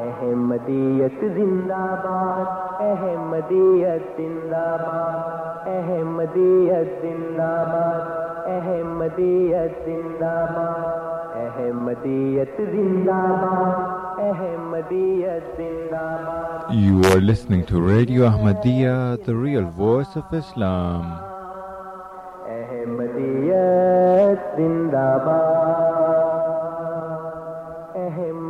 احمدیت زندہ باد احمدیت زندہ باد احمدیت زندہ باد احمدیت زندہ باد احمدیت زندہ باد احمدیت زندہ باد You are listening to Radio Ahmadiyya, the real voice of Islam.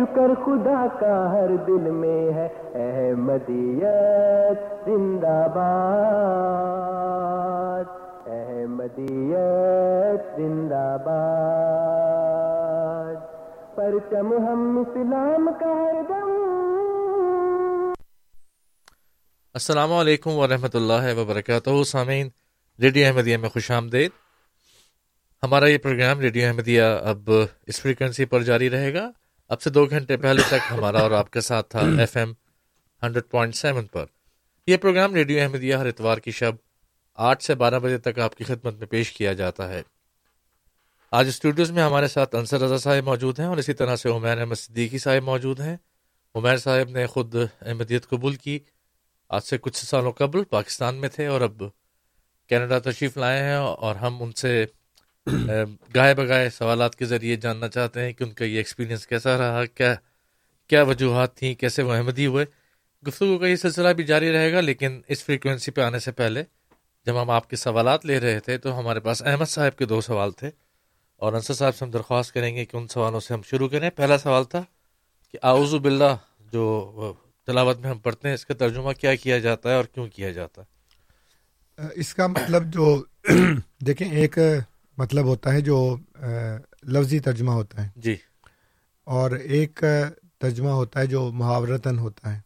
شکر خدا کا ہر دل میں ہے۔ احمدیت زندہ باد۔ احمدیت زندہ باد۔ پرچم ہم اسلام کا ہر دم۔ السلام علیکم ورحمۃ اللہ وبرکاتہ۔ سامعین، ریڈیو احمدیہ میں خوش آمدید۔ ہمارا یہ پروگرام ریڈیو احمدیہ اب اس فریکوینسی پر جاری رہے گا۔ اب سے دو گھنٹے پہلے تک ہمارا اور آپ کے ساتھ تھا F M hundred point seven پر۔ یہ پروگرام ریڈیو احمدیہ ہر اتوار کی شب آٹھ سے بارہ بجے تک آپ کی خدمت میں پیش کیا جاتا ہے۔ آج اسٹوڈیوز میں ہمارے ساتھ انصر رضا صاحب موجود ہیں اور اسی طرح سے عمیر احمد صدیقی صاحب موجود ہیں۔ عمیر صاحب نے خود احمدیت قبول کی۔ آج سے کچھ سالوں قبل پاکستان میں تھے اور اب کینیڈا تشریف لائے ہیں اور ہم ان سے گائے بگائے سوالات کے ذریعے جاننا چاہتے ہیں کہ ان کا یہ ایکسپیرینس کیسا رہا، کیا کیا وجوہات تھیں، کیسے وہ احمدی ہوئے۔ گفتگو کا یہ سلسلہ بھی جاری رہے گا، لیکن اس فریکوینسی پہ آنے سے پہلے جب ہم آپ کے سوالات لے رہے تھے تو ہمارے پاس احمد صاحب کے دو سوال تھے۔ اور انصر صاحب سے ہم درخواست کریں گے کہ ان سوالوں سے ہم شروع کریں۔ پہلا سوال تھا کہ آؤز باللہ، جو تلاوت میں ہم پڑھتے ہیں، اس کا ترجمہ کیا کیا جاتا ہے اور کیوں کیا جاتا ہے؟ اس کا مطلب جو، دیکھیں، ایک مطلب ہوتا ہے جو لفظی ترجمہ ہوتا ہے۔ جی۔ اور ایک ترجمہ ہوتا ہے جو محاورتاً ہوتا ہے۔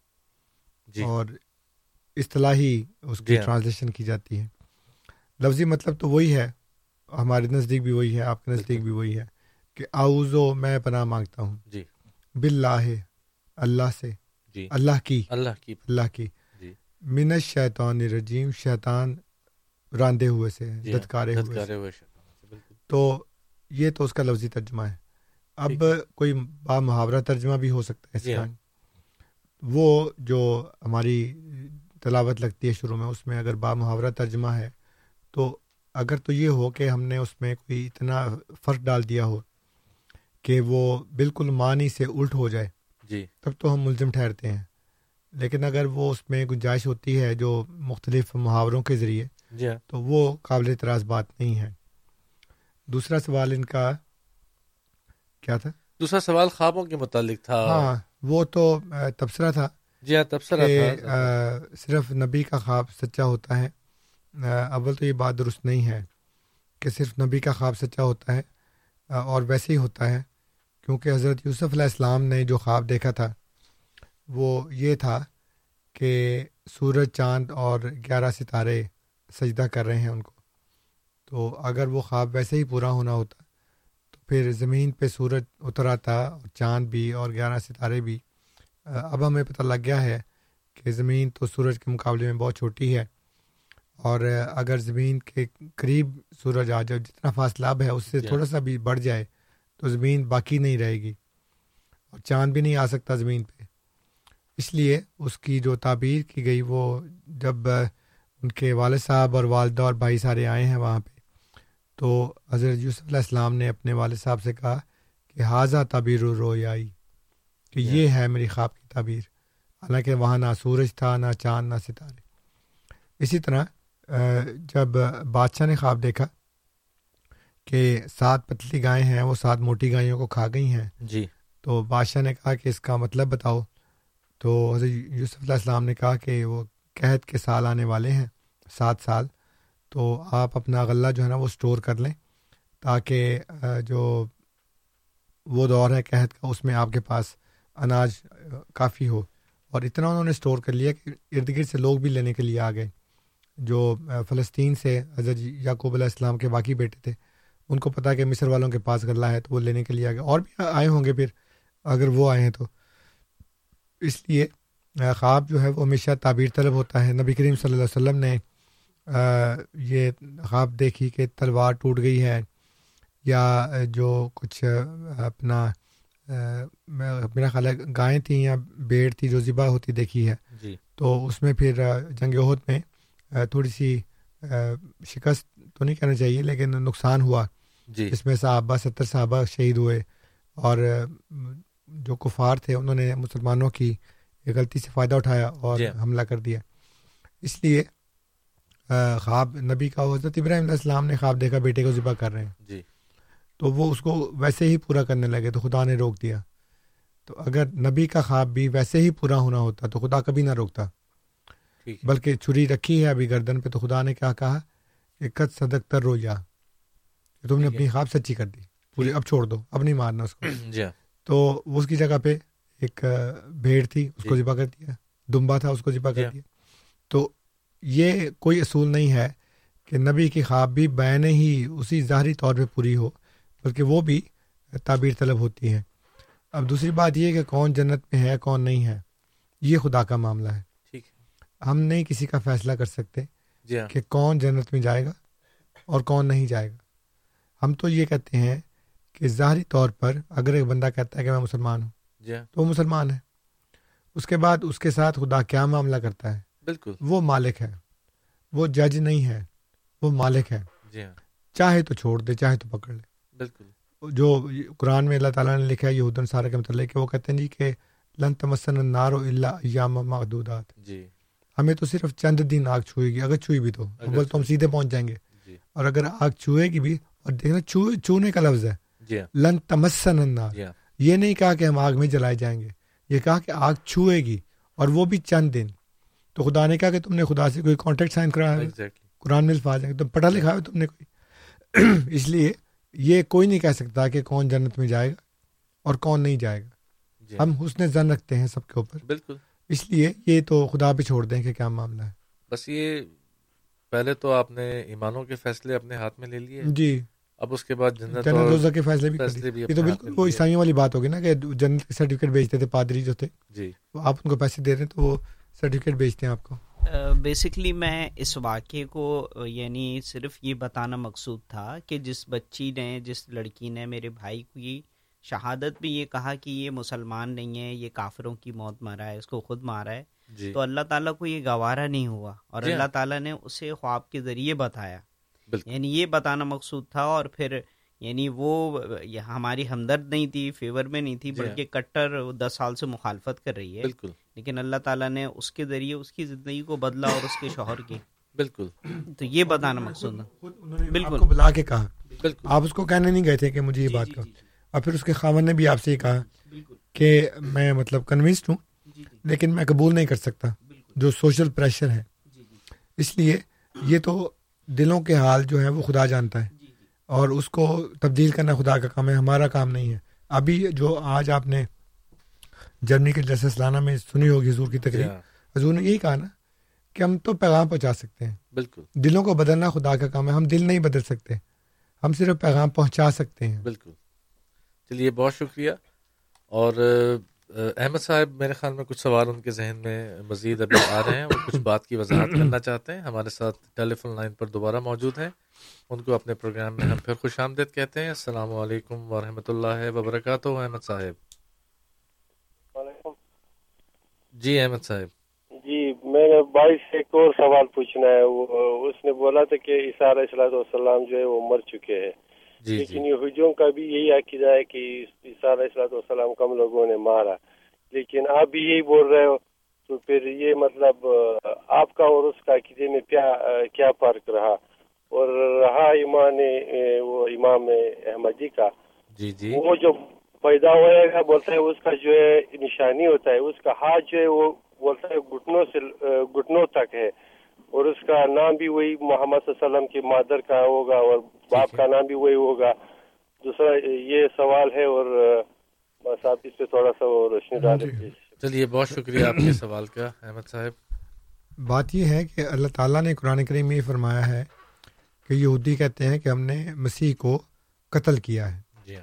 جی۔ اور اصطلاحی اس کی جی ہاں۔ ٹرانسلیشن کی جاتی ہے۔ لفظی مطلب تو وہی ہے۔ ہمارے نزدیک بھی وہی ہے آپ کے نزدیک بھی وہی ہے کہ آؤزو میں پناہ مانگتا ہوں۔ جی۔ باللہ اللہ سے۔ جی۔ اللہ کی۔ اللہ کی۔ اللہ کی۔ جی۔ من الشیطان الرجیم شیطان راندے ہوئے سے جی ہاں، دتکارے ہوئے تو یہ تو اس کا لفظی ترجمہ ہے۔ اب کوئی با محاورہ ترجمہ بھی ہو سکتا ہے اس جی کا۔ ہاں۔ وہ جو ہماری تلاوت لگتی ہے شروع میں اس میں اگر با محاورہ ترجمہ ہے تو اگر تو یہ ہو کہ ہم نے اس میں کوئی اتنا فرق ڈال دیا ہو کہ وہ بالکل معنی سے الٹ ہو جائے جی۔ تب تو ہم ملزم ٹھہرتے ہیں۔ لیکن اگر وہ اس میں گنجائش ہوتی ہے جو مختلف محاوروں کے ذریعے جی ہاں۔ تو وہ قابل اعتراض بات نہیں ہے۔ دوسرا سوال ان کا کیا تھا؟ دوسرا سوال خوابوں کے متعلق تھا۔ ہاں وہ تو تبصرہ تھا۔ جی ہاں تبصرہ تھا۔ صرف نبی کا خواب سچا ہوتا ہے۔ اول تو یہ بات درست نہیں ہے کہ صرف نبی کا خواب سچا ہوتا ہے اور ویسے ہی ہوتا ہے۔ کیونکہ حضرت یوسف علیہ السلام نے جو خواب دیکھا تھا وہ یہ تھا کہ سورج چاند اور گیارہ ستارے سجدہ کر رہے ہیں ان کو۔ تو اگر وہ خواب ویسے ہی پورا ہونا ہوتا تو پھر زمین پہ سورج اتر آتا اور چاند بھی اور گیارہ ستارے بھی اب ہمیں پتہ لگ گیا ہے کہ زمین تو سورج کے مقابلے میں بہت چھوٹی ہے اور اگر زمین کے قریب سورج آ جائے جتنا فاصلہ اب ہے اس سے۔ تھوڑا سا بھی بڑھ جائے تو زمین باقی نہیں رہے گی اور چاند بھی نہیں آ سکتا زمین پہ اس لیے اس کی جو تعبیر کی گئی وہ جب ان کے والد صاحب اور والدہ اور بھائی سارے آئے ہیں وہاں پہ تو حضرت یوسف علیہ السلام نے اپنے والد صاحب سے کہا کہ حاضہ تعبیر رویائی کہ Yeah. یہ ہے میری خواب کی تعبیر۔ حالانکہ وہاں نہ سورج تھا نہ چاند نہ ستارے۔ اسی طرح جب بادشاہ نے خواب دیکھا کہ سات پتلی گائیں ہیں وہ سات موٹی گائیوں کو کھا گئی ہیں جی۔ تو بادشاہ نے کہا کہ اس کا مطلب بتاؤ۔ تو حضرت یوسف علیہ السلام نے کہا کہ وہ قحط کے سال آنے والے ہیں سات سال۔ تو آپ اپنا غلہ جو ہے نا وہ اسٹور کر لیں تاکہ جو وہ دور ہے قحط کا، اس میں آپ کے پاس اناج کافی ہو۔ اور اتنا انہوں نے اسٹور کر لیا کہ ارد گرد سے لوگ بھی لینے کے لیے آ گئے۔ جو فلسطین سے حضرت یعقوب علیہ السلام کے باقی بیٹے تھے، ان کو پتا کہ مصر والوں کے پاس غلہ ہے تو وہ لینے کے لیے آ گئے۔ اور بھی آئے ہوں گے پھر، اگر وہ آئے ہیں تو۔ اس لیے خواب جو ہے وہ ہمیشہ تعبیر طلب ہوتا ہے۔ نبی کریم صلی اللہ علیہ وسلم نے یہ خواب دیکھی کہ تلوار ٹوٹ گئی ہے یا جو کچھ اپنا میرا خیال ہے گائیں تھیں یا بیڑ تھی جو ذبح ہوتی دیکھی ہے جی۔ تو اس میں پھر جنگ عہد میں تھوڑی سی شکست تو نہیں کہنا چاہیے لیکن نقصان ہوا جی۔ جس میں صحابہ ستر صحابہ شہید ہوئے اور جو کفار تھے انہوں نے مسلمانوں کی غلطی سے فائدہ اٹھایا اور جی۔ حملہ کر دیا۔ اس لیے خواب نبی کا حضرت ابراہیم علیہ السلام نے خواب دیکھا بیٹے کو ذبح کر رہے ہیں۔ جی۔ تو وہ اس کو ویسے ہی پورا کرنے لگے تو خدا نے روک دیا۔ تو اگر نبی کا خواب بھی ویسے ہی پورا ہونا ہوتا تو خدا کبھی نہ روکتا۔ بلکہ چھری رکھی ہے ابھی گردن پہ تو خدا نے کیا کہا؟ کہ کت صدق تر رو جا کہ تم نے۔ اپنی خواب سچی کر دی۔ پوری اب چھوڑ دو اب نہیں مارنا اس کو۔ جی ہاں۔ تو اس کی جگہ پہ ایک بھیڑ تھی اس کو جی۔ ذبح کر دیا۔ دمبا تھا اس کو ذبح جی کر ہاں۔ دیا۔ تو یہ کوئی اصول نہیں ہے کہ نبی کی خواب بھی بیان ہی اسی ظاہری طور پہ پوری ہو بلکہ وہ بھی تعبیر طلب ہوتی ہے اب دوسری بات یہ کہ کون جنت میں ہے کون نہیں ہے یہ خدا کا معاملہ ہے۔ ٹھیک ہم نہیں کسی کا فیصلہ کر سکتے جی ہاں۔ کہ کون جنت میں جائے گا اور کون نہیں جائے گا۔ ہم تو یہ کہتے ہیں کہ ظاہری طور پر اگر ایک بندہ کہتا ہے کہ میں مسلمان ہوں جی ہاں۔ تو وہ مسلمان ہے۔ اس کے بعد اس کے ساتھ خدا کیا معاملہ کرتا ہے؟ بالکل۔ وہ مالک ہے۔ وہ جج نہیں ہے۔ وہ مالک ہے۔ جی ہاں۔ چاہے تو چھوڑ دے چاہے تو پکڑ لے۔ بالکل۔ جو قرآن میں اللہ تعالیٰ نے لکھا ہے یہودن سارا کے متعلق کہ وہ کہتے ہیں جی کہ لن تمسن النار الا ایام معدودات۔ جی۔ ہمیں تو صرف چند دن آگ چھوئے گی اگر چھوئی بھی تو۔ اول تو ہم سیدھے پہنچ جائیں گے۔ جی۔ اور اگر آگ چھوئے گی بھی اور دیکھنا چھو چھونے کا لفظ ہے۔ جی ہاں۔ لن تمسن النار۔ جی ہاں۔ یہ نہیں کہا کہ ہم آگ میں جلائے جائیں گے۔ یہ کہا کہ آگ چھوئے گی اور وہ بھی چند دن۔ تو خدا نے کہا کہ تم نے خدا سے کوئی کانٹیکٹ سائن کرایا ایگزیکٹلی قرآن میں الفاظ ہیں۔ تم پڑھا لکھا ہے تم نے کوئی۔ اس لیے یہ کوئی نہیں کہہ سکتا کہ کون جنت میں جائے گا اور کون نہیں جائے گا۔ جی۔ ہم حسن زن رکھتے ہیں سب کے اوپر۔ بالکل۔ اس لیے یہ تو خدا پہ چھوڑ دیں کہ کیا معاملہ ہے۔ بس یہ پہلے تو آپ نے ایمانوں کے فیصلے اپنے ہاتھ میں لے لیے۔ جی۔ اب اس کے بعد جنت جنت اور کے فیصلے بھی فیصلے بھی یہ تو بالکل وہ۔ عیسائیوں والی بات ہوگی نا کہ جنت کے سرٹیفکیٹ بیچتے تھے پادری جو تھے جی۔ آپ ان کو پیسے دے رہے ہیں تو وہ سرٹیفکیٹ بیچتے ہیں آپ کو؟ بیسکلی میں اس واقعے کو uh, یعنی صرف یہ بتانا مقصود تھا کہ جس بچی نے جس لڑکی نے میرے بھائی کی شہادت میں یہ کہا کہ یہ مسلمان نہیں ہے یہ کافروں کی موت مرا ہے اس کو خود مارا ہے جی۔ تو اللہ تعالیٰ کو یہ گوارا نہیں ہوا اور جی۔ اللہ تعالیٰ نے اسے خواب کے ذریعے بتایا۔ بالکل۔ یعنی یہ بتانا مقصود تھا اور پھر یعنی وہ ہماری ہمدرد نہیں تھی فیور میں نہیں تھی جی۔ بلکہ کٹر دس سال سے مخالفت کر رہی ہے۔ بالکل۔ لیکن اللہ تعالیٰ نے اس کے ذریعے اس کی زندگی کو بدلا اور اس کے شوہر کی۔ بالکل۔ تو یہ بتانا مقصود بالکل۔ بلا کے کہا۔ بالکل۔ آپ اس کو کہنے نہیں گئے تھے کہ مجھے یہ جی، بات جی، کہو۔ جی۔ اور پھر اس کے خامن نے بھی آپ سے یہ کہا کہ میں مطلب کنوینسڈ ہوں لیکن میں قبول نہیں کر سکتا۔ جو سوشل پریشر ہے۔ اس لیے یہ تو دلوں کے حال جو ہے وہ خدا جانتا ہے۔ اور اس کو تبدیل کرنا خدا کا کام ہے ہمارا کام نہیں ہے۔ ابھی جو آج آپ نے جرمنی کے جیسے سلانہ میں سنی ہوگی حضور کی تقریب ہاں حضور نے یہی کہا نا کہ ہم تو پیغام پہنچا سکتے ہیں۔ بالکل۔ دلوں کو بدلنا خدا کا کام ہے ہم دل نہیں بدل سکتے۔ ہم صرف پیغام پہنچا سکتے ہیں۔ بالکل۔ چلیے بہت شکریہ۔ اور احمد صاحب میرے خیال میں کچھ سوال ان کے ذہن میں مزید ابھی آ رہے ہیں وہ کچھ بات کی وضاحت کرنا چاہتے ہیں۔ ہمارے ساتھ ٹیلی فون لائن پر دوبارہ موجود ہیں۔ ان کو اپنے پروگرام میں ہم پھر خوش آمدید کہتے ہیں۔ السلام علیکم ورحمۃ اللہ وبرکاتہ احمد صاحب۔ جی احمد صاحب۔ جی میں نے بھائی سے ایک اور سوال پوچھنا ہے۔ وہ اس نے بولا تھا کہ علیہ السلاۃ والسلام جو ہے وہ مر چکے ہیں۔ لیکن جی۔ یہودیوں کا بھی یہی عقیدہ ہے کہ عیسیٰ علیہ السلاۃ والسلام کو ہم لوگوں نے مارا۔ لیکن آپ بھی یہی بول رہے ہو تو پھر یہ مطلب آپ کا اور اس کا عقیدے میں کیا فرق رہا؟ اور رہا ایمان آ، وہ امام احمدی کا۔ جی جی۔ وہ جو پیدا ہوئے گا بولتا ہے اس کا جو ہے نشانی ہوتا ہے اس کا ہاتھ جو ہے وہ بولتا ہے گھٹنوں سے گھٹنوں تک ہے۔ اور اس کا نام بھی وہی محمد صلی اللہ علیہ وسلم کی مادر کا ہوگا اور باپ۔ کا نام بھی وہی ہوگا۔ دوسرا یہ سوال ہے اور بس آپ اس پہ تھوڑا سا روشنی ڈالیں۔ جی۔ چلیے بہت شکریہ آپ کے سوال کا احمد صاحب۔ بات یہ ہے کہ اللہ تعالیٰ نے قرآن کریم میں یہ فرمایا ہے کہ یہودی کہتے ہیں کہ ہم نے مسیح کو قتل کیا ہے۔ جی ہاں۔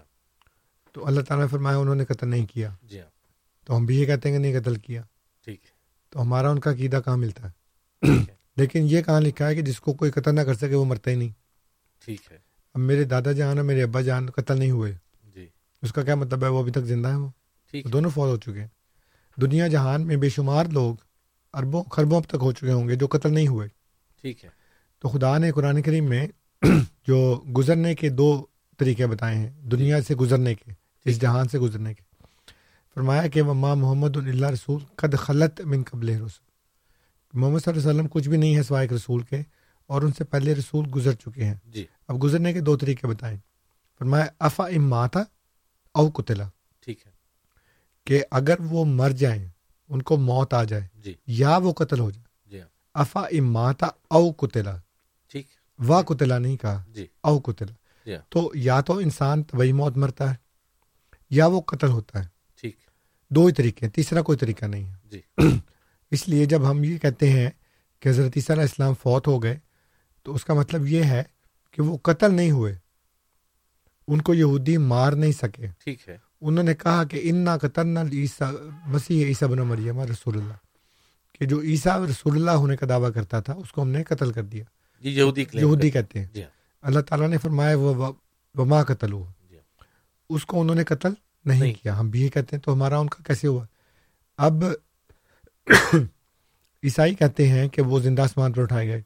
تو اللہ تعالیٰ نے فرمایا انہوں نے قتل نہیں کیا۔ جی ہاں۔ تو ہم بھی یہ کہتے ہیں کہ نہیں قتل کیا۔ ٹھیک۔ تو ہمارا ان کا عقیدہ کہاں ملتا ہے ٹھیک ہے۔ لیکن یہ کہاں لکھا ہے کہ جس کو کوئی قتل نہ کر سکے وہ مرتا ہی نہیں۔ ٹھیک ہے۔ اب میرے دادا جان اور میرے ابا جان قتل نہیں ہوئے۔ جی۔ اس کا کیا مطلب ہے؟ وہ ابھی تک زندہ ہے وہ۔ دونوں فوت ہو چکے ہیں۔ دنیا جہان میں بے شمار لوگ اربوں خربوں اب تک ہو چکے ہوں گے جو قتل نہیں ہوئے۔ ٹھیک ہے۔ تو خدا نے قرآن کریم میں جو گزرنے کے دو طریقے بتائے ہیں دنیا سے گزرنے کے اس جہان سے گزرنے کے۔ فرمایا کہ ماں محمد اللہ رسول قد خلط من قبل رسول محمد صلی اللہ علیہ وسلم کچھ بھی نہیں ہے سوائے رسول کے اور ان سے پہلے رسول گزر چکے ہیں۔ جی۔ اب گزرنے کے دو طریقے بتائیں۔ فرمایا افا اماتا او قتلا۔ ٹھیک ہے۔ کہ اگر وہ مر جائیں ان کو موت آ جائے جی۔ یا وہ قتل ہو جائے۔ جی ہاں۔ افا اماتا او قتلا۔ ٹھیک۔ وا قتلا نہیں کہا جی۔ او قتلا۔ جی ہاں۔ تو یا تو انسان طبی موت مرتا ہے یا وہ قتل ہوتا ہے۔ ٹھیک۔ دو ہی طریقے ہیں تیسرا کوئی طریقہ نہیں ہے۔ جی۔ اس لیے جب ہم یہ کہتے ہیں کہ حضرت عیسیٰ علیہ السلام فوت ہو گئے تو اس کا مطلب یہ ہے کہ وہ قتل نہیں ہوئے۔ ان کو یہودی مار نہیں سکے۔ ٹھیک ہے۔ انہوں نے کہا کہ انا قطن عیسیٰ مسیح عیسیٰ بن مریم رسول اللہ۔ کہ جو عیسیٰ رسول اللہ ہونے کا دعویٰ کرتا تھا اس کو ہم نے قتل کر دیا۔ جی یہودی یہودی کہتے ہیں۔ جی ہاں۔ اللہ تعالیٰ نے فرمایا وہ وما قتل ہوا جی ہاں۔ اس کو انہوں نے قتل نہیں۔ کیا۔ ہم بھی یہ کہتے ہیں تو ہمارا ان کا کیسے ہوا؟ اب عیسائی کہتے ہیں کہ وہ زندہ آسمان پر اٹھائے گئے۔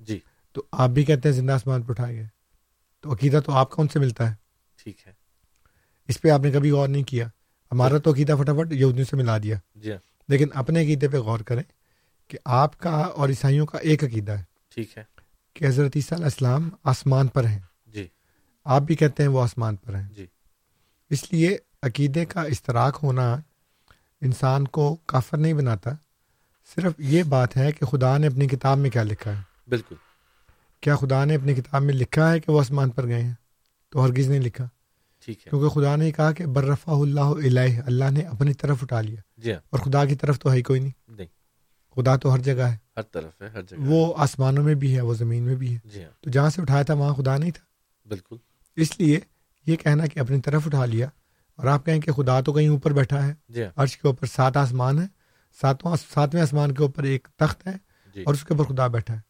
جی۔ تو آپ بھی کہتے ہیں زندہ آسمان پر اٹھائے گئے۔ تو عقیدہ تو آپ کا ان سے ملتا ہے۔ ٹھیک ہے۔ اس پہ آپ نے کبھی غور نہیں کیا۔ ہمارا تو عقیدہ فٹافٹ یہودیوں سے ملا دیا۔ جی۔ لیکن اپنے عقیدے پہ غور کریں کہ آپ کا اور عیسائیوں کا ایک عقیدہ ہے۔ ٹھیک ہے۔ کہ حضرت عیسیٰ علیہ السلام آسمان پر ہیں۔ جی۔ آپ بھی کہتے ہیں وہ آسمان پر ہیں۔ جی۔ اس لیے عقیدے کا اشتراک ہونا انسان کو کافر نہیں بناتا صرف یہ بات ہے کہ خدا نے اپنی کتاب میں کیا لکھا ہے۔ بالکل۔ کیا خدا نے اپنی کتاب میں لکھا ہے کہ وہ آسمان پر گئے ہیں؟ تو ہرگز نہیں لکھا۔ ٹھیک ہے۔ کیونکہ خدا نے کہا کہ برفا اللہ علیہ اللہ نے اپنی طرف اٹھا لیا۔ جی ہاں۔ اور خدا کی طرف تو ہے کوئی نہیں۔ نہیں۔ خدا تو ہر جگہ ہے۔ ہر طرف ہے ہر جگہ وہ آسمانوں میں بھی ہے وہ زمین میں بھی ہے۔ جی ہاں۔ تو جہاں سے اٹھایا تھا وہاں خدا نہیں تھا۔ بالکل۔ اس لیے یہ کہنا کہ اپنی طرف اٹھا لیا اور آپ کہیں کہ خدا تو کہیں اوپر بیٹھا ہے جی ہاں۔ عرش کے اوپر سات آسمان ہے ساتواں ساتویں آسمان کے اوپر ایک تخت ہے جی۔ اور اس کے اوپر خدا بیٹھا ہے۔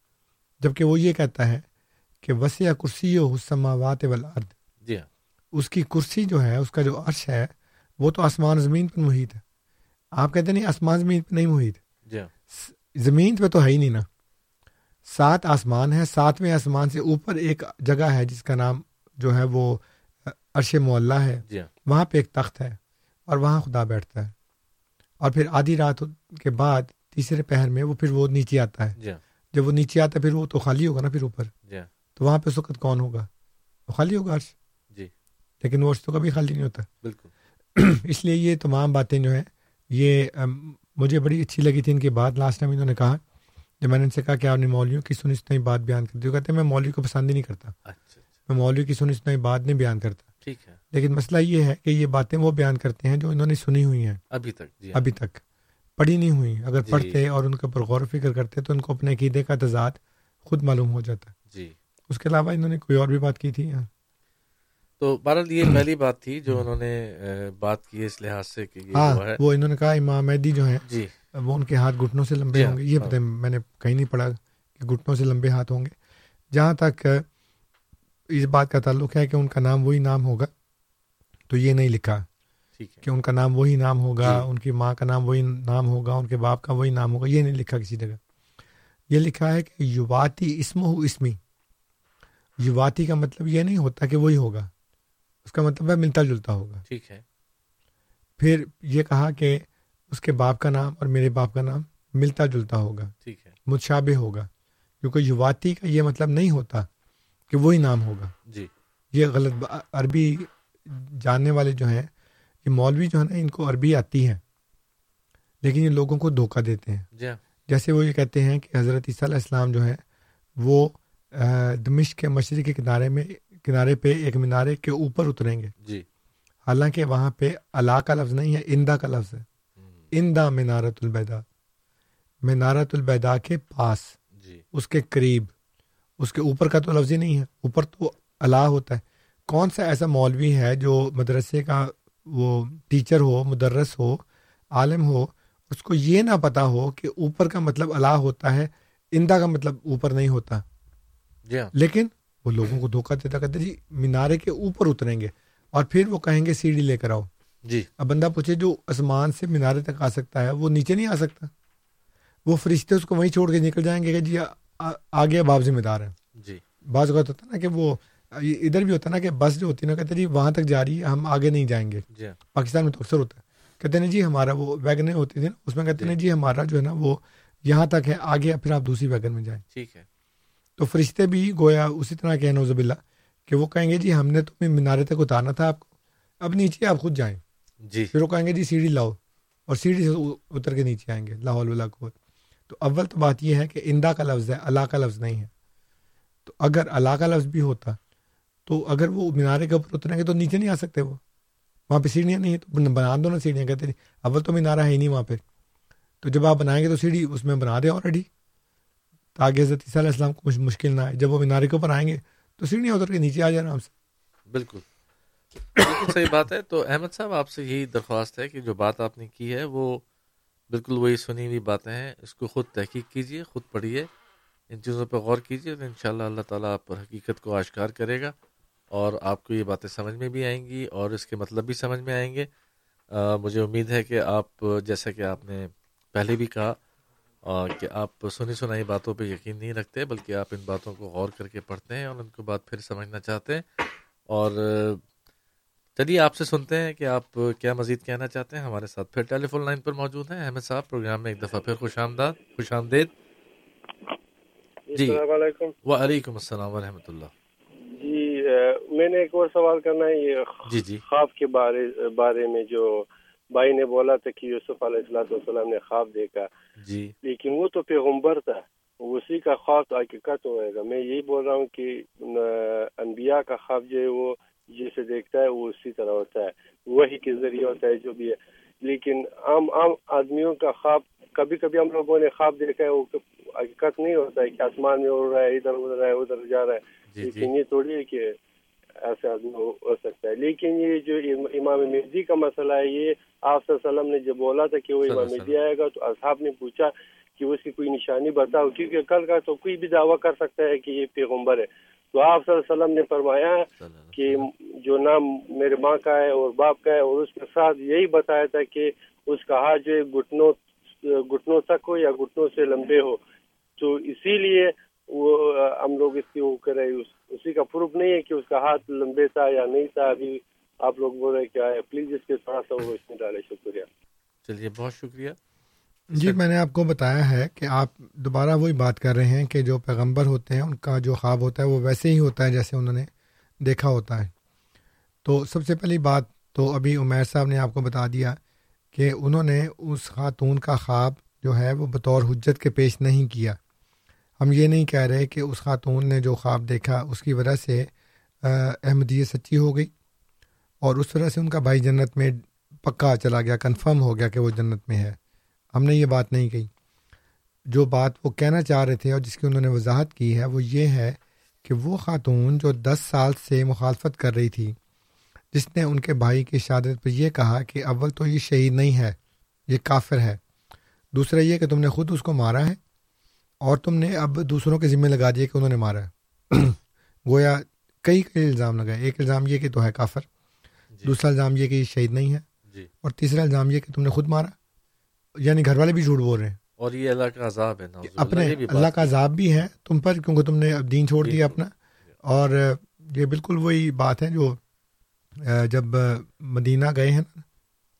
جبکہ وہ یہ کہتا ہے کہ وسیع کرسی و حسماوات والارض۔ جی ہاں۔ اس کی کرسی جو ہے اس کا جو عرش ہے وہ تو آسمان زمین پر محیط ہے۔ آپ کہتے نہیں آسمان زمین پہ نہیں محیط۔ جی ہاں۔ زمین پہ تو ہے ہی نہیں نا۔ سات آسمان ہے ساتویں آسمان سے اوپر ایک جگہ ہے جس کا نام جو ہے وہ عرش معلّہ ہے۔ جی ہاں۔ وہاں پہ ایک تخت ہے اور وہاں خدا بیٹھتا ہے۔ اور پھر آدھی رات کے بعد تیسرے پہر میں وہ پھر وہ نیچے آتا ہے۔ جی ہاں۔ جب وہ نیچے آتا ہے پھر وہ تو خالی ہوگا نا پھر اوپر۔ جی ہاں۔ تو وہاں پہ اس وقت کون ہوگا؟ وہ خالی ہوگا عرش۔ جی۔ لیکن وہ عرش تو کبھی خالی نہیں ہوتا۔ بالکل۔ اس لیے یہ تمام باتیں جو ہیں یہ مجھے بڑی اچھی لگی تھی ان کی بات لاسٹ ٹائم انہوں نے کہا جب میں نے ان سے کہا کہ آپ نے مولویوں کی سنی سنائی بات بیان کرتی ہو کہتے ہیں میں مولوی کو پسند ہی نہیں کرتا۔ اچھا اچھا۔ میں مولوی کی سنی سنائی بات نہیں بیان کرتا۔ ٹھیک ہے۔ لیکن مسئلہ یہ ہے کہ یہ باتیں وہ بیان کرتے ہیں جو انہوں نے سنی ہوئی ہیں۔ ابھی تک جی ہاں۔ ابھی تک۔ پڑھی نہیں ہوئی۔ اگر جی۔ پڑھتے اور ان کے اوپر غور و فکر کرتے تو ان کو اپنے عقیدے کا تضاد خود معلوم ہو جاتا۔ جی۔ اس کے علاوہ انہوں نے کوئی اور بھی بات کی تھی؟ ہاں۔ تو بہرحال یہ پہلی بات تھی جو انہوں نے بات کی اس لحاظ سے کہ یہ ہاں ہے۔ وہ انہوں نے کہا امام مہدی جو ہیں جی۔ وہ ان کے ہاتھ گھٹنوں سے لمبے جی ہاں، ہوں گے۔ یہ۔ پتہ میں نے کہیں نہیں پڑھا کہ گھٹنوں سے لمبے ہاتھ ہوں گے۔ جہاں تک اس بات کا تعلق ہے کہ ان کا نام وہی نام ہوگا تو یہ نہیں لکھا کہ ان کا نام وہی نام ہوگا جی۔ ان کی ماں کا نام وہی نام ہوگا ان کے باپ کا وہی نام ہوگا یہ نہیں لکھا کسی جگہ۔ یہ لکھا ہے کہ یواتی اسم ہو اسمی۔ یواتی کا مطلب یہ نہیں ہوتا کہ وہی ہوگا اس کا مطلب ہے ملتا جلتا ہوگا۔ ٹھیک ہے۔ پھر یہ کہا کہ اس کے باپ کا نام اور میرے باپ کا نام ملتا جلتا ہوگا ٹھیک ہے۔ متشابہ ہوگا کیونکہ یواتی کا یہ مطلب نہیں ہوتا۔ کہ وہی نام ہوگا۔ جی۔ یہ غلط با- عربی جاننے والے جو ہیں یہ مولوی جو ہے نا ان کو عربی آتی ہے لیکن یہ لوگوں کو دھوکہ دیتے ہیں۔ جی ہاں۔ جیسے وہ یہ کہتے ہیں کہ حضرت عیسیٰ علیہ السلام جو ہے وہ دمشق کے مشرق کے کنارے میں کنارے پہ ایک مینارے کے اوپر اتریں گے۔ جی۔ حالانکہ وہاں پہ اللہ کا لفظ نہیں ہے اندا کا لفظ ہے۔ اندا مینارت البیدا مینارت البیدا کے پاس جی۔ اس کے قریب۔ اس کے اوپر کا تو لفظ ہی نہیں ہے اوپر تو اللہ ہوتا ہے۔ کون سا ایسا مولوی ہے جو مدرسے کا وہ ٹیچر ہو مدرس ہو عالم ہو اس کو یہ نہ پتا ہو کہ اوپر کا مطلب اللہ ہوتا ہے اندا کا مطلب اوپر نہیں ہوتا۔ جی ہاں۔ لیکن وہ لوگوں کو دھوکہ دیتا کہتے جی مینارے کے اوپر اتریں گے اور پھر وہ کہیں گے سیڑھی لے کر آؤ۔ جی۔ اب بندہ پوچھے جو آسمان سے مینارے تک آ سکتا ہے وہ نیچے نہیں آ سکتا؟ وہ فرشتے اس کو وہیں چھوڑ کے نکل جائیں گے کہ جی آگے اب آپ ذمہ دار ہیں۔ جی۔ بعض اوقات ہوتا ہے نا کہ وہ ادھر بھی ہوتا ہے نا کہ بس جو ہوتی ہے نا کہتے جی وہاں تک جا رہی ہے ہم آگے نہیں جائیں گے۔ جی۔ پاکستان میں تو اکثر ہوتا ہے۔ کہتے ہیں جی ہمارا وہ ویگنیں ہوتی تھی نا اس میں کہتے ہیں جی۔ ہمارا جو ہے نا وہ یہاں تک ہے آگے پھر آپ دوسری ویگن میں جائیں۔ ٹھیک ہے۔ تو فرشتے بھی گویا اسی طرح کے نوزب اللہ کہ وہ کہیں گے جی ہم نے تمہیں مینارے تک اتارنا تھا آپ کو۔ اب نیچے آپ خود جائیں۔ جی۔ پھر وہ کہیں گے جی سیڑھی لاؤ اور سیڑھی سے اتر کے نیچے آئیں گے لاہور اللہ کو۔ تو اول تو بات یہ ہے کہ اندا کا لفظ ہے، اللہ کا لفظ نہیں ہے۔ تو اگر اللہ کا لفظ بھی ہوتا تو اگر وہ مینارے کے اوپر اتریں گے تو نیچے نہیں آ سکتے وہ۔ وہاں پہ سیڑھیاں نہیں ہیں، تو بنا دو نا سیڑھیاں، کہتے ہیں اول تو مینارہ ہے ہی نہیں وہاں پہ۔ تو جب آپ بنائیں گے تو سیڑھی اس میں بنا دیں آلریڈی تاکہ حضرت عیسیٰ علیہ السلام کو کچھ مشکل نہ آئے۔ جب وہ مینارے کے اوپر آئیں گے تو سیڑھیاں اتر کے نیچے آ جائیں آرام سے۔ بالکل۔ بالکل صحیح بات ہے۔ تو احمد صاحب، آپ سے یہی درخواست ہے کہ جو بات آپ نے کی ہے وہ بالکل وہی سنی ہوئی باتیں ہیں۔ اس کو خود تحقیق کیجیے خود پڑھیے ان چیزوں پہ غور کیجیے تو انشاءاللہ اللہ تعالیٰ آپ پر حقیقت کو آشکار کرے گا اور آپ کو یہ باتیں سمجھ میں بھی آئیں گی اور اس کے مطلب بھی سمجھ میں آئیں گے۔ آ, مجھے امید ہے کہ آپ جیسا کہ آپ نے پہلے بھی کہا آ, کہ آپ سنی سنائی باتوں پہ یقین نہیں رکھتے بلکہ آپ ان باتوں کو غور کر کے پڑھتے ہیں اور ان کو بات پھر سمجھنا چاہتے ہیں۔ اور چلیے آپ سے سنتے ہیں کہ آپ کیا مزید کہنا چاہتے ہیں۔ ہمارے ساتھ پھر ٹیلی فون لائن پر موجود ہیں۔ احمد صاحب پروگرام میں ایک دفعہ پھر خوش آمداد خوش آمدید۔ جی۔ السلام علیکم۔ وعلیکم السلام ورحمۃ اللہ۔ جی میں نے ایک اور سوال کرنا ہے یہ جی جی۔ خواب کے بارے بارے میں جو بھائی نے بولا تھا کہ یوسف علیہ السلاۃ والسلام نے خواب دیکھا۔ جی۔ لیکن وہ تو پیغمبر تھا اسی کا خواب تو حقیقت ہوئے گا۔ میں یہی بول رہا ہوں کہ انبیاء کا خواب جو ہے وہ جسے دیکھتا ہے وہ اسی طرح ہوتا ہے۔ وہی کے ذریعے ہوتا ہے جو بھی ہے۔ لیکن عام عام آدمیوں کا خواب کبھی کبھی ہم لوگوں نے خواب دیکھا ہے وہ حقیقت نہیں ہوتا ہے کہ آسمان میں اڑ رہا ہے ادھر ادھر ہے ادھر جا رہا ہے۔ جی جی۔ لیکن یہ تھوڑی ہے کہ ایسے آدمی ہو سکتا ہے۔ لیکن یہ جو ام- امام مہدی کا مسئلہ ہے یہ آپ صلی اللہ علیہ وسلم نے جب بولا تھا کہ وہ امام مہدی آئے گا تو اصحاب نے پوچھا کہ اس کی کوئی نشانی بتاؤ کیونکہ کل کا تو کوئی بھی دعویٰ کر سکتا ہے کہ یہ پیغمبر ہے۔ تو آپ صلی اللہ علیہ وسلم نے فرمایا کہ۔ جو نام میرے ماں کا ہے اور باپ کا ہے اور اس کے ساتھ یہی بتایا تھا کہ اس کا ہاتھ جو ہے گھٹنوں گھٹنوں تک ہو یا گھٹنوں سے لمبے ہو۔ تو اسی لیے وہ ہم لوگ اس کی وہ کرے اسی کا پروف نہیں ہے کہ اس کا ہاتھ لمبے تھا یا نہیں تھا۔ ابھی آپ لوگ بول رہے کیا ہے پلیز اس کے تھوڑا سا وہ اس میں ڈالے شکریہ۔ چلیے بہت شکریہ۔ جی میں نے آپ کو بتایا ہے کہ آپ دوبارہ وہی بات کر رہے ہیں کہ جو پیغمبر ہوتے ہیں ان کا جو خواب ہوتا ہے وہ ویسے ہی ہوتا ہے جیسے انہوں نے دیکھا ہوتا ہے۔ تو سب سے پہلی بات تو ابھی عمیر صاحب نے آپ کو بتا دیا کہ انہوں نے اس خاتون کا خواب جو ہے وہ بطور حجت کے پیش نہیں کیا۔ ہم یہ نہیں کہہ رہے کہ اس خاتون نے جو خواب دیکھا اس کی وجہ سے احمدیت سچی ہو گئی اور اس طرح سے ان کا بھائی جنت میں پکا چلا گیا کنفرم ہو گیا کہ وہ جنت میں ہے۔ ہم نے یہ بات نہیں کہی۔ جو بات وہ کہنا چاہ رہے تھے اور جس کی انہوں نے وضاحت کی ہے وہ یہ ہے کہ وہ خاتون جو دس سال سے مخالفت کر رہی تھی جس نے ان کے بھائی کی شہادت پہ یہ کہا کہ اول تو یہ شہید نہیں ہے یہ کافر ہے۔ دوسرا یہ کہ تم نے خود اس کو مارا ہے اور تم نے اب دوسروں کے ذمے لگا دیا کہ انہوں نے مارا ہے۔ گویا کئی کئی الزام لگائے۔ ایک الزام یہ کہ تو ہے کافر جی۔ دوسرا الزام یہ کہ یہ شہید نہیں ہے جی۔ اور تیسرا الزام یہ کہ تم نے خود مارا۔ یعنی گھر والے بھی جھوٹ بول رہے ہیں۔ اور یہ اللہ کا عذاب ہے اپنے اللہ کا عذاب بھی ہے تم پر کیونکہ تم نے دین چھوڑ دیا اپنا۔ اور یہ بالکل وہی بات ہے جو جب مدینہ گئے ہیں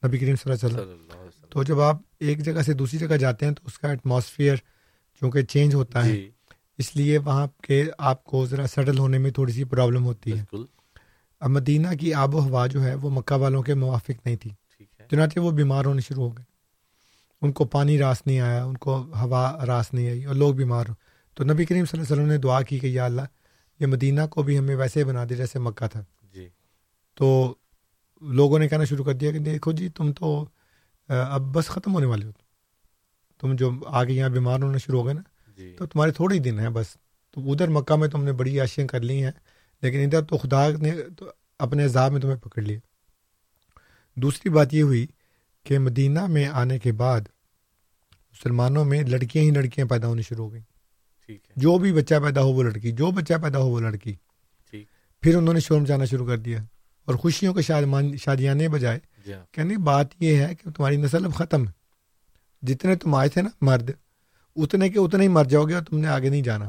نبی کریم صلی اللہ علیہ وسلم۔ تو جب آپ ایک جگہ سے دوسری جگہ جاتے ہیں تو اس کا ایٹماسفیئر چونکہ چینج ہوتا ہے جی۔ اس لیے وہاں کے آپ کو ذرا سیٹل ہونے میں تھوڑی سی پرابلم ہوتی ہے۔ اب مدینہ کی آب و ہوا جو ہے وہ مکہ والوں کے موافق نہیں تھی چنانچہ وہ بیمار ہونے شروع ہو گئے۔ ان کو پانی راس نہیں آیا ان کو ہوا راس نہیں آئی اور لوگ بیمار ہو تو نبی کریم صلی اللہ علیہ وسلم نے دعا کی کہ یا اللہ یہ مدینہ کو بھی ہمیں ویسے بنا دے جیسے مکہ تھا۔ جی۔ تو لوگوں نے کہنا شروع کر دیا کہ دیکھو جی تم تو اب بس ختم ہونے والے ہو۔ تم جو آگے یہاں بیمار ہونا شروع ہو گئے نا جی۔ تو تمہارے تھوڑے ہی دن ہیں بس۔ تو ادھر مکہ میں تم نے بڑی عاشیاں کر لی ہیں لیکن ادھر تو خدا نے تو اپنے عذاب میں تمہیں پکڑ لیا۔ دوسری بات یہ ہوئی کہ مدینہ میں آنے کے بعد مسلمانوں میں لڑکیاں ہی لڑکیاں پیدا ہونی شروع ہو گئیں۔ جو بھی بچہ پیدا ہو وہ لڑکی جو بچہ پیدا ہو وہ لڑکی۔ پھر انہوں نے شور مچانا شروع کر دیا اور خوشیوں کے شادیاں بجائے جی ہاں۔ کہنے بات یہ ہے کہ تمہاری نسل اب ختم ہے۔ جتنے تم آئے تھے نا مرد اتنے کے اتنے ہی مر جاؤ گے اور تم نے آگے نہیں جانا۔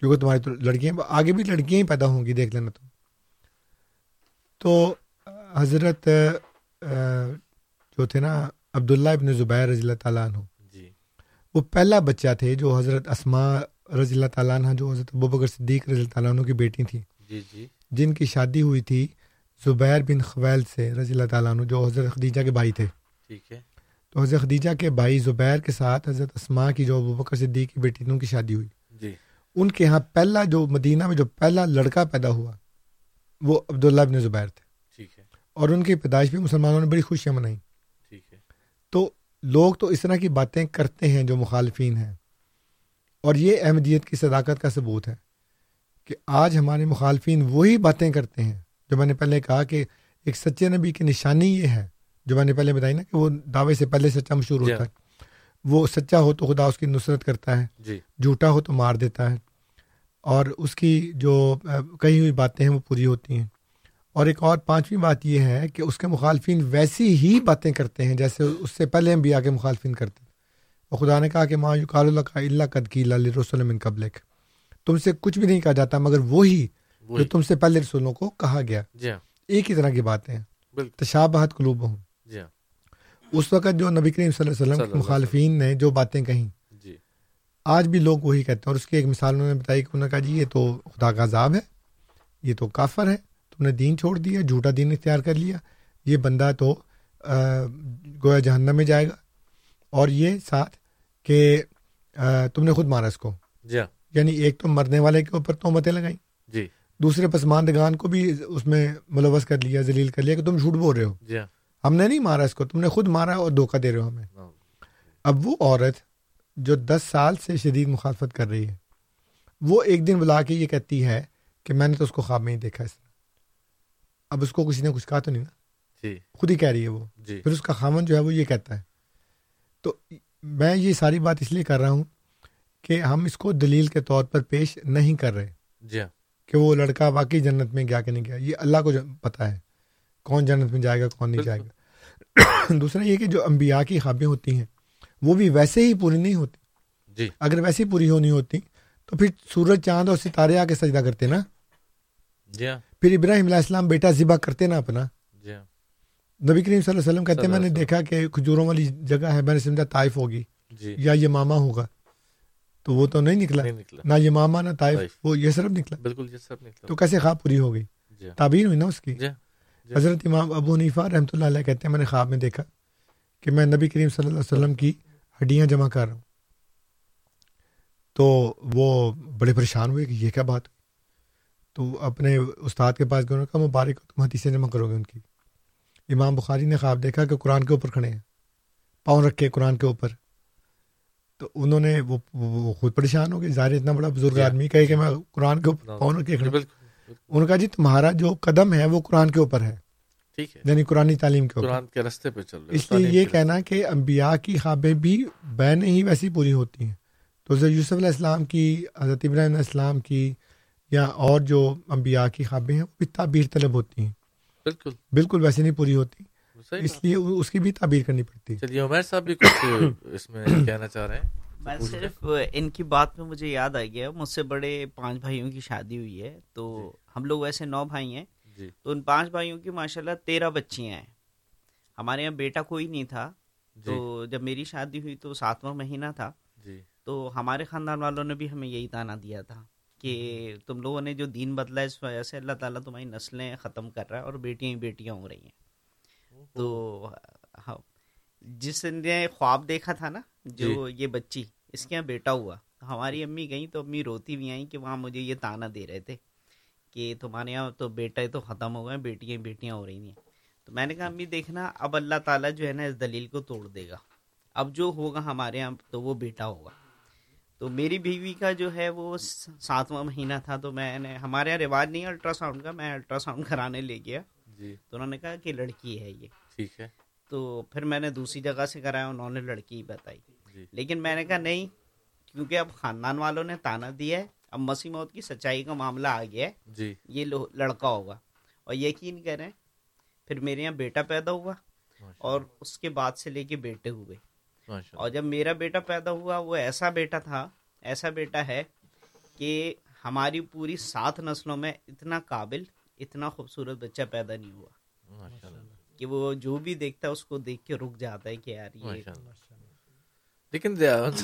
کیونکہ تمہاری تو لڑکیاں آگے بھی لڑکیاں ہی پیدا ہوں گی دیکھ لینا تم۔ تو حضرت جو تھے نا عبداللہ ابن زبیر رضی اللہ تعالیٰ عنہ۔ جی۔ وہ پہلا بچہ تھے جو حضرت اسما رضی اللہ تعالیٰ عنہ جو حضرت بکر صدیق رضی اللہ تعالیٰ عنہ کی بیٹی تھی جی جی۔ جن کی شادی ہوئی تھی زبیر بن خویل سے رضی اللہ تعالیٰ عنہ جو حضرت خدیجہ کے بھائی تھے۔ ٹھیک ہے۔ تو حضرت خدیجہ کے بھائی زبیر کے ساتھ حضرت اسما کی جو بکر صدیق کی بیٹی تھی ان کی شادی ہوئی۔ جی۔ ان کے یہاں پہلا جو مدینہ میں جو پہلا لڑکا پیدا ہوا وہ عبداللہ بن زبیر تھے۔ ٹھیک ہے۔ اور ان کی پیدائش بھی مسلمانوں نے بڑی خوشیاں منائی ٹھیک ہے تو لوگ تو اس طرح کی باتیں کرتے ہیں جو مخالفین ہیں۔ اور یہ احمدیت کی صداقت کا ثبوت ہے کہ آج ہمارے مخالفین وہی باتیں کرتے ہیں۔ جو میں نے پہلے کہا کہ ایک سچے نبی کی نشانی یہ ہے جو میں نے پہلے بتائی نا کہ وہ دعوے سے پہلے سچا مشہور ہوتا ہے۔ وہ سچا ہو تو خدا اس کی نصرت کرتا ہے۔ جی۔ جھوٹا ہو تو مار دیتا ہے۔ اور اس کی جو کہی ہوئی باتیں ہیں وہ پوری ہوتی ہیں۔ اور ایک اور پانچویں بات یہ ہے کہ اس کے مخالفین ویسی ہی باتیں کرتے ہیں جیسے اس سے پہلے ہم بھی آ کے مخالفین کرتے اور خدا نے کہا کہ ماں یقال اللہ کا اللہ قد کی اللہ رسول قبل تم سے کچھ بھی نہیں کہا جاتا مگر وہی جو تم سے پہلے رسولوں کو کہا گیا۔ جی ہاں۔ ایک ہی طرح کی باتیں تشابہت قلوب ہوں جی ہاں۔ اس وقت جو نبی کریم صلی اللہ علیہ وسلم کے مخالفین نے جو باتیں کہیں۔ جی۔ آج بھی لوگ وہی کہتے ہیں۔ اور اس کی ایک مثال انہوں نے بتائی کہ انہوں نے کہا جی یہ تو خدا کا عذاب ہے۔ یہ تو کافر ہے۔ تم نے دین چھوڑ دیا جھوٹا دین اختیار کر لیا۔ یہ بندہ تو گویا جہنم میں جائے گا۔ اور یہ ساتھ کہ تم نے خود مارا اس کو۔ جی ہاں۔ یعنی ایک تو مرنے والے کے اوپر تو متیں لگائیں۔ جی۔ دوسرے پسماندگان کو بھی اس میں ملوث کر لیا ذلیل کر لیا کہ تم جھوٹ بول رہے ہو۔ جی ہاں۔ ہم نے نہیں مارا اس کو تم نے خود مارا اور دھوکہ دے رہے ہو ہمیں۔ اب وہ عورت جو دس سال سے شدید مخالفت کر رہی ہے وہ ایک دن بلا کے یہ کہتی ہے کہ میں نے تو اس کو خواب میں ہی دیکھا اس طرح اب اس کو کسی نے کچھ کہا تو نہیں نا؟ جی۔ خود ہی کہہ رہی ہے وہ۔ جی۔ پھر اس کا خامن جو ہے وہ یہ کہتا ہے۔ تو میں یہ ساری بات اس لیے کر رہا ہوں کہ ہم اس کو دلیل کے طور پر پیش نہیں کر رہے۔ جی ہاں۔ کہ وہ لڑکا واقعی جنت میں گیا کہ نہیں گیا یہ اللہ کو پتہ ہے۔ کون جنت میں جائے گا کون نہیں جائے گا۔ دوسرا یہ کہ جو انبیاء کی خوابیں ہوتی ہیں وہ بھی ویسے ہی پوری نہیں ہوتی۔ جی۔ اگر ویسے ہی پوری ہونی ہوتی تو پھر سورج چاند اور ستارے آ کے سجدہ کرتے نا؟ جی ہاں۔ پھر ابراہیم علیہ السلام بیٹا ذبح کرتے نا اپنا۔ جی۔ نبی کریم صلی اللہ علیہ وسلم کہتے ہیں میں نے دیکھا کہ کھجوروں والی جگہ ہے میں نے سمجھا طائف ہوگی۔ جی۔ یا یہ ماما ہوگا۔ تو وہ تو نہیں نکلا۔ نہ یہ ماما نہ طائف۔ وہ یہ صرف نکلا۔ بالکل یہ سب نکلا۔ تو کیسے خواب پوری ہو گئی؟ جی۔ تعبیر ہوئی نا اس کی۔ حضرت امام ابو حنیفہ رحمۃ اللہ علیہ کہتے ہیں میں نے خواب میں دیکھا کہ میں نبی کریم صلی اللہ علیہ وسلم کی ہڈیاں جمع کر رہا ہوں۔ تو وہ بڑے پریشان ہوئے کہ یہ کیا بات؟ تو اپنے استاد کے پاس گئے کہا مبارک تم حدیثیں جمع کرو گے ان کی۔ امام بخاری نے خواب دیکھا کہ قرآن کے اوپر کھڑے ہیں پاؤں رکھے قرآن کے اوپر۔ تو انہوں نے وہ وہ خود پریشان ہو گئے۔ ظاہر اتنا بڑا بزرگ۔ آدمی کہے کہ میں قرآن کے اوپر پاؤں رکھے بالکل۔ انہوں نے کہا جی تمہارا جو قدم ہے وہ قرآن کے اوپر ہے۔ ٹھیک ہے۔ یعنی قرآن تعلیم کے قرآن کے رستے پہ چل رہے اس لیے یہ کہنا کہ انبیاء کی خوابیں بھی بین ہی ویسی پوری ہوتی ہیں۔ تو حضرت یوسف علیہ السلام کی حضرت ابراہیم علیہ السلام کی یا اور جو انبیاء کی خوابیں ہیں وہ بھی تعبیر طلب ہوتی ہیں۔ بالکل۔ بالکل ویسے نہیں پوری ہوتی۔ اس۔ لیے اس کی بھی تعبیر کرنی پڑتی۔ ہے چلیے عمیر صاحب بھی کچھ اس میں کہنا چاہ رہے ہیں۔ میں۔ صرف ان کی بات میں مجھے یاد آ گیا مجھ سے بڑے پانچ بھائیوں کی شادی ہوئی ہے۔ تو ہم لوگ ویسے نو بھائی ہیں۔ جی۔ تو ان پانچ بھائیوں کی ماشاءاللہ تیرہ بچیاں ہیں۔ ہمارے یہاں بیٹا کوئی نہیں تھا۔ جی۔ تو جب میری شادی ہوئی تو ساتواں مہینہ تھا۔ جی۔ تو ہمارے خاندان والوں نے بھی ہمیں یہی تانا دیا تھا۔ کہ تم لوگوں نے جو دین بدلا ہے اس وجہ سے اللہ تعالیٰ تمہاری نسلیں ختم کر رہا ہے اور بیٹیاں ہی بیٹیاں ہو رہی ہیں۔ تو ہاں جس نے خواب دیکھا تھا نا جو یہ بچی اس کے یہاں بیٹا ہوا۔ ہماری امی گئیں تو امی روتی بھی آئیں کہ وہاں مجھے یہ تانا دے رہے تھے کہ تمہارے یہاں تو بیٹا تو ختم ہو گئے بیٹیاں ہی بیٹیاں ہو رہی ہیں۔ تو میں نے کہا امی دیکھنا اب اللہ تعالیٰ جو ہے نا اس دلیل کو توڑ دے گا۔ اب جو ہوگا ہمارے یہاں تو وہ بیٹا ہوگا۔ تو میری بیوی کا جو ہے وہ ساتواں مہینہ تھا تو میں نے ہمارے یہاں رواج نہیں ہے الٹرا ساؤنڈ کا میں الٹرا ساؤنڈ کرانے لے گیا۔ جی۔ تو انہوں نے کہا کہ لڑکی ہے یہ۔ ٹھیک ہے۔ تو پھر میں نے دوسری جگہ سے کرایا انہوں نے لڑکی ہی بتائی۔ جی۔ لیکن میں نے کہا نہیں کیونکہ اب خاندان والوں نے تانا دیا ہے اب مسیح موت کی سچائی کا معاملہ آ گیا ہے۔ جی۔ یہ لڑکا ہوگا۔ اور یقین کریں پھر میرے یہاں بیٹا پیدا ہوا۔ اور اس کے بعد سے لے کے بیٹے ہوئے۔ اور جب میرا بیٹا پیدا ہوا وہ ایسا بیٹا تھا ایسا بیٹا ہے کہ ہماری پوری سات نسلوں میں اتنا قابل اتنا خوبصورت بچہ پیدا نہیں ہوا۔ کہ وہ جو بھی دیکھتا ہے اس کو دیکھ کے رک جاتا ہے کہ یار یہ لیکن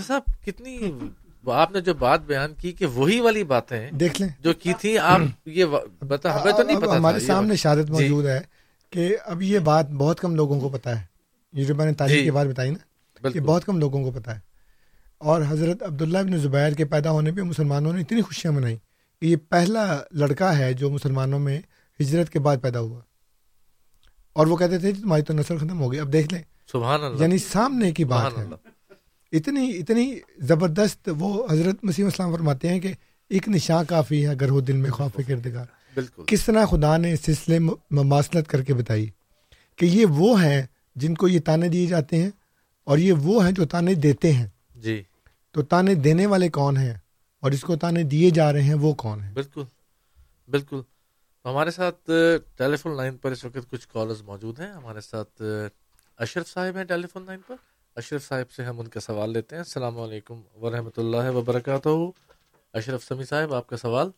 صاحب کتنی آپ نے جو بات بیان کی کہ وہی والی باتیں ہیں دیکھ لیں۔ جو کی تھی آپ یہ بتا ہمیں تو نہیں پتا ہمارے سامنے شہادت جی۔ موجود ہے کہ اب یہ بات بہت کم لوگوں کو پتا ہے۔ یہ جو میں نے تاریخ جی۔ کی بات بتائی نا یہ بالکل بہت کم لوگوں کو پتا ہے۔ اور حضرت عبداللہ بن زبیر کے پیدا ہونے پہ مسلمانوں نے اتنی خوشیاں منائی کہ یہ پہلا لڑکا ہے جو مسلمانوں میں ہجرت کے بعد پیدا ہوا۔ اور وہ کہتے تھے "جی، تمہاری تو نسل ختم ہو گئی اب دیکھ لیں۔ سبحان اللہ۔ یعنی سامنے کی بات ہے۔ اللہ۔ اتنی اتنی زبردست وہ حضرت مسیم اسلام فرماتے ہیں کہ ایک نشان کافی ہے اگر ہو دل میں خوف کردگار۔ بالکل۔ کس طرح خدا نے سلسلے میں مماثلت کر کے بتائی کہ یہ وہ ہیں جن کو یہ تانے دیے جاتے ہیں اور یہ وہ ہیں جو تانے دیتے ہیں۔ جی۔ تو تانے دینے والے کون ہیں اور اس کو تانے دیے جا رہے ہیں وہ کون ہیں؟ بالکل۔ بالکل۔ ہمارے ساتھ ٹیلی فون لائن پر اس وقت کچھ کالرز موجود ہیں۔ ہمارے ساتھ اشرف صاحب ہیں ٹیلی فون لائن پر۔ اشرف صاحب سے ہم ان کا سوال لیتے ہیں۔ السلام علیکم ورحمۃ اللہ وبرکاتہ۔ اشرف سمی صاحب آپ کا سوال؟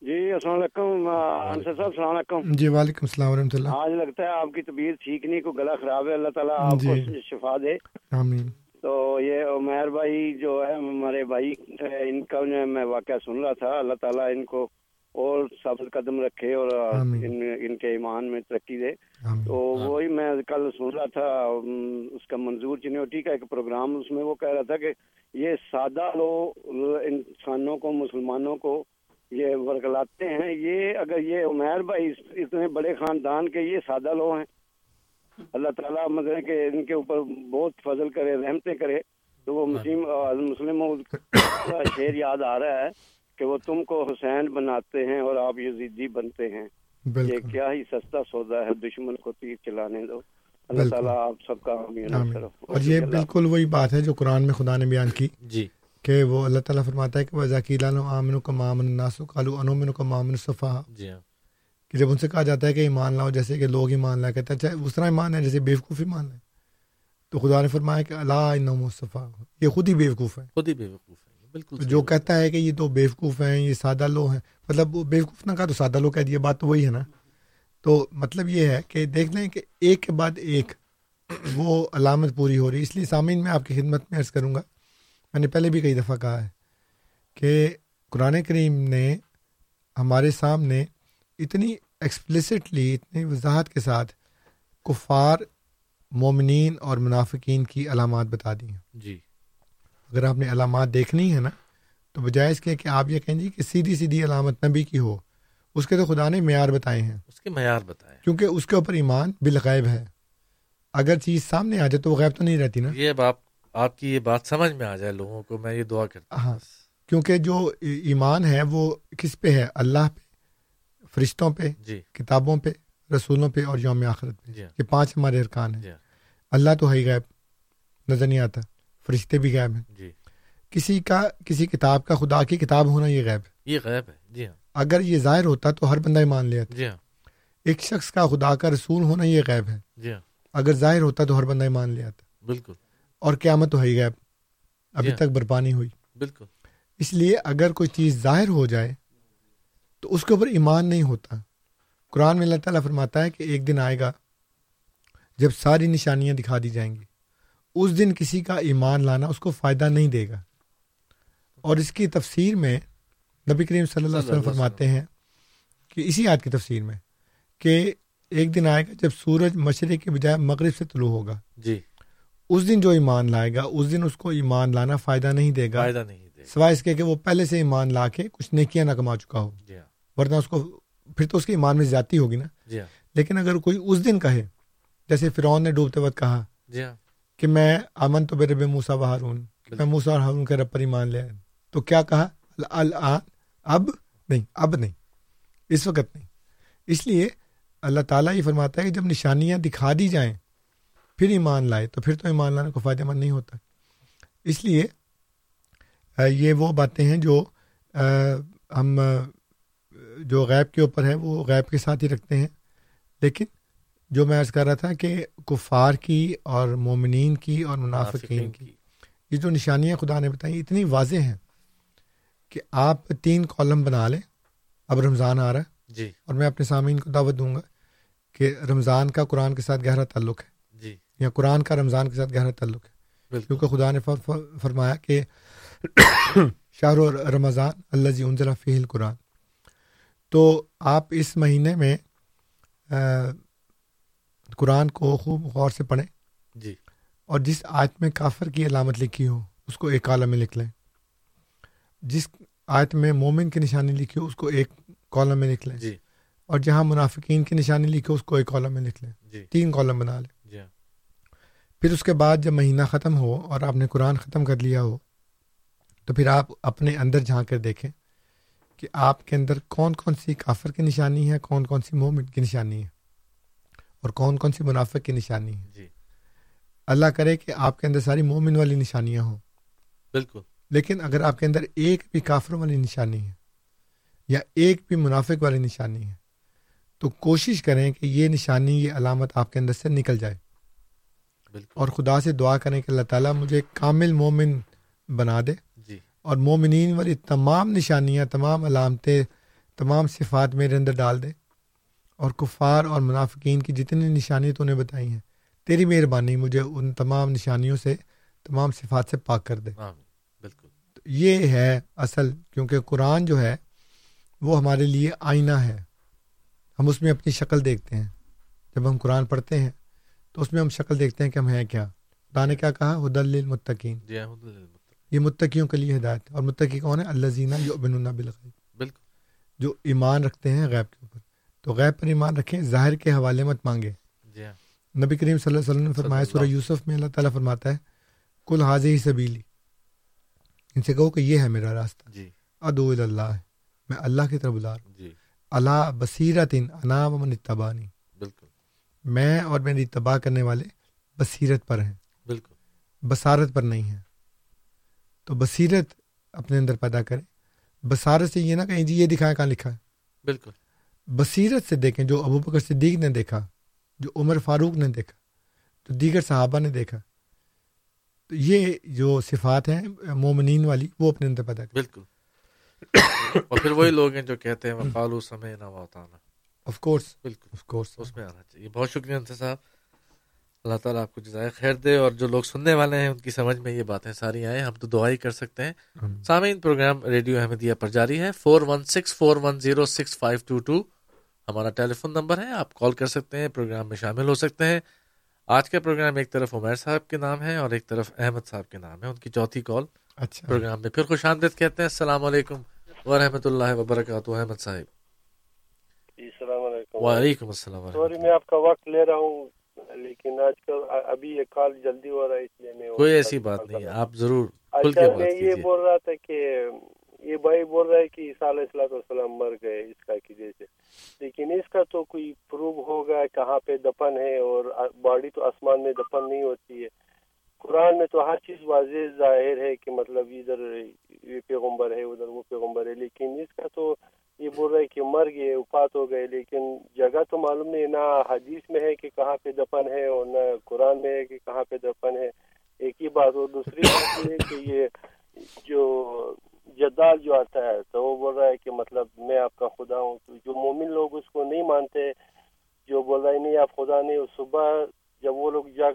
جی السلام علیکم انصر صاحب السلام علیکم۔ جی وعلیکم السلام ورحمۃ اللہ۔ آج لگتا ہے آپ کی طبیعت ٹھیک نہیں کو گلا خراب ہے اللہ تعالیٰ آپ کو جی۔ شفا دے۔ آمین۔ تو یہ عمیر بھائی جو ہے ہمارے بھائی ان کا میں واقعہ سن رہا تھا۔ اللہ تعالیٰ ان کو اور ثابت قدم رکھے اور۔ ان ان کے ایمان میں ترقی دے۔ آمین۔ تو وہی میں کل سن رہا تھا اس کا منظور چنوٹی کا ایک پروگرام اس میں وہ کہہ رہا تھا کہ یہ سادہ لوگ انسانوں کو مسلمانوں کو یہ ورگلاتے ہیں یہ اگر یہ عمیر بھائی اس- اتنے بڑے خاندان کے یہ سادہ لوگ ہیں۔ اللہ تعالیٰ مطلب کہ ان کے اوپر بہت فضل کرے رحمتیں کرے۔ تو وہ مسلم مسلموں کا شعر یاد آ رہا ہے کہ وہ تم کو حسین بناتے ہیں اور آپ یزیدی بنتے ہیں۔ یہ کیا ہی سستا سودا ہے دشمن کو تیر چلانے دو۔ اللہ۔ تعالیٰ آپ سب کا۔ اور یہ بالکل وہی بات ہے جو قرآن میں خدا نے بیان کی۔ جی۔ کہ وہ اللہ تعالیٰ فرماتا ہے کہ وہ ذکیل آمن کا مامن ناسو کالو انومن کا مامن صفا جی ہاں۔ کہ جب ان سے کہا جاتا ہے کہ ایمان لاؤ جیسے کہ لوگ ایمان لایا کہتا ہے چاہے اس طرح ایمان ہے جیسے بیوقوف ایمان لائے۔ تو خدا نے فرمایا کہ اللہ انم صفا یہ خود ہی بیوقوف ہے خود ہی بے وقوف ہے بالکل جو کہتا ہے کہ یہ تو بیوقوف ہیں یہ سادہ لو ہیں۔ مطلب وہ بیوقوف نہ کہا تو سادہ لو کہہ دیا بات تو وہی ہے نا۔ تو مطلب یہ ہے کہ دیکھ لیں کہ ایک کے بعد ایک وہ علامت پوری ہو رہی ہے۔ اس لیے سامعین میں آپ کی خدمت میں عرض کروں گا میں نے پہلے بھی کئی دفعہ کہا ہے کہ قرآن کریم نے ہمارے سامنے اتنی ایکسپلسٹلی اتنی وضاحت کے ساتھ کفار مومنین اور منافقین کی علامات بتا دی ہیں۔ جی۔ اگر آپ نے علامات دیکھنی ہے نا تو بجائے اس کے کہ آپ یہ کہیں جی کہ سیدھی سیدھی علامت نبی کی ہو اس کے تو خدا نے معیار بتائے ہیں۔ اس کے معیار بتائیں کیونکہ اس کے اوپر ایمان بالغیب ہے۔ اگر چیز سامنے آ جائے تو وہ غیب تو نہیں رہتی نا۔ یہ اب آپ آپ کی یہ بات سمجھ میں آ جائے لوگوں کو میں یہ دعا کرتا ہاں ہوں۔ بس۔ کیونکہ جو ای- ایمان ہے وہ کس پہ ہے؟ اللہ پہ فرشتوں پہ جی۔ کتابوں پہ رسولوں پہ اور یوم آخرت پہ۔ جی۔ ہاں، یہ پانچ ہمارے ارکان ہیں۔ جی۔ ہاں، اللہ تو ہے ہی غیب نظر نہیں آتا۔ فرشتے بھی غیب ہیں۔ جی۔ کسی کا کسی کتاب کا خدا کی کتاب ہونا یہ غیب ہے۔ یہ غیب ہے۔ جی ہاں۔ اگر یہ ظاہر ہوتا تو ہر بندہ ایمان لے آتا۔ جی ہاں۔ ایک شخص کا خدا کا رسول ہونا یہ غیب ہے۔ جی ہاں۔ اگر ظاہر ہوتا تو ہر بندہ ایمان لے آتا۔ بالکل۔ اور قیامت تو ہے ہی غیب۔ ابھی ہاں۔ تک برپا نہیں ہوئی۔ بالکل۔ اس لیے اگر کوئی چیز ظاہر ہو جائے تو اس کے اوپر ایمان نہیں ہوتا۔ قرآن میں اللہ تعالیٰ فرماتا ہے کہ ایک دن آئے گا جب ساری نشانیاں دکھا دی جائیں گی۔ اس دن کسی کا ایمان لانا اس کو فائدہ نہیں دے گا۔ اور اس کی تفسیر میں نبی کریم صلی اللہ علیہ وسلم۔ فرماتے ہیں کہ اسی آیت کی تفسیر میں کہ ایک دن آئے گا جب سورج مشرق کے بجائے مغرب سے طلوع ہوگا۔ جی۔ اس دن جو ایمان لائے گا اس دن اس کو ایمان لانا فائدہ نہیں دے گا۔ فائدہ نہیں دے سوائے اس کے کہ وہ پہلے سے ایمان لا کے کچھ نیکیاں نہ کما چکا ہو۔ جی ہاں۔ ورنہ اس کو پھر تو اس کے ایمان میں زیادتی ہوگی نا۔ جی ہاں۔ لیکن اگر کوئی اس دن کہے جیسے فرعون نے ڈوبتے وقت کہا جی ہاں۔ کہ میں امن تو بے رب موسا و ہارون میں موسا اور ہارون کے رب پر ایمان لے تو کیا کہا؟ الان اب نہیں اب نہیں اس وقت نہیں۔ اس لیے اللہ تعالیٰ یہ فرماتا ہے کہ جب نشانیاں دکھا دی جائیں پھر ایمان لائے تو پھر تو ایمان لانے کو فائدہ مند نہیں ہوتا۔ اس لیے یہ وہ باتیں ہیں جو ہم جو غیب کے اوپر ہے وہ غیب کے ساتھ ہی رکھتے ہیں۔ لیکن جو میں عرض کر رہا تھا کہ کفار کی اور مومنین کی اور منافقین کی یہ جو نشانیاں خدا نے بتائیں اتنی واضح ہیں کہ آپ تین کالم بنا لیں۔ اب رمضان آ رہا ہے۔ جی۔ اور میں اپنے سامعین کو دعوت دوں گا کہ رمضان کا قرآن کے ساتھ گہرا تعلق ہے۔ یا قرآن کا رمضان کے ساتھ گہرا تعلق ہے۔ کیونکہ خدا نے فرمایا کہ شاہ رمضان اللہ جی انزلہ فی القرآن۔ تو آپ اس مہینے میں قرآن کو خوب غور سے پڑھیں۔ جی۔ اور جس آیت میں کافر کی علامت لکھی ہو اس کو ایک کالم میں لکھ لیں۔ جس آیت میں مومن کی نشانی لکھی ہو اس کو ایک کالم میں لکھ لیں۔ جی۔ اور جہاں منافقین کی نشانی لکھی ہو اس کو ایک کالم میں لکھ لیں۔ جی۔ تین کالم بنا لیں۔ پھر اس کے بعد جب مہینہ ختم ہو اور آپ نے قرآن ختم کر لیا ہو تو پھر آپ اپنے اندر جھانک کر دیکھیں کہ آپ کے اندر کون کون سی کافر کی نشانی ہے کون کون سی مومن کی نشانی ہے اور کون کون سی منافق کی نشانی ہے۔ جی۔ اللہ کرے کہ آپ کے اندر ساری مومن والی نشانیاں ہوں۔ بالکل۔ لیکن اگر آپ کے اندر ایک بھی کافر والی نشانی ہے یا ایک بھی منافق والی نشانی ہے تو کوشش کریں کہ یہ نشانی یہ علامت آپ کے اندر سے نکل جائے۔ بالکل۔ اور خدا سے دعا کریں کہ اللہ تعالیٰ مجھے کامل مومن بنا دے۔ جی۔ اور مومنین والی تمام نشانیاں تمام علامتیں تمام صفات میرے اندر ڈال دے۔ اور کفار اور منافقین کی جتنی نشانیاں تو نے بتائی ہیں تیری مہربانی مجھے ان تمام نشانیوں سے تمام صفات سے پاک کر دے۔ آمین۔ بالکل۔ تو یہ ہے اصل کیونکہ قرآن جو ہے وہ ہمارے لیے آئینہ ہے۔ ہم اس میں اپنی شکل دیکھتے ہیں۔ جب ہم قرآن پڑھتے ہیں تو اس میں ہم شکل دیکھتے ہیں کہ ہم ہیں کیا۔ خدا نے کیا کہا؟ حدل المتقین جی للہ یہ متقیوں کے لیے ہدایت ہے اور متقی کون ہے اللہ زینہ جو بن بالغیب۔ بالکل۔ جو ایمان رکھتے ہیں غیب کے اوپر۔ تو غیب پر ایمان رکھیں ظاہر کے حوالے مت مانگے۔ جی ہاں۔ نبی کریم صلی اللہ علیہ وسلم نے فرمایا سورہ یوسف میں اللہ تعالیٰ فرماتا ہے کل حاضر ہی سبیلی۔ ان سے کہو کہ یہ ہے میرا راستہ۔ جی۔ ادو اللہ میں اللہ کی طرف بلا رہا ہوں۔ جی۔ اللہ بصیرت انا من اتبانی میں اور میری اتباع کرنے والے بصیرت پر ہیں۔ بالکل۔ بصارت پر نہیں ہیں۔ تو بصیرت اپنے اندر پیدا کریں۔ بصارت سے یہ نہ کہیں جی یہ دکھائیں کہاں لکھا ہے۔ بالکل۔ بصیرت سے دیکھیں جو ابو بکر صدیق نے دیکھا جو عمر فاروق نے دیکھا جو دیگر صحابہ نے دیکھا تو یہ جو صفات ہیں مومنین والی وہ اپنے اندر پیدا کریں۔ بالکل۔ اور پھر وہی لوگ ہیں جو کہتے ہیں وقالو سمے نہ واتانا۔ آف کورس بالکل۔ آف کورس اس میں آنا چاہیے۔ بہت شکریہ انصر صاحب۔ اللہ تعالیٰ آپ کو جزائے خیر دے اور جو لوگ سننے والے ہیں ان کی سمجھ میں یہ باتیں ساری آئیں۔ ہم تو دعا ہی کر سکتے ہیں۔ سامعین پروگرام ریڈیو احمدیہ پر جاری ہے۔ Four one six four one zero six five two two ہمارا ٹیلی فون نمبر ہے۔ آپ کال کر سکتے ہیں۔ پروگرام میں شامل ہو سکتے ہیں۔ آج کا پروگرام ایک طرف عمیر صاحب کے نام ہے اور ایک طرف احمد صاحب کے نام ہے۔ ان کی چوتھی کال۔ اچھا۔ پروگرام میں پھر خوش آمدید کہتے ہیں۔ السلام علیکم ورحمۃ اللہ وبرکاتہ۔ احمد صاحب۔ جی السلام علیکم. وعلیکم السلام سوری میں آپ کا وقت لے رہا ہوں لیکن آج کل ابھی یہ کال جلدی ہو رہا ہے اس لیے میں کوئی ایسی بات نہیں آپ ضرور کھل اچھا کے میں یہ بول رہا تھا کہ یہ بھائی بول رہا ہے کہ عیسیٰ علیہ السلام والسلام مر گئے اس کا عقیدے سے۔ لیکن اس کا تو کوئی پروو ہوگا کہاں پہ دفن ہے اور باڈی تو آسمان میں دفن نہیں ہوتی ہے۔ قرآن میں تو ہر چیز واضح ظاہر ہے کہ مطلب ادھر یہ پیغمبر ہے ادھر وہ پیغمبر ہے لیکن اس کا تو یہ بول رہا ہے کہ مر گئے وفات ہو گئے، لیکن جگہ تو معلوم نہیں، نہ حدیث میں ہے کہ کہاں پہ دفن ہے اور نہ قرآن میں ہے کہ کہاں پہ دفن ہے۔ ایک ہی بات اور دوسری بات یہ کہ یہ جو جدال جو آتا ہے، تو وہ بول رہا ہے کہ مطلب میں آپ کا خدا ہوں۔ تو جو مومن لوگ اس کو نہیں مانتے، جو بول رہا ہے نہیں، آپ خدا نہیں صبح جب وہ لوگ جاگ،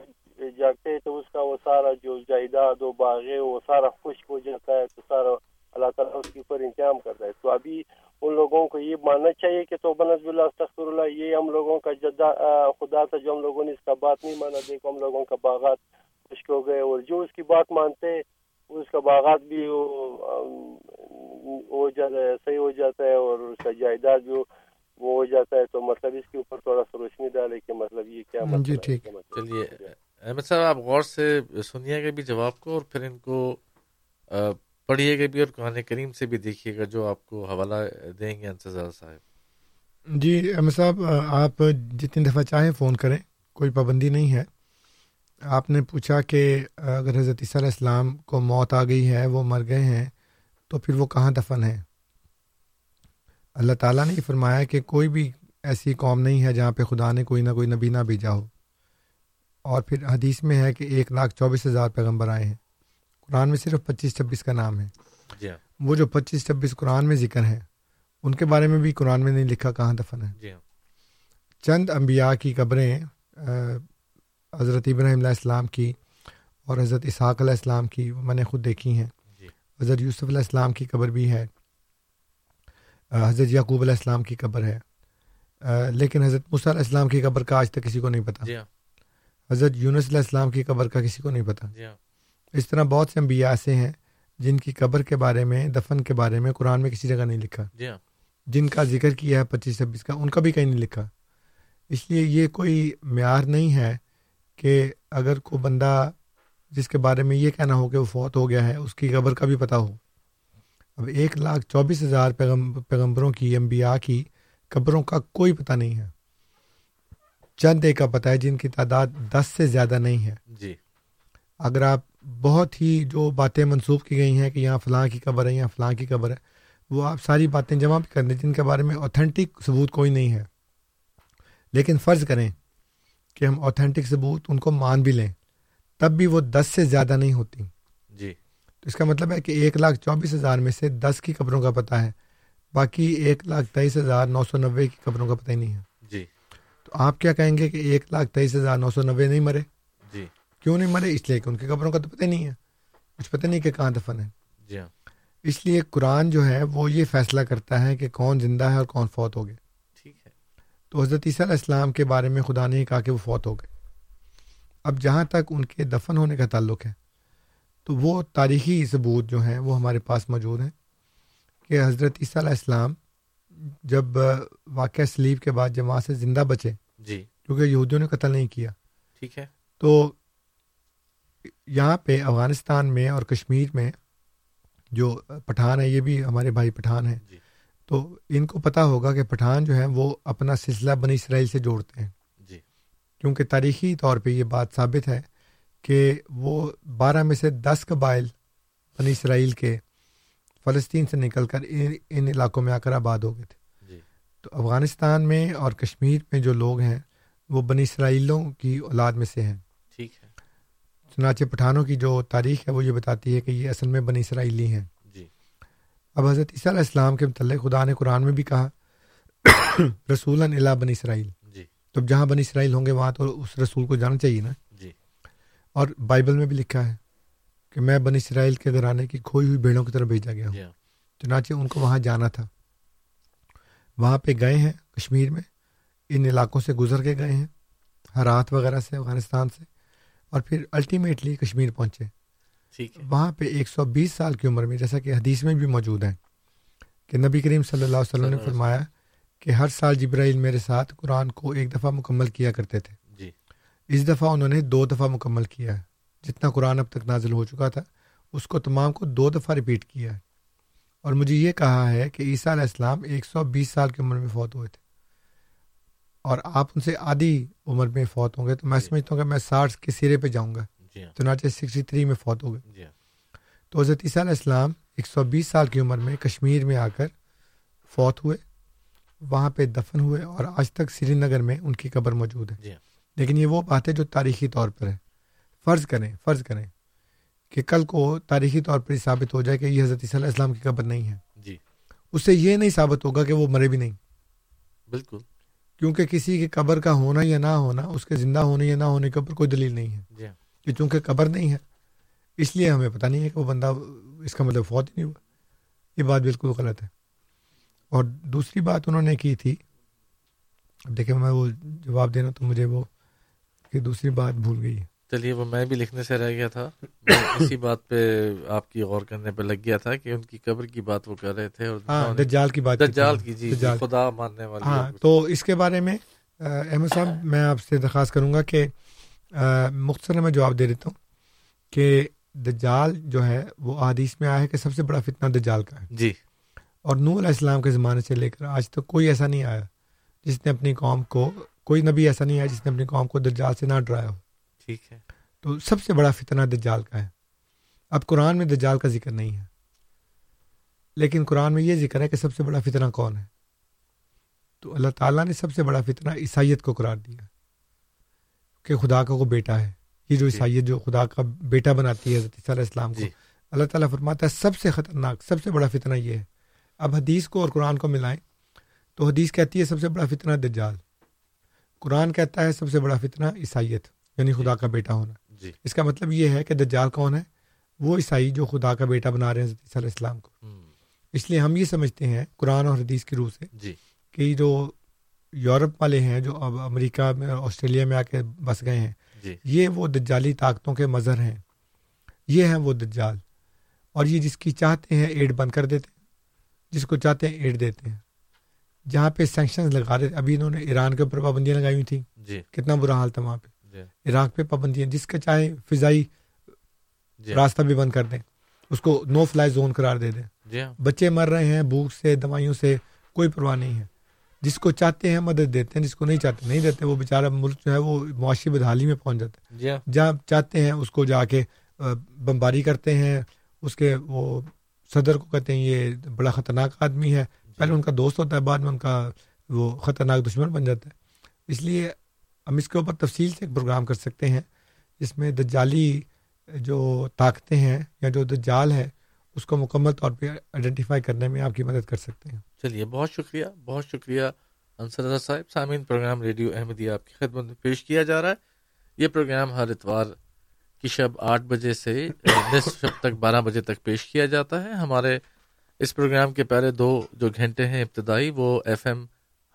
جاگتے ہیں تو اس کا وہ سارا جو جائیداد و باغ ہے وہ سارا خشک ہو جاتا ہے، تو سارا اللہ تعالیٰ اس کے اوپر انتظام کرتا ہے۔ تو ابھی ان لوگوں کو یہ ماننا چاہیے کہ تو بنس اللہ استغفر اللہ یہ ہم لوگوں کا جدا خدا تھا جو ہم لوگوں نے اس کا بات نہیں مانا۔ دیکھو ہم لوگوں کا باغات خشک ہو گئے اور جو اس کی بات مانتے ہیں اس کا باغات بھی ہو جاتا ہے صحیح ہو جاتا ہے اور اس کا جائیداد بھی وہ ہو جاتا ہے۔ تو مطلب اس کے اوپر تھوڑا سا روشنی ڈالے کہ مطلب یہ کیا جی مطلب ٹھیک چلیے احمد صاحب آپ غور سے سنیے گا بھی جواب کو اور پھر ان کو پڑھیے گا بھی اور قرآن کریم سے بھی دیکھیے گا جو آپ کو حوالہ دیں گے انتظار صاحب۔ جی احمد صاحب، آپ جتنی دفعہ چاہیں فون کریں، کوئی پابندی نہیں ہے۔ آپ نے پوچھا کہ اگر حضرت عیسیٰ علیہ السلام کو موت آ گئی ہے، وہ مر گئے ہیں، تو پھر وہ کہاں دفن ہے اللہ تعالیٰ نے یہ فرمایا کہ کوئی بھی ایسی قوم نہیں ہے جہاں پہ خدا نے کوئی نہ کوئی نبی نہ بھیجا ہو۔ اور پھر حدیث میں ہے کہ ایک لاکھ چوبیس ہزار پیغمبر آئے ہیں۔ قرآن میں صرف پچیس چھبیس کا نام ہے۔ جی ہاں۔ وہ جو پچیس چھبیس قرآن میں ذکر ہیں ان کے بارے میں بھی قرآن میں نہیں لکھا کہاں دفن ہے؟ جی ہاں۔ چند انبیاء کی قبریں حضرت ابراہیم علیہ السلام کی اور حضرت اسحاق علیہ السلام کی میں نے خود دیکھی ہیں۔ جی۔ حضرت یوسف علیہ السلام کی قبر بھی ہے۔ حضرت یعقوب علیہ السلام کی قبر ہے۔ لیکن حضرت مصع علیہ السلام کی قبر کا آج تک کسی کو نہیں پتہ جی ہاں۔ حضرت یونس علیہ السلام کی قبر کا کسی کو نہیں پتہ ہاں۔ اس طرح بہت سے انبیاء ایسے ہیں جن کی قبر کے بارے میں دفن کے بارے میں قرآن میں کسی جگہ نہیں لکھا۔ جی ہاں۔ جن کا ذکر کیا ہے پچیس چھبیس کا ان کا بھی کہیں نہیں لکھا۔ اس لیے یہ کوئی معیار نہیں ہے کہ اگر کوئی بندہ جس کے بارے میں یہ کہنا ہو کہ وہ فوت ہو گیا ہے اس کی قبر کا بھی پتہ ہو۔ اب ایک لاکھ چوبیس ہزار پیغم پیغمبروں کی انبیاء کی قبروں کا کوئی پتہ نہیں ہے۔ چند ایک کا پتہ ہے جن کی تعداد دس سے زیادہ نہیں ہے۔ جی۔ اگر آپ بہت ہی جو باتیں منسوخ کی گئی ہیں کہ یہاں فلاں کی قبر ہے یہاں فلاں کی قبر ہے وہ آپ ساری باتیں جمع بھی کر دیں جن کے بارے میں اوتھینٹک ثبوت کوئی نہیں ہے۔ لیکن فرض کریں کہ ہم اوتھینٹک ثبوت ان کو مان بھی لیں تب بھی وہ دس سے زیادہ نہیں ہوتی۔ جی۔ تو اس کا مطلب ہے کہ ایک لاکھ چوبیس ہزار میں سے دس کی قبروں کا پتہ ہے باقی ایک لاکھ تیئیس ہزار نو سو نوے کی قبروں کا پتہ ہی نہیں ہے۔ جی۔ تو آپ کیا کہیں گے کہ ایک لاکھ تیئیس ہزار نو سو نوے نہیں مرے؟ کیوں نہیں مرے؟ اس لیے کہ ان کی قبروں کا تو پتہ نہیں ہے۔ کچھ پتہ نہیں کہ کہاں دفن ہے۔ جی ہاں۔ اس لیے قرآن جو ہے وہ یہ فیصلہ کرتا ہے کہ کون زندہ ہے اور کون فوت ہو گئے۔ ٹھیک ہے۔ تو حضرت عیسیٰ علیہ السلام کے بارے میں خدا نے کہا کہ وہ فوت ہو گئے۔ اب جہاں تک ان کے دفن ہونے کا تعلق ہے تو وہ تاریخی ثبوت جو ہیں وہ ہمارے پاس موجود ہیں کہ حضرت عیسیٰ علیہ السلام جب واقعہ سلیب کے بعد جب وہاں سے زندہ بچے جی۔ کیونکہ یہودیوں نے قتل نہیں کیا۔ ٹھیک ہے۔ تو یہاں پہ افغانستان میں اور کشمیر میں جو پٹھان ہے یہ بھی ہمارے بھائی پٹھان ہیں۔ جی۔ تو ان کو پتہ ہوگا کہ پٹھان جو ہیں وہ اپنا سلسلہ بنی اسرائیل سے جوڑتے ہیں۔ جی۔ کیونکہ تاریخی طور پہ یہ بات ثابت ہے کہ وہ بارہ میں سے دس قبائل بنی اسرائیل کے فلسطین سے نکل کر ان ان علاقوں میں آ کر آباد ہو گئے تھے۔ جی۔ تو افغانستان میں اور کشمیر میں جو لوگ ہیں وہ بنی اسرائیلوں کی اولاد میں سے ہیں۔ چنانچہ پٹھانوں کی جو تاریخ ہے وہ یہ بتاتی ہے کہ یہ اصل میں بنی اسرائیلی ہیں۔ جی۔ اب حضرت عیسیٰ علیہ السلام کے متعلق خدا نے قرآن میں بھی کہا رسول اللہ بنی اسرائیل۔ جی۔ تو جہاں بنی اسرائیل ہوں گے وہاں تو اس رسول کو جانا چاہیے نا۔ جی۔ اور بائبل میں بھی لکھا ہے کہ میں بنی اسرائیل کے گھرانے کی کھوئی ہوئی بھیڑوں کی طرف بھیجا گیا ہوں۔ جی ہاں۔ چنانچہ ان کو وہاں جانا تھا۔ وہاں پہ گئے ہیں کشمیر میں ان علاقوں سے گزر کے گئے ہیں ہرات وغیرہ سے افغانستان سے۔ اور پھر الٹیمیٹلی کشمیر پہنچے۔ ٹھیک ہے۔ وہاں پہ ایک سو بیس سال کی عمر میں جیسا کہ حدیث میں بھی موجود ہے کہ نبی کریم صلی اللہ علیہ وسلم نے فرمایا کہ ہر سال جبرائیل میرے ساتھ قرآن کو ایک دفعہ مکمل کیا کرتے تھے۔ جی۔ اس دفعہ انہوں نے دو دفعہ مکمل کیا ہے۔ جتنا قرآن اب تک نازل ہو چکا تھا اس کو تمام کو دو دفعہ ریپیٹ کیا ہے۔ اور مجھے یہ کہا ہے کہ عیسیٰ علیہ السلام ایک سو بیس سال کی عمر میں فوت ہوئے تھے۔ اور آپ ان سے آدھی عمر میں فوت ہوں گے تو میں جی۔ سمجھتا ہوں کہ میں ساٹھ کے سرے پہ جاؤں گا۔ چنانچہ سکسٹی تھری میں فوت ہو گئے۔ جی ہاں۔ تو حضرت عیسیٰ علیہ السلام ایک سو بیس سال کی عمر میں کشمیر میں آ کر فوت ہوئے وہاں پہ دفن ہوئے اور آج تک سری نگر میں ان کی قبر موجود ہے۔ جی ہاں۔ لیکن یہ وہ بات ہے جو تاریخی طور پر ہے۔ فرض کریں فرض کریں کہ کل کو تاریخی طور پر ثابت ہو جائے کہ یہ حضرت عیسیٰ علیہ السلام کی قبر نہیں ہے۔ جی۔ اس سے یہ نہیں ثابت ہوگا کہ وہ مرے بھی نہیں۔ بالکل۔ کیونکہ کسی کی قبر کا ہونا یا نہ ہونا اس کے زندہ ہونے یا نہ ہونے کے اوپر کوئی دلیل نہیں ہے۔ جی۔ کہ چونکہ قبر نہیں ہے اس لیے ہمیں پتہ نہیں ہے کہ وہ بندہ اس کا مطلب فوت ہی نہیں ہوا۔ یہ بات بالکل غلط ہے۔ اور دوسری بات انہوں نے کی تھی اب دیکھیں میں وہ جواب دینا تو مجھے وہ کہ دوسری بات بھول گئی چلیے وہ میں بھی لکھنے سے رہ گیا تھا۔ اسی بات پہ آپ کی غور کرنے پہ لگ گیا تھا کہ ان کی قبر کی بات وہ کر رہے تھے اور ہاں دجال کی بات دجال کی جی جی، خدا ماننے والی ہاں۔ تو اس کے بارے میں احمد صاحب میں آپ سے درخواست کروں گا کہ مختصر میں جواب دے دیتا ہوں کہ دجال جو ہے وہ حدیث میں آیا ہے کہ سب سے بڑا فتنہ دجال کا ہے۔ جی۔ اور نور علیہ السلام کے زمانے سے لے کر آج تک کوئی ایسا نہیں آیا جس نے اپنی قوم کو کوئی نبی ایسا نہیں آیا جس نے اپنی قوم کو دجال سے نہ ڈرایا ہو۔ ٹھیک ہے۔ تو سب سے بڑا فتنہ دجال کا ہے۔ اب قرآن میں دجال کا ذکر نہیں ہے۔ لیکن قرآن میں یہ ذکر ہے کہ سب سے بڑا فتنہ کون ہے؟ تو اللہ تعالیٰ نے سب سے بڑا فتنہ عیسائیت کو قرار دیا۔ کہ خدا کا وہ بیٹا ہے۔ یہ جو جی۔ عیسائیت جو خدا کا بیٹا بناتی ہے حضرت عیسیٰ علیہ السلام کو۔ جی۔ اللہ تعالیٰ فرماتا ہے سب سے خطرناک سب سے بڑا فتنہ یہ ہے۔ اب حدیث کو اور قرآن کو ملائیں تو حدیث کہتی ہے سب سے بڑا فتنہ دجال۔ قرآن کہتا ہے سب سے بڑا فتنہ عیسائیت۔ یعنی خدا کا بیٹا ہونا۔ جی۔ اس کا مطلب یہ ہے کہ دجال کون ہے؟ وہ عیسائی جو خدا کا بیٹا بنا رہے ہیں حضرت علیہ السلام کو۔ اس لیے ہم یہ سمجھتے ہیں قرآن اور حدیث کی روح سے جی۔ کہ جو یورپ والے ہیں جو اب امریکہ میں آسٹریلیا میں آ کے بس گئے ہیں جی۔ یہ وہ دجالی طاقتوں کے مظہر ہیں۔ یہ ہیں وہ دجال۔ اور یہ جس کی چاہتے ہیں ایڈ بند کر دیتے ہیں جس کو چاہتے ہیں ایڈ دیتے ہیں۔ جہاں پہ سینکشنز لگا رہے ابھی انہوں نے ایران کے اوپر پابندیاں لگائی ہوئی تھیں۔ جی۔ کتنا برا حال تھا وہاں پہ۔ جی عراق پہ پابندیاں جس کا چاہے فضائی جی۔ راستہ بھی بند کر دیں۔ اس کو نو فلائی زون قرار دے دیں۔ جی۔ بچے مر رہے ہیں بھوک سے دوائیوں سے کوئی پرواہ نہیں ہے۔ جس کو چاہتے ہیں مدد دیتے ہیں جس کو نہیں چاہتے نہیں دیتے وہ بیچارہ ملک جو ہے وہ معاشی بدحالی میں پہنچ جاتا ہے۔ جی۔ ہاں جہاں چاہتے ہیں اس کو جا کے بمباری کرتے ہیں۔ اس کے وہ صدر کو کہتے ہیں یہ بڑا خطرناک آدمی ہے۔ پہلے ان کا دوست ہوتا ہے بعد میں ان کا وہ خطرناک دشمن بن جاتا ہے۔ اس لیے ہم اس کے اوپر تفصیل سے ایک پروگرام کر سکتے ہیں، جس میں دجالی جو طاقتیں ہیں یا جو دجال ہے، اس کو مکمل طور پہ آئیڈینٹیفائی کرنے میں آپ کی مدد کر سکتے ہیں۔ چلیے، بہت شکریہ بہت شکریہ انصر رضا صاحب۔ سامعین، پروگرام ریڈیو احمدیہ آپ کی خدمت میں پیش کیا جا رہا ہے۔ یہ پروگرام ہر اتوار کی شب آٹھ بجے سے نصف شب تک بارہ بجے تک پیش کیا جاتا ہے۔ ہمارے اس پروگرام کے پہلے دو جو گھنٹے ہیں ابتدائی، وہ F M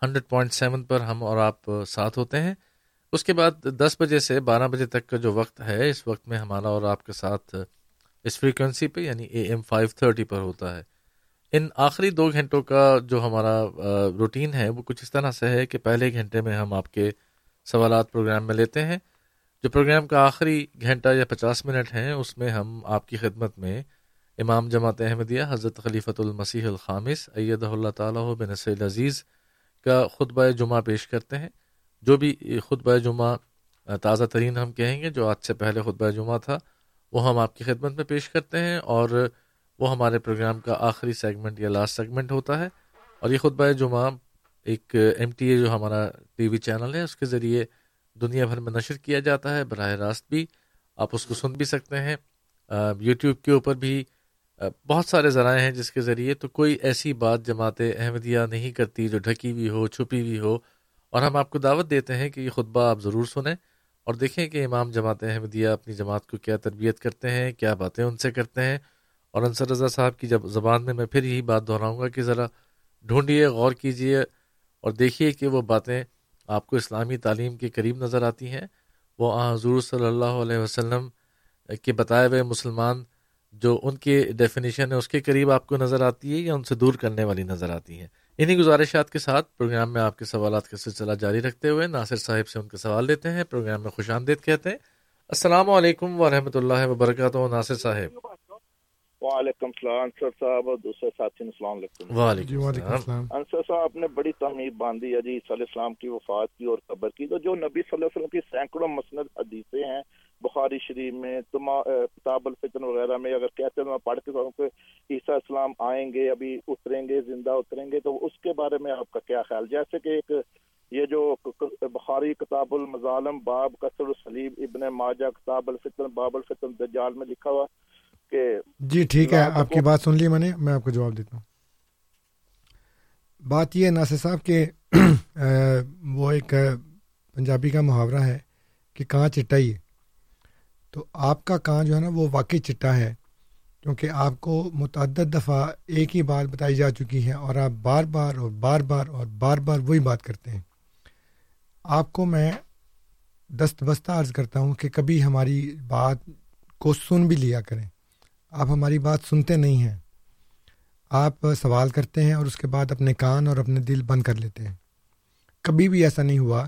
hundred point seven پر ہم اور آپ ساتھ ہوتے ہیں۔ اس کے بعد دس بجے سے بارہ بجے تک کا جو وقت ہے، اس وقت میں ہمارا اور آپ کے ساتھ، اس فریکوینسی پہ یعنی اے ایم فائیو تھرٹی پر ہوتا ہے۔ ان آخری دو گھنٹوں کا جو ہمارا روٹین ہے، وہ کچھ اس طرح سے ہے کہ پہلے گھنٹے میں ہم آپ کے سوالات پروگرام میں لیتے ہیں۔ جو پروگرام کا آخری گھنٹہ یا پچاس منٹ ہیں، اس میں ہم آپ کی خدمت میں امام جماعت احمدیہ، حضرت خلیفۃ المسیح الخامس، ایدہ اللہ تعالیٰ بن عزیز کا خطبہ جمعہ پیش کرتے ہیں۔ جو بھی خطبہ جمعہ تازہ ترین ہم کہیں گے، جو آج سے پہلے خطبہ جمعہ تھا، وہ ہم آپ کی خدمت میں پیش کرتے ہیں اور وہ ہمارے پروگرام کا آخری سیگمنٹ یا لاسٹ سیگمنٹ ہوتا ہے۔ اور یہ خطبہ جمعہ ایک ایم ٹی اے جو ہمارا ٹی وی چینل ہے، اس کے ذریعے دنیا بھر میں نشر کیا جاتا ہے، براہ راست بھی آپ اس کو سن بھی سکتے ہیں۔ یوٹیوب کے اوپر بھی بہت سارے ذرائع ہیں جس کے ذریعے تو کوئی ایسی بات جماعت احمدیہ نہیں کرتی جو ڈھکی ہوئی ہو، چھپی ہوئی ہو۔ اور ہم آپ کو دعوت دیتے ہیں کہ یہ خطبہ آپ ضرور سنیں اور دیکھیں کہ امام جماعت احمدیہ اپنی جماعت کو کیا تربیت کرتے ہیں، کیا باتیں ان سے کرتے ہیں اور انصر رضا صاحب کی جب زبان میں میں پھر یہی بات دہراؤں گا کہ ذرا ڈھونڈیے، غور کیجیے اور دیکھیے کہ وہ باتیں آپ کو اسلامی تعلیم کے قریب نظر آتی ہیں۔ وہ حضور صلی اللہ علیہ وسلم کے بتائے ہوئے مسلمان جو ان کی ڈیفینیشن ہے اس کے قریب آپ کو نظر آتی ہے یا ان سے دور کرنے والی نظر آتی ہیں؟ انہی گزارشات کے ساتھ پروگرام میں آپ کے سوالات کا سلسلہ جاری رکھتے ہوئے ناصر صاحب سے ان کے سوال لیتے ہیں پروگرام میں خوش آمدید کہتے ہیں۔ السلام علیکم ورحمۃ اللہ وبرکاتہ ناصر صاحب۔ وعلیکم السلام سر صاحب اور دوسرے ساتھی السلام علیکم۔ وعلیکم السلام۔ انصر صاحب نے بڑی تعمیر باندھی ہے جی صلی اللہ علیہ وسلم کی وفات کی اور قبر کی تو جو نبی صلی اللہ علیہ وسلم کی سینکڑوں مسند حدیثیں ہیں بخاری شریف میں کتاب الفطن وغیرہ میں اگر کہتے ہیں میں پڑھ کے کہ عیسیٰ اسلام آئیں گے ابھی اتریں گے زندہ اتریں گے تو اس کے بارے میں آپ کا کیا خیال؟ جیسے کہ ایک یہ جو بخاری کتاب المظالم باب قصر السلیم ابن ماجہ کتاب الفطن باب الفطن دجال میں لکھا ہوا کہ جی ٹھیک ہے آپ کی بات سن لی میں نے میں آپ کو جواب دیتا ہوں۔ بات یہ ناصر صاحب کہ وہ ایک پنجابی کا محاورہ ہے کہ کہاں چٹا ہی ہے۔ تو آپ کا کان جو ہے نا وہ واقعی چٹا ہے، کیونکہ آپ کو متعدد دفعہ ایک ہی بات بتائی جا چکی ہے اور آپ بار بار اور بار بار اور بار بار وہی بات کرتے ہیں۔ آپ کو میں دست بستہ عرض کرتا ہوں کہ کبھی ہماری بات کو سن بھی لیا کریں۔ آپ ہماری بات سنتے نہیں ہیں۔ آپ سوال کرتے ہیں اور اس کے بعد اپنے کان اور اپنے دل بند کر لیتے ہیں۔ کبھی بھی ایسا نہیں ہوا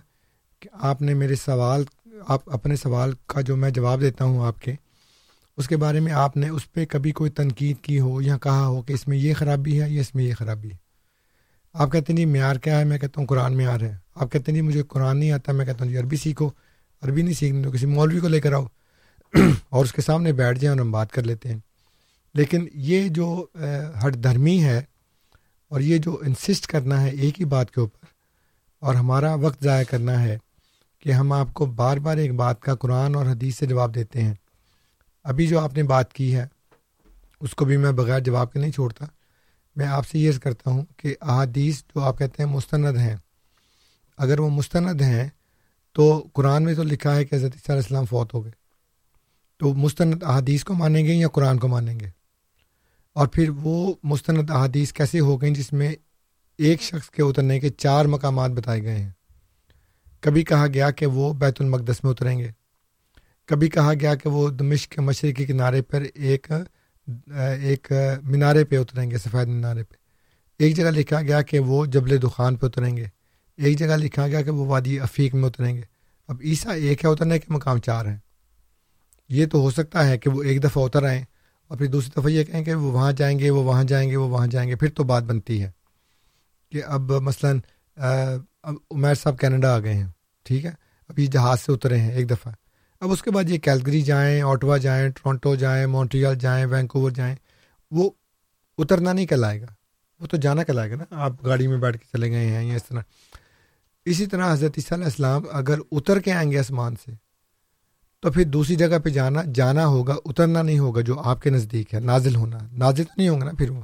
کہ آپ نے میرے سوال آپ اپنے سوال کا جو میں جواب دیتا ہوں آپ کے، اس کے بارے میں آپ نے اس پہ کبھی کوئی تنقید کی ہو یا کہا ہو کہ اس میں یہ خرابی ہے یا اس میں یہ خرابی ہے؟ آپ کہتے نہیں جی معیار کیا ہے، میں کہتا ہوں قرآن معیار ہے۔ آپ کہتے نہیں جی مجھے قرآن نہیں آتا، میں کہتا ہوں جی عربی سیکھو۔ عربی نہیں سیکھنے تو کسی مولوی کو لے کر آؤ۔ اور اس کے سامنے بیٹھ جائیں اور ہم بات کر لیتے ہیں۔ لیکن یہ جو ہر دھرمی ہے اور یہ جو انسسٹ کرنا ہے ایک ہی بات کے اوپر اور ہمارا وقت ضائع کرنا ہے کہ ہم آپ کو بار بار ایک بات کا قرآن اور حدیث سے جواب دیتے ہیں۔ ابھی جو آپ نے بات کی ہے، اس کو بھی میں بغیر جواب کے نہیں چھوڑتا۔ میں آپ سے یہ کرتا ہوں کہ احادیث جو آپ کہتے ہیں مستند ہیں۔ اگر وہ مستند ہیں، تو قرآن میں تو لکھا ہے کہ حضرت علیہ السلام فوت ہو گئے۔ تو مستند احادیث کو مانیں گے یا قرآن کو مانیں گے؟ اور پھر وہ مستند احادیث کیسے ہو گئیں جس میں ایک شخص کے اترنے کے چار مقامات بتائے گئے ہیں؟ کبھی کہا گیا کہ وہ بیت المقدس میں اتریں گے۔ کبھی کہا گیا کہ وہ دمشق کے مشرقی کنارے پر ایک ایک مینارے پہ اتریں گے، سفید مینارے پہ۔ ایک جگہ لکھا گیا کہ وہ جبل دخان پہ اتریں گے۔ ایک جگہ لکھا گیا کہ وہ وادی افیق میں اتریں گے۔ اب عیسیٰ ایک ہے، اترنے کے مقام چار ہیں۔ یہ تو ہو سکتا ہے کہ وہ ایک دفعہ اتر آئیں اور پھر دوسری دفعہ یہ کہیں کہ وہ وہاں جائیں گے، وہ وہاں جائیں گے، وہ وہاں جائیں گے، پھر تو بات بنتی ہے کہ اب مثلاً اب عمیر صاحب کینیڈا آ گئے ہیں، ٹھیک ہے؟ اب یہ جہاز سے اترے ہیں ایک دفعہ۔ اب اس کے بعد یہ کیلگری جائیں آٹوا جائیں ٹورانٹو جائیں، مونٹریال جائیں، وینکوور جائیں، وہ اترنا نہیں کہلائے گا۔ وہ تو جانا کہلائے گا نا۔ آپ گاڑی میں بیٹھ کے چلے گئے ہیں یا اس طرح۔ اسی طرح حضرت علیہ السلام اگر اتر کے آئیں گے آسمان سے، تو پھر دوسری جگہ پہ جانا جانا ہوگا، اترنا نہیں ہوگا جو آپ کے نزدیک ہے، نازل ہونا۔ نازل تو نہیں ہوگا نا پھر وہ۔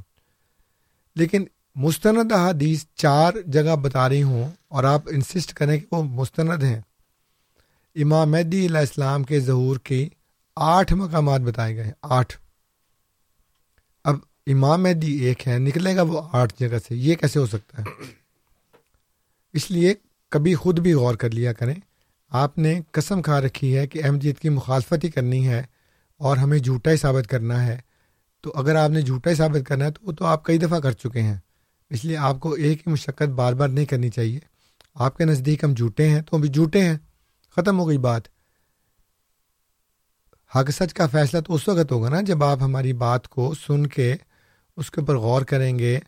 لیکن مستند احادیث چار جگہ بتا رہی ہوں اور آپ انسسٹ کریں کہ وہ مستند ہیں۔ امام مہدی علیہ السلام کے ظہور کی آٹھ مقامات بتائے گئے ہیں، آٹھ۔ اب امام مہدی ایک ہے نکلے گا وہ آٹھ جگہ سے، یہ کیسے ہو سکتا ہے؟ اس لیے کبھی خود بھی غور کر لیا کریں۔ آپ نے قسم کھا رکھی ہے کہ احمدیت کی مخالفت ہی کرنی ہے اور ہمیں جھوٹا ہی ثابت کرنا ہے۔ تو اگر آپ نے جھوٹا ہی ثابت کرنا ہے تو وہ تو آپ کئی دفعہ کر چکے ہیں۔ اس لیے آپ کو ایک ہی مشقت بار بار نہیں کرنی چاہیے۔ آپ کے نزدیک ہم جھوٹے ہیں تو ہم بھی جھوٹے ہیں۔ ختم ہو گئی بات۔ حق سچ کا فیصلہ تو اس وقت ہوگا نا جب آپ ہماری بات کو سن کے اس کے اوپر غور کریں گے۔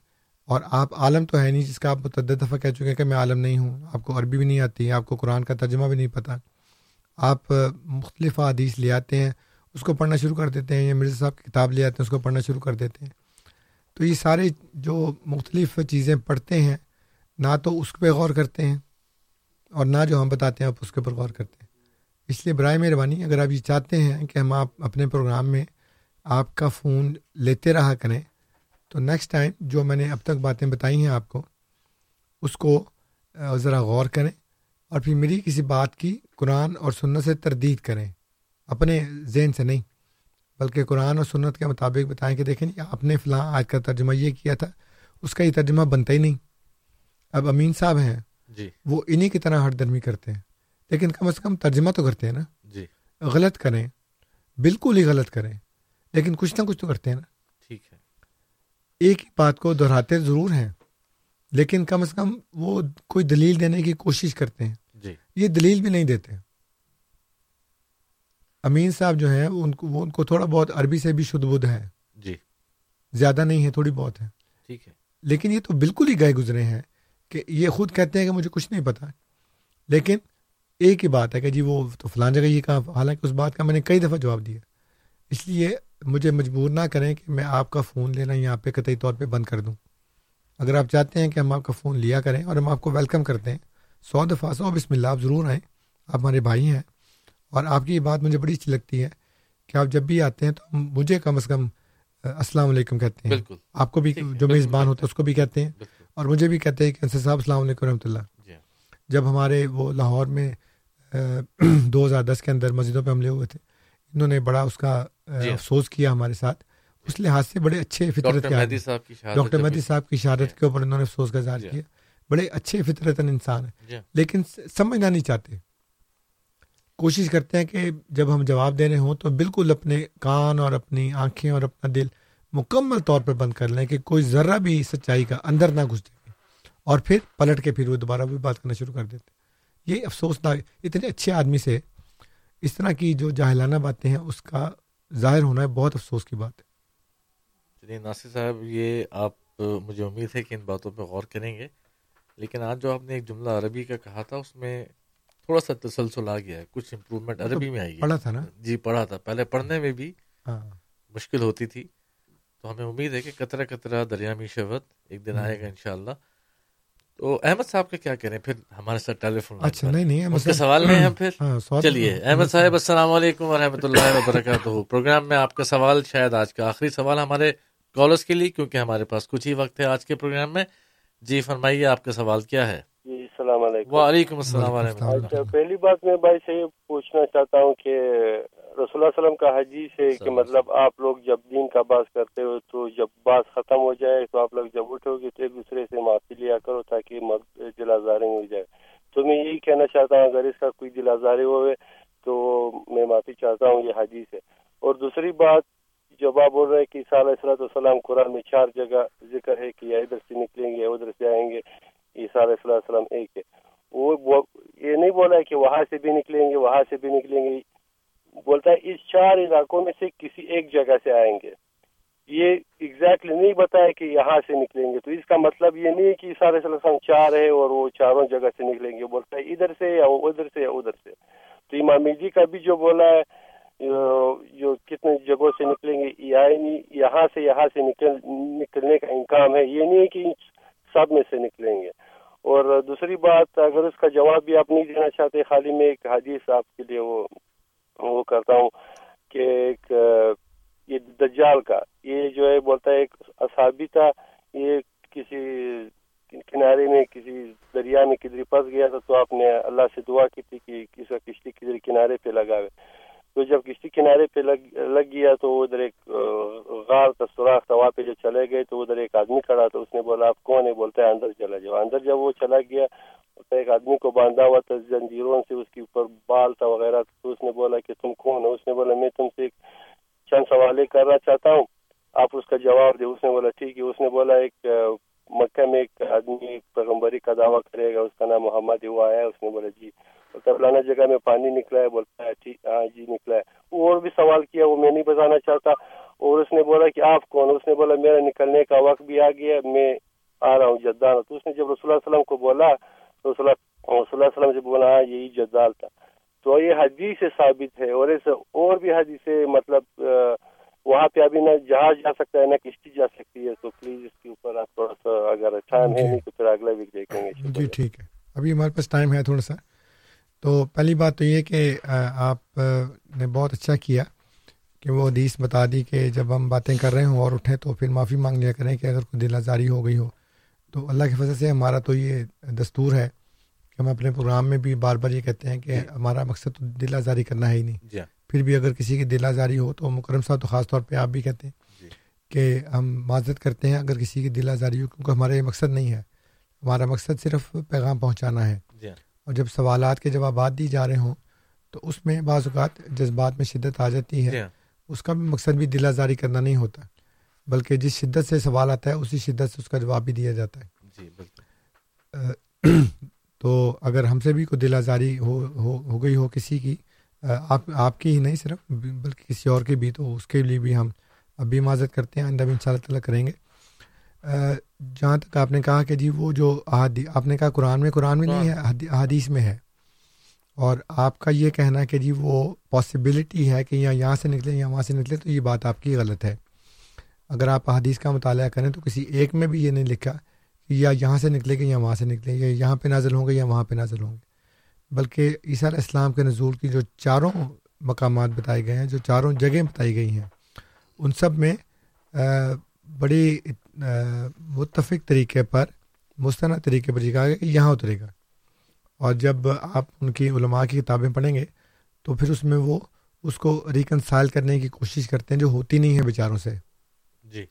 اور آپ عالم تو ہے نہیں جس کا آپ متعدد دفعہ کہہ چکے ہیں کہ میں عالم نہیں ہوں۔ آپ کو عربی بھی نہیں آتی، آپ کو قرآن کا ترجمہ بھی نہیں پتہ آپ مختلف حدیث لے آتے ہیں، اس کو پڑھنا شروع کر دیتے ہیں یا مرزا صاحب کی کتاب لے آتے ہیں، اس کو پڑھنا شروع کر دیتے ہیں۔ تو یہ سارے جو مختلف چیزیں پڑھتے ہیں، نہ تو اس پہ غور کرتے ہیں اور نہ جو ہم بتاتے ہیں آپ اس کے اوپر غور کرتے ہیں۔ اس لیے برائے مہربانی اگر آپ یہ چاہتے ہیں کہ ہم آپ اپنے پروگرام میں آپ کا فون لیتے رہا کریں، تو نیکسٹ ٹائم جو میں نے اب تک باتیں بتائی ہیں آپ کو، اس کو ذرا غور کریں اور پھر میری کسی بات کی قرآن اور سنت سے تردید کریں، اپنے ذہن سے نہیں۔ بلکہ قرآن اور سنت کے مطابق بتائیں کہ دیکھیں آپ نے فلاں آج کا ترجمہ یہ کیا تھا اس کا یہ ترجمہ بنتا ہی نہیں۔ اب امین صاحب ہیں جی۔ وہ انہیں کی طرح ہٹ درمی کرتے ہیں لیکن کم از کم ترجمہ تو کرتے ہیں نا۔ جی۔ غلط کریں بالکل ہی غلط کریں لیکن کچھ نہ کچھ تو کرتے ہیں نا۔ ٹھیک ہے۔ ایک ہی بات کو دہراتے ضرور ہیں لیکن کم از کم وہ کوئی دلیل دینے کی کوشش کرتے ہیں۔ جی۔ یہ دلیل بھی نہیں دیتے۔ امین صاحب جو ہیں ان کو وہ ان کو تھوڑا بہت عربی سے بھی شدھ بدھ ہے جی۔ زیادہ نہیں ہے تھوڑی بہت ہے ٹھیک ہے۔ لیکن یہ تو بالکل ہی گئے گزرے ہیں کہ یہ خود کہتے ہیں کہ مجھے کچھ نہیں پتا۔ لیکن ایک ہی بات ہے کہ جی وہ تو فلان جگہ یہ کہا حالانکہ اس بات کا میں نے کئی دفعہ جواب دیا۔ اس لیے مجھے مجبور نہ کریں کہ میں آپ کا فون لینا یہاں پہ قطعی طور پہ بند کر دوں۔ اگر آپ چاہتے ہیں کہ ہم آپ کا فون لیا کریں اور ہم آپ کو ویلکم کرتے ہیں سو دفعہ سو بسم اللہ آپ ضرور آئیں۔ آپ ہمارے بھائی ہیں۔ اور آپ کی یہ بات مجھے بڑی اچھی لگتی ہے کہ آپ جب بھی آتے ہیں تو مجھے کم از کم السلام علیکم کہتے ہیں۔ آپ کو بھی جو میزبان ہوتا ہے اس کو بھی کہتے ہیں۔ اور مجھے بھی کہتے ہیں کہ انصر صاحب السلام علیکم رحمۃ اللہ۔ جی ہاں۔ جب ہمارے وہ لاہور میں دو ہزار دس کے اندر مسجدوں پہ حملے ہوئے تھے۔ انہوں نے بڑا اس کا جی ہاں۔ افسوس کیا ہمارے ساتھ۔ اس لحاظ سے بڑے اچھے فطرت ڈاکٹر مہدی صاحب کی شہادت کے اوپر انہوں نے افسوس کا اظہار جی ہاں۔ کیا۔ بڑے اچھے فطرت انسان ہیں۔ لیکن سمجھنا نہیں چاہتے۔ کوشش کرتے ہیں کہ جب ہم جواب دے رہے ہوں تو بالکل اپنے کان اور اپنی آنکھیں اور اپنا دل مکمل طور پر بند کر لیں کہ کوئی ذرہ بھی سچائی کا اندر نہ گھس دے اور پھر پلٹ کے پھر وہ دوبارہ بھی بات کرنا شروع کر دیتے یہ افسوسناک، اتنے اچھے آدمی سے اس طرح کی جو جاہلانہ باتیں ہیں، اس کا ظاہر ہونا ہے بہت افسوس کی بات ہے۔ چلیے ناصر صاحب، یہ آپ، مجھے امید ہے کہ ان باتوں پہ غور کریں گے۔ لیکن آج جو آپ نے ایک جملہ عربی کا کہا تھا، اس میں تھوڑا سا تسلسل آ گیا ہے کچھ امپروومنٹ عربی میں آئی پڑھا تھا نا؟ جی پڑھا تھا۔ پہلے پڑھنے میں بھی ہاں۔ مشکل ہوتی تھی۔ تو ہمیں امید ہے کہ قطرہ قطرہ دریا می شبت ایک دن آئے گا انشاءاللہ۔ تو احمد صاحب کا کیا کریں؟ پھر ہمارے ساتھ ٹیلی فون اچھا نہیں نہیں اس کے سوال نہیں ہیں پھر ہاں، چلیے۔ احمد صاحب السلام علیکم ورحمۃ اللہ وبرکاتہ۔ پروگرام میں آپ کا سوال شاید آج کا آخری سوال ہمارے کالرس کے لیے کیونکہ ہمارے پاس کچھ ہی وقت ہے آج کے پروگرام میں۔ جی فرمائیے آپ کا سوال کیا ہے؟ السلام علیکم۔ وعلیکم السلام علیکم۔ اچھا پہلی بات میں بھائی سے یہ پوچھنا چاہتا ہوں کہ رسول اللہ وسلم کا حدیث ہے کہ مطلب آپ لوگ جب دین کا باز کرتے ہو تو جب بات ختم ہو جائے تو آپ لوگ جب اٹھو گے تو ایک دوسرے سے معافی لیا کرو تاکہ دل آزاری ہو جائے۔ تو میں یہی کہنا چاہتا ہوں اگر اس کا کوئی دل آزاری ہوئے تو میں معافی چاہتا ہوں یہ حدیث ہے اور دوسری بات جب آپ بول رہے ہیں کہ علیہ السلط والسلام قرآن میں چار جگہ ذکر ہے کہ یا ادھر سے نکلیں گے یا ادھر سے آئیں گے عیسیٰ علیہ السلام السلام ایک ہے وہ یہ نہیں بولا ہے کہ وہاں سے بھی نکلیں گے وہاں سے بھی نکلیں گے بولتا ہے اس چار علاقوں میں سے کسی ایک جگہ سے آئیں گے یہ ایگزیکٹلی نہیں بتایا کہ یہاں سے نکلیں گے تو اس کا مطلب یہ نہیں ہے کہ عیسیٰ علیہ السلام چار ہے اور وہ چاروں جگہ سے نکلیں گے بولتا ہے ادھر سے یا ادھر سے یا ادھر سے تو امام جی کا بھی جو بولا ہے جو کتنے جگہوں سے نکلیں گے یہاں سے یہاں سے نکل نکلنے کا انکام ہے یہ نہیں ہے کہ سب میں سے نکلیں گے اور دوسری بات، اگر اس کا جواب بھی آپ نہیں دینا چاہتے، خالی میں ایک حدیث آپ کے لیے وہ وہ کرتا ہوں کہ ایک، یہ دجال کا، یہ جو ہے بولتا ہے ایک اصابی تھا، یہ کسی کنارے میں، کسی دریا میں کدھر پھنس گیا تھا تو آپ نے اللہ سے دعا کی تھی کہ کسی کشتی کدھر کنارے پہ لگاوے تو جب کسی کنارے پہ لگ لگ گیا تو ادھر ایک غار کا سوراخ تھا، وہاں پہ جو چلے گئے تو ادھر ایک آدمی کھڑا تھا، اس نے بولا، آپ کون ہے بولتا ہے، اندر چلا جاؤ۔ اندر جب وہ چلا گیا تو ایک آدمی کو باندھا ہوا تھا، زنجیروں سے، اس کے اوپر بال تھا وغیرہ تو اس نے بولا کہ تم کون ہو؟ اس نے بولا، میں تم سے چند سوالے کرنا چاہتا ہوں۔ آپ اس کا جواب دے اس نے بولا، ٹھیک ہے۔ اس نے بولا، ایک مکہ میں ایک آدمی پیغمبری کا دعویٰ کرے گا، اس کا نام محمد ہوا ہے۔ اس نے بولا جی۔ فلانا جگہ میں پانی نکلا ہے بولتا ہے ٹھیک ہاں جی نکلا ہے۔ اور بھی سوال کیا وہ میں نہیں بتانا چاہتا۔ اور اس نے بولا کہ آپ کون؟ اس نے بولا میرا نکلنے کا وقت بھی آ گیا میں آ رہا ہوں جدان تو اس نے جب رسول اللہ وسلم کو بولا تو رسول اللہ وسلم سے بولا ہاں یہی جدال تھا۔ تو یہ حدیث سے ثابت ہے اور ایسے اور بھی حدیث مطلب وہاں پہ ابھی نہ جہاز جا سکتا ہے نہ کشتی جا سکتی ہے۔ تو پلیز اس کے اوپر آپ تھوڑا سا اگر ٹائم ہے نہیں تو پھر اگلا ویک دیکھیں گے۔ جی ٹھیک ہے۔ ابھی ہمارے پاس ٹائم ہے تھوڑا سا۔ تو پہلی بات تو یہ کہ آپ نے بہت اچھا کیا کہ وہ حدیث بتا دی کہ جب ہم باتیں کر رہے ہوں اور اٹھیں تو پھر معافی مانگ لیا کریں کہ اگر کوئی دل آزاری ہو گئی ہو تو اللہ کی فضل سے ہمارا تو یہ دستور ہے کہ ہم اپنے پروگرام میں بھی بار بار یہ کہتے ہیں کہ جی۔ ہمارا مقصد تو دل آزاری کرنا ہے ہی نہیں جی۔ پھر بھی اگر کسی کی دل آزاری ہو تو مکرم صاحب تو خاص طور پہ آپ بھی کہتے ہیں جی۔ کہ ہم معذرت کرتے ہیں اگر کسی کی دل آزاری ہو کیونکہ ہمارا یہ مقصد نہیں ہے ہمارا مقصد صرف پیغام پہنچانا ہے اور جب سوالات کے جوابات دی جا رہے ہوں تو اس میں بعض اوقات جذبات میں شدت آ جاتی ہے۔ اس کا بھی مقصد بھی دل آزاری کرنا نہیں ہوتا بلکہ جس شدت سے سوال آتا ہے اسی شدت سے اس کا جواب بھی دیا جاتا ہے۔ جی تو اگر ہم سے بھی کوئی دل آزاری ہو ہو ہو گئی ہو کسی کی آپ آپ کی ہی نہیں صرف بلکہ کسی اور کی بھی تو اس کے لیے بھی ہم اب بھی معذرت کرتے ہیں آئندہ بھی ان شاء اللہ تعالیٰ کریں گے۔ جہاں تک آپ نے کہا کہ جی وہ جو آپ نے کہا قرآن میں قرآن میں نہیں ہے حدیث میں ہے۔ اور آپ کا یہ کہنا کہ جی وہ پاسبلٹی ہے کہ یا یہاں سے نکلے یا وہاں سے نکلے تو یہ بات آپ کی غلط ہے۔ اگر آپ حدیث کا مطالعہ کریں تو کسی ایک میں بھی یہ نہیں لکھا کہ یا یہاں سے نکلے گا یا وہاں سے نکلے یا یہاں پہ نازل ہوں گے یا وہاں پہ نازل ہوں گے۔ بلکہ عیسیٰ علیہ السلام کے نزول کی جو چاروں مقامات بتائے گئے ہیں جو چاروں جگہیں بتائی گئی ہیں ان سب میں بڑی متفق طریقے پر مستند طریقے پر کہا گیا کہ یہاں اترے گا۔ اور جب آپ ان کی علماء کی کتابیں پڑھیں گے تو پھر اس میں وہ اس کو ریکنسائل کرنے کی کوشش کرتے ہیں جو ہوتی نہیں ہے بیچاروں سے۔ جی۔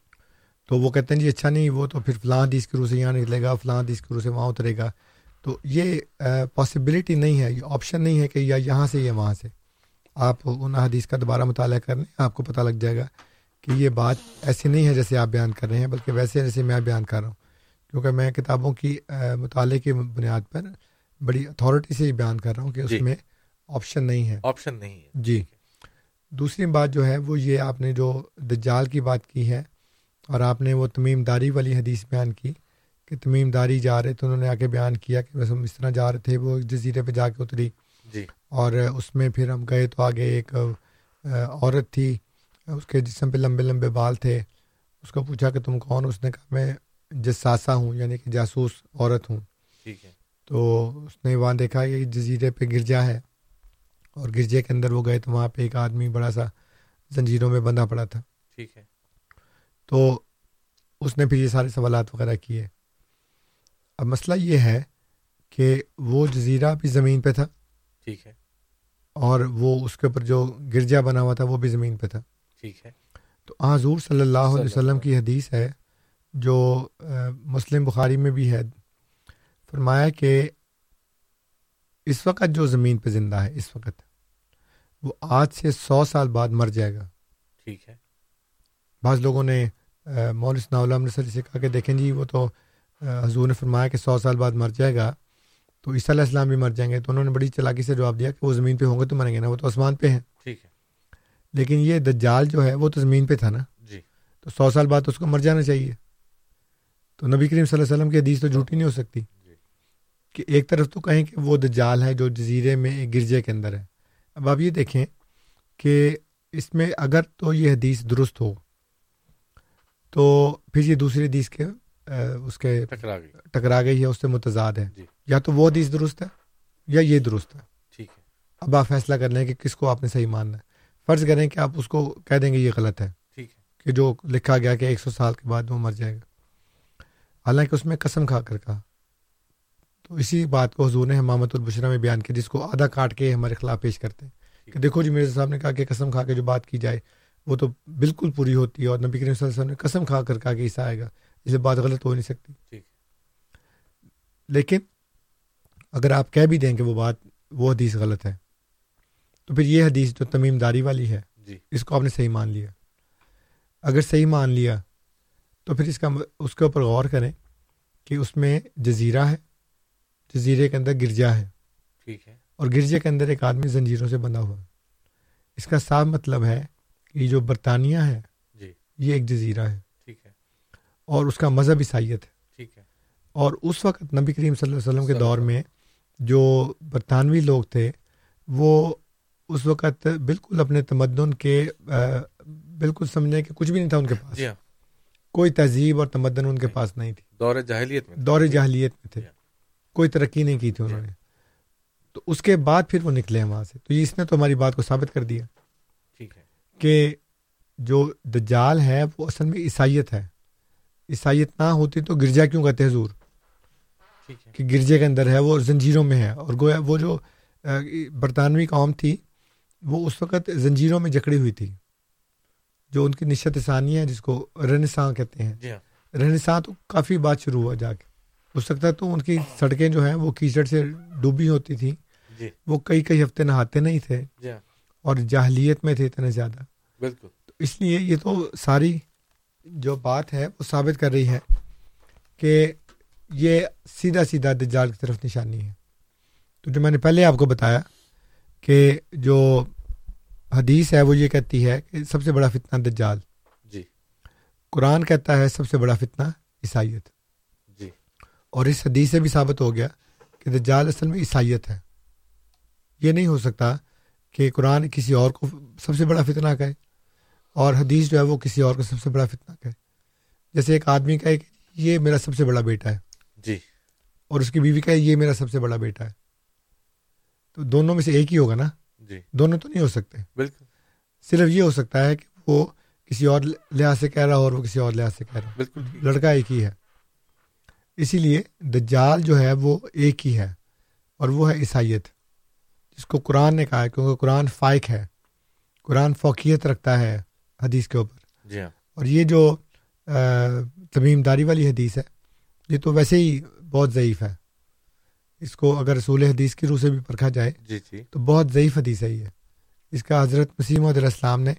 تو وہ کہتے ہیں جی اچھا نہیں وہ تو پھر فلاں حدیث کے روح سے یہاں نکلے گا فلاں حدیث کے روح سے وہاں اترے گا۔ تو یہ پاسبلٹی نہیں ہے یہ آپشن نہیں ہے کہ یا یہاں سے یا وہاں سے۔ آپ ان حدیث کا دوبارہ مطالعہ کر لیں آپ کو پتہ لگ جائے گا۔ کہ یہ بات ایسی نہیں ہے جیسے آپ بیان کر رہے ہیں بلکہ ویسے جیسے میں بیان کر رہا ہوں۔ کیونکہ میں کتابوں کی مطالعے کی بنیاد پر بڑی اتھارٹی سے بیان کر رہا ہوں کہ اس جی۔ میں آپشن نہیں ہے۔ آپشن نہیں ہے۔ جی۔ دوسری بات جو ہے وہ یہ آپ نے جو دجال کی بات کی ہے اور آپ نے وہ تمیم داری والی حدیث بیان کی کہ تمیم داری جا رہے تو انہوں نے آ کے بیان کیا کہ بس ہم اس طرح جا رہے تھے وہ جزیرے پہ جا کے اتری۔ جی۔ اور اس میں پھر ہم گئے تو آگے ایک عورت تھی۔ اس کے جسم پہ لمبے لمبے بال تھے۔ اس کو پوچھا کہ تم کون؟ اس نے کہا میں جساسا ہوں یعنی کہ جاسوس عورت ہوں۔ ٹھیک ہے۔ تو اس نے وہاں دیکھا کہ جزیرے پہ گرجا ہے اور گرجے کے اندر وہ گئے تو وہاں پہ ایک آدمی بڑا سا زنجیروں میں بندھا پڑا تھا۔ ٹھیک ہے۔ تو اس نے پھر یہ سارے سوالات وغیرہ کیے۔ اب مسئلہ یہ ہے کہ وہ جزیرہ بھی زمین پہ تھا ٹھیک ہے۔ اور وہ اس کے اوپر جو گرجا بنا ہوا تھا وہ بھی زمین پہ تھا۔ ٹھیک ہے۔ تو حضور صلی اللہ علیہ وسلم کی حدیث ہے جو مسلم بخاری میں بھی ہے۔ فرمایا کہ اس وقت جو زمین پہ زندہ ہے اس وقت وہ آج سے سو سال بعد مر جائے گا۔ ٹھیک ہے۔ بعض لوگوں نے مول سے کہا کہ دیکھیں جی وہ تو حضور نے فرمایا کہ سو سال بعد مر جائے گا تو عیسیٰ علیہ السلام بھی مر جائیں گے۔ تو انہوں نے بڑی چلاکی سے جواب دیا کہ وہ زمین پہ ہوں گے تو مریں گے نا وہ تو آسمان پہ ہیں۔ ٹھیک ہے۔ لیکن یہ دجال جو ہے وہ تو زمین پہ تھا نا۔ جی۔ تو سو سال بعد اس کو مر جانا چاہیے۔ تو نبی کریم صلی اللہ علیہ وسلم کی حدیث تو جھوٹی نہیں ہو سکتی۔ کہ ایک طرف تو کہیں کہ وہ دجال ہے جو جزیرے میں ایک گرجے کے اندر ہے اب آپ یہ دیکھیں کہ اس میں اگر تو یہ حدیث درست ہو تو پھر یہ دوسری حدیث کے اس کے ٹکرا گئی ہے اس سے متضاد ہے۔ جی۔ یا تو وہ حدیث درست ہے یا یہ درست ہے۔ ٹھیک ہے۔ اب آپ فیصلہ کر لیں کہ کس کو آپ نے صحیح ماننا ہے۔ فرض کریں کہ آپ اس کو کہہ دیں گے یہ غلط ہے ٹھیک ہے۔ کہ جو لکھا گیا کہ ایک سو سال کے بعد وہ مر جائے گا۔ حالانکہ اس میں قسم کھا کر کہا۔ تو اسی بات کو حضور نے حمامت البشرا میں بیان کیا جس کو آدھا کاٹ کے ہمارے خلاف پیش کرتے ہیں۔ کہ دیکھو جی مرزا صاحب نے کہا کہ قسم کھا کے جو بات کی جائے وہ تو بالکل پوری ہوتی ہے۔ اور نبی کریم صلی اللہ علیہ وسلم نے قسم کھا کر کہا کہ ایسا آئے گا۔ اسے بات غلط ہو نہیں سکتی۔ لیکن اگر آپ کہہ بھی دیں کہ وہ بات وہ حدیث غلط ہے۔ تو پھر یہ حدیث جو تمیم داری والی ہے جی۔ اس کو آپ نے صحیح مان لیا۔ اگر صحیح مان لیا تو پھر اس کا اس کے اوپر غور کریں کہ اس میں جزیرہ ہے جزیرے کے اندر گرجا ہے۔ ٹھیک ہے۔ اور گرجے کے اندر ایک آدمی زنجیروں سے بندھا ہوا اس کا صاف مطلب ہے کہ جو برطانیہ ہے جی۔ یہ ایک جزیرہ ہے۔ ٹھیک ہے۔ اور اس کا مذہب عیسائیت ہے۔ ٹھیک ہے۔ اور اس وقت نبی کریم صلی اللہ علیہ وسلم کے دور میں جو برطانوی لوگ تھے وہ اس وقت بالکل اپنے تمدن کے بالکل سمجھنے کہ کچھ بھی نہیں تھا ان کے پاس۔ جی ہاں۔ کوئی تہذیب اور تمدن ان کے پاس نہیں تھی۔ دور جاہلیت میں دور جاہلیت میں تھے۔ کوئی ترقی نہیں کی تھی انہوں نے۔ تو اس کے بعد پھر وہ نکلے ہیں وہاں سے۔ تو اس نے تو ہماری بات کو ثابت کر دیا۔ ٹھیک ہے۔ کہ جو دجال ہے وہ اصل میں عیسائیت ہے۔ عیسائیت نہ ہوتی تو گرجا کیوں کہتے حضور؟ کہ گرجے کے اندر ہے وہ زنجیروں میں ہے۔ اور گویا وہ جو برطانوی قوم تھی وہ اس وقت زنجیروں میں جکڑی ہوئی تھی جو ان کی نشت ثانی ہے جس کو رنساں کہتے ہیں۔ جی ہاں۔ رنساں تو کافی بات شروع ہوا جا کے۔ ہو سکتا ہے تو ان کی سڑکیں جو ہیں وہ کیچڑ سے ڈوبی ہوتی تھیں۔ جی۔ وہ کئی کئی ہفتے نہاتے نہیں تھے۔ جی اور جاہلیت میں تھے اتنے زیادہ۔ بالکل۔ تو اس لیے یہ تو ساری جو بات ہے وہ ثابت کر رہی ہے کہ یہ سیدھا سیدھا دجال کی طرف نشانی ہے۔ تو جو میں نے پہلے آپ کو بتایا کہ جو حدیث ہے وہ یہ کہتی ہے کہ سب سے بڑا فتنہ دجال۔ جی۔ قرآن کہتا ہے سب سے بڑا فتنہ عیسائیت۔ جی۔ اور اس حدیث سے بھی ثابت ہو گیا کہ دجال اصل میں عیسائیت ہے۔ یہ نہیں ہو سکتا کہ قرآن کسی اور کو سب سے بڑا فتنہ کہے اور حدیث جو ہے وہ کسی اور کو سب سے بڑا فتنہ کہے۔ جیسے ایک آدمی کہے کہ یہ میرا سب سے بڑا بیٹا ہے۔ جی۔ اور اس کی بیوی کہے یہ میرا سب سے بڑا بیٹا ہے۔ تو دونوں میں سے ایک ہی ہوگا نا؟ جی۔ دونوں تو نہیں ہو سکتے۔ بالکل۔ صرف یہ ہو سکتا ہے کہ وہ کسی اور لحاظ سے کہہ رہا اور وہ کسی اور لحاظ سے کہہ رہا بالکل لڑکا ایک ہی ہے۔ اسی لیے دجال جو ہے وہ ایک ہی ہے اور وہ ہے عیسائیت جس کو قرآن نے کہا ہے کیونکہ قرآن فائق ہے۔ قرآن فوقیت رکھتا ہے حدیث کے اوپر۔ جی ہاں۔ اور یہ جو تمیم داری والی حدیث ہے یہ تو ویسے ہی بہت ضعیف ہے۔ اس کو اگر رسول حدیث کی روح سے بھی پرکھا جائے جی جی۔ تو بہت ضعیف حدیث ہے یہ۔ اس کا حضرت مسیم عدیہ السلام نے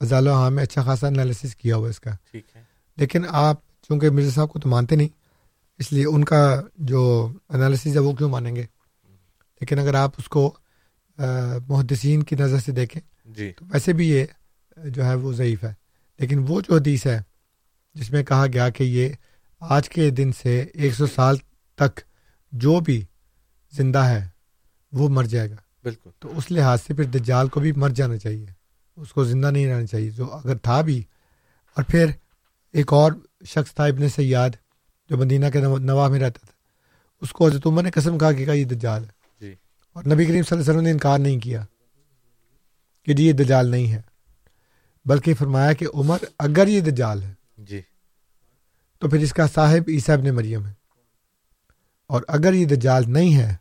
ازال و میں اچھا خاصا انالیسس کیا ہوا اس کا۔ ٹھیک ہے۔ لیکن آپ چونکہ مرزا صاحب کو تو مانتے نہیں اس لیے ان کا جو انالیسز ہے وہ کیوں مانیں گے؟ لیکن اگر آپ اس کو محدثین کی نظر سے دیکھیں جی۔ تو ویسے بھی یہ جو ہے وہ ضعیف ہے۔ لیکن وہ جو حدیث ہے جس میں کہا گیا کہ یہ آج کے دن سے ایک سو سال تک جو بھی زندہ ہے وہ مر جائے گا۔ بالکل۔ تو اس لحاظ سے پھر دجال کو بھی مر جانا چاہیے۔ اس کو زندہ نہیں رہنا چاہیے۔ جو اگر تھا بھی۔ اور پھر ایک اور شخص تھا ابن سیاد جو مدینہ کے نواح میں رہتا تھا۔ اس کو حضرت عمر نے قسم کہا کہ یہ دجال ہے۔ اور نبی کریم صلی اللہ علیہ وسلم نے انکار نہیں کیا کہ جی یہ دجال نہیں ہے۔ بلکہ فرمایا کہ عمر اگر یہ دجال ہے۔ جی۔ تو پھر اس کا صاحب عیسیٰ ابن مریم ہے۔ اور اگر یہ دجال نہیں ہے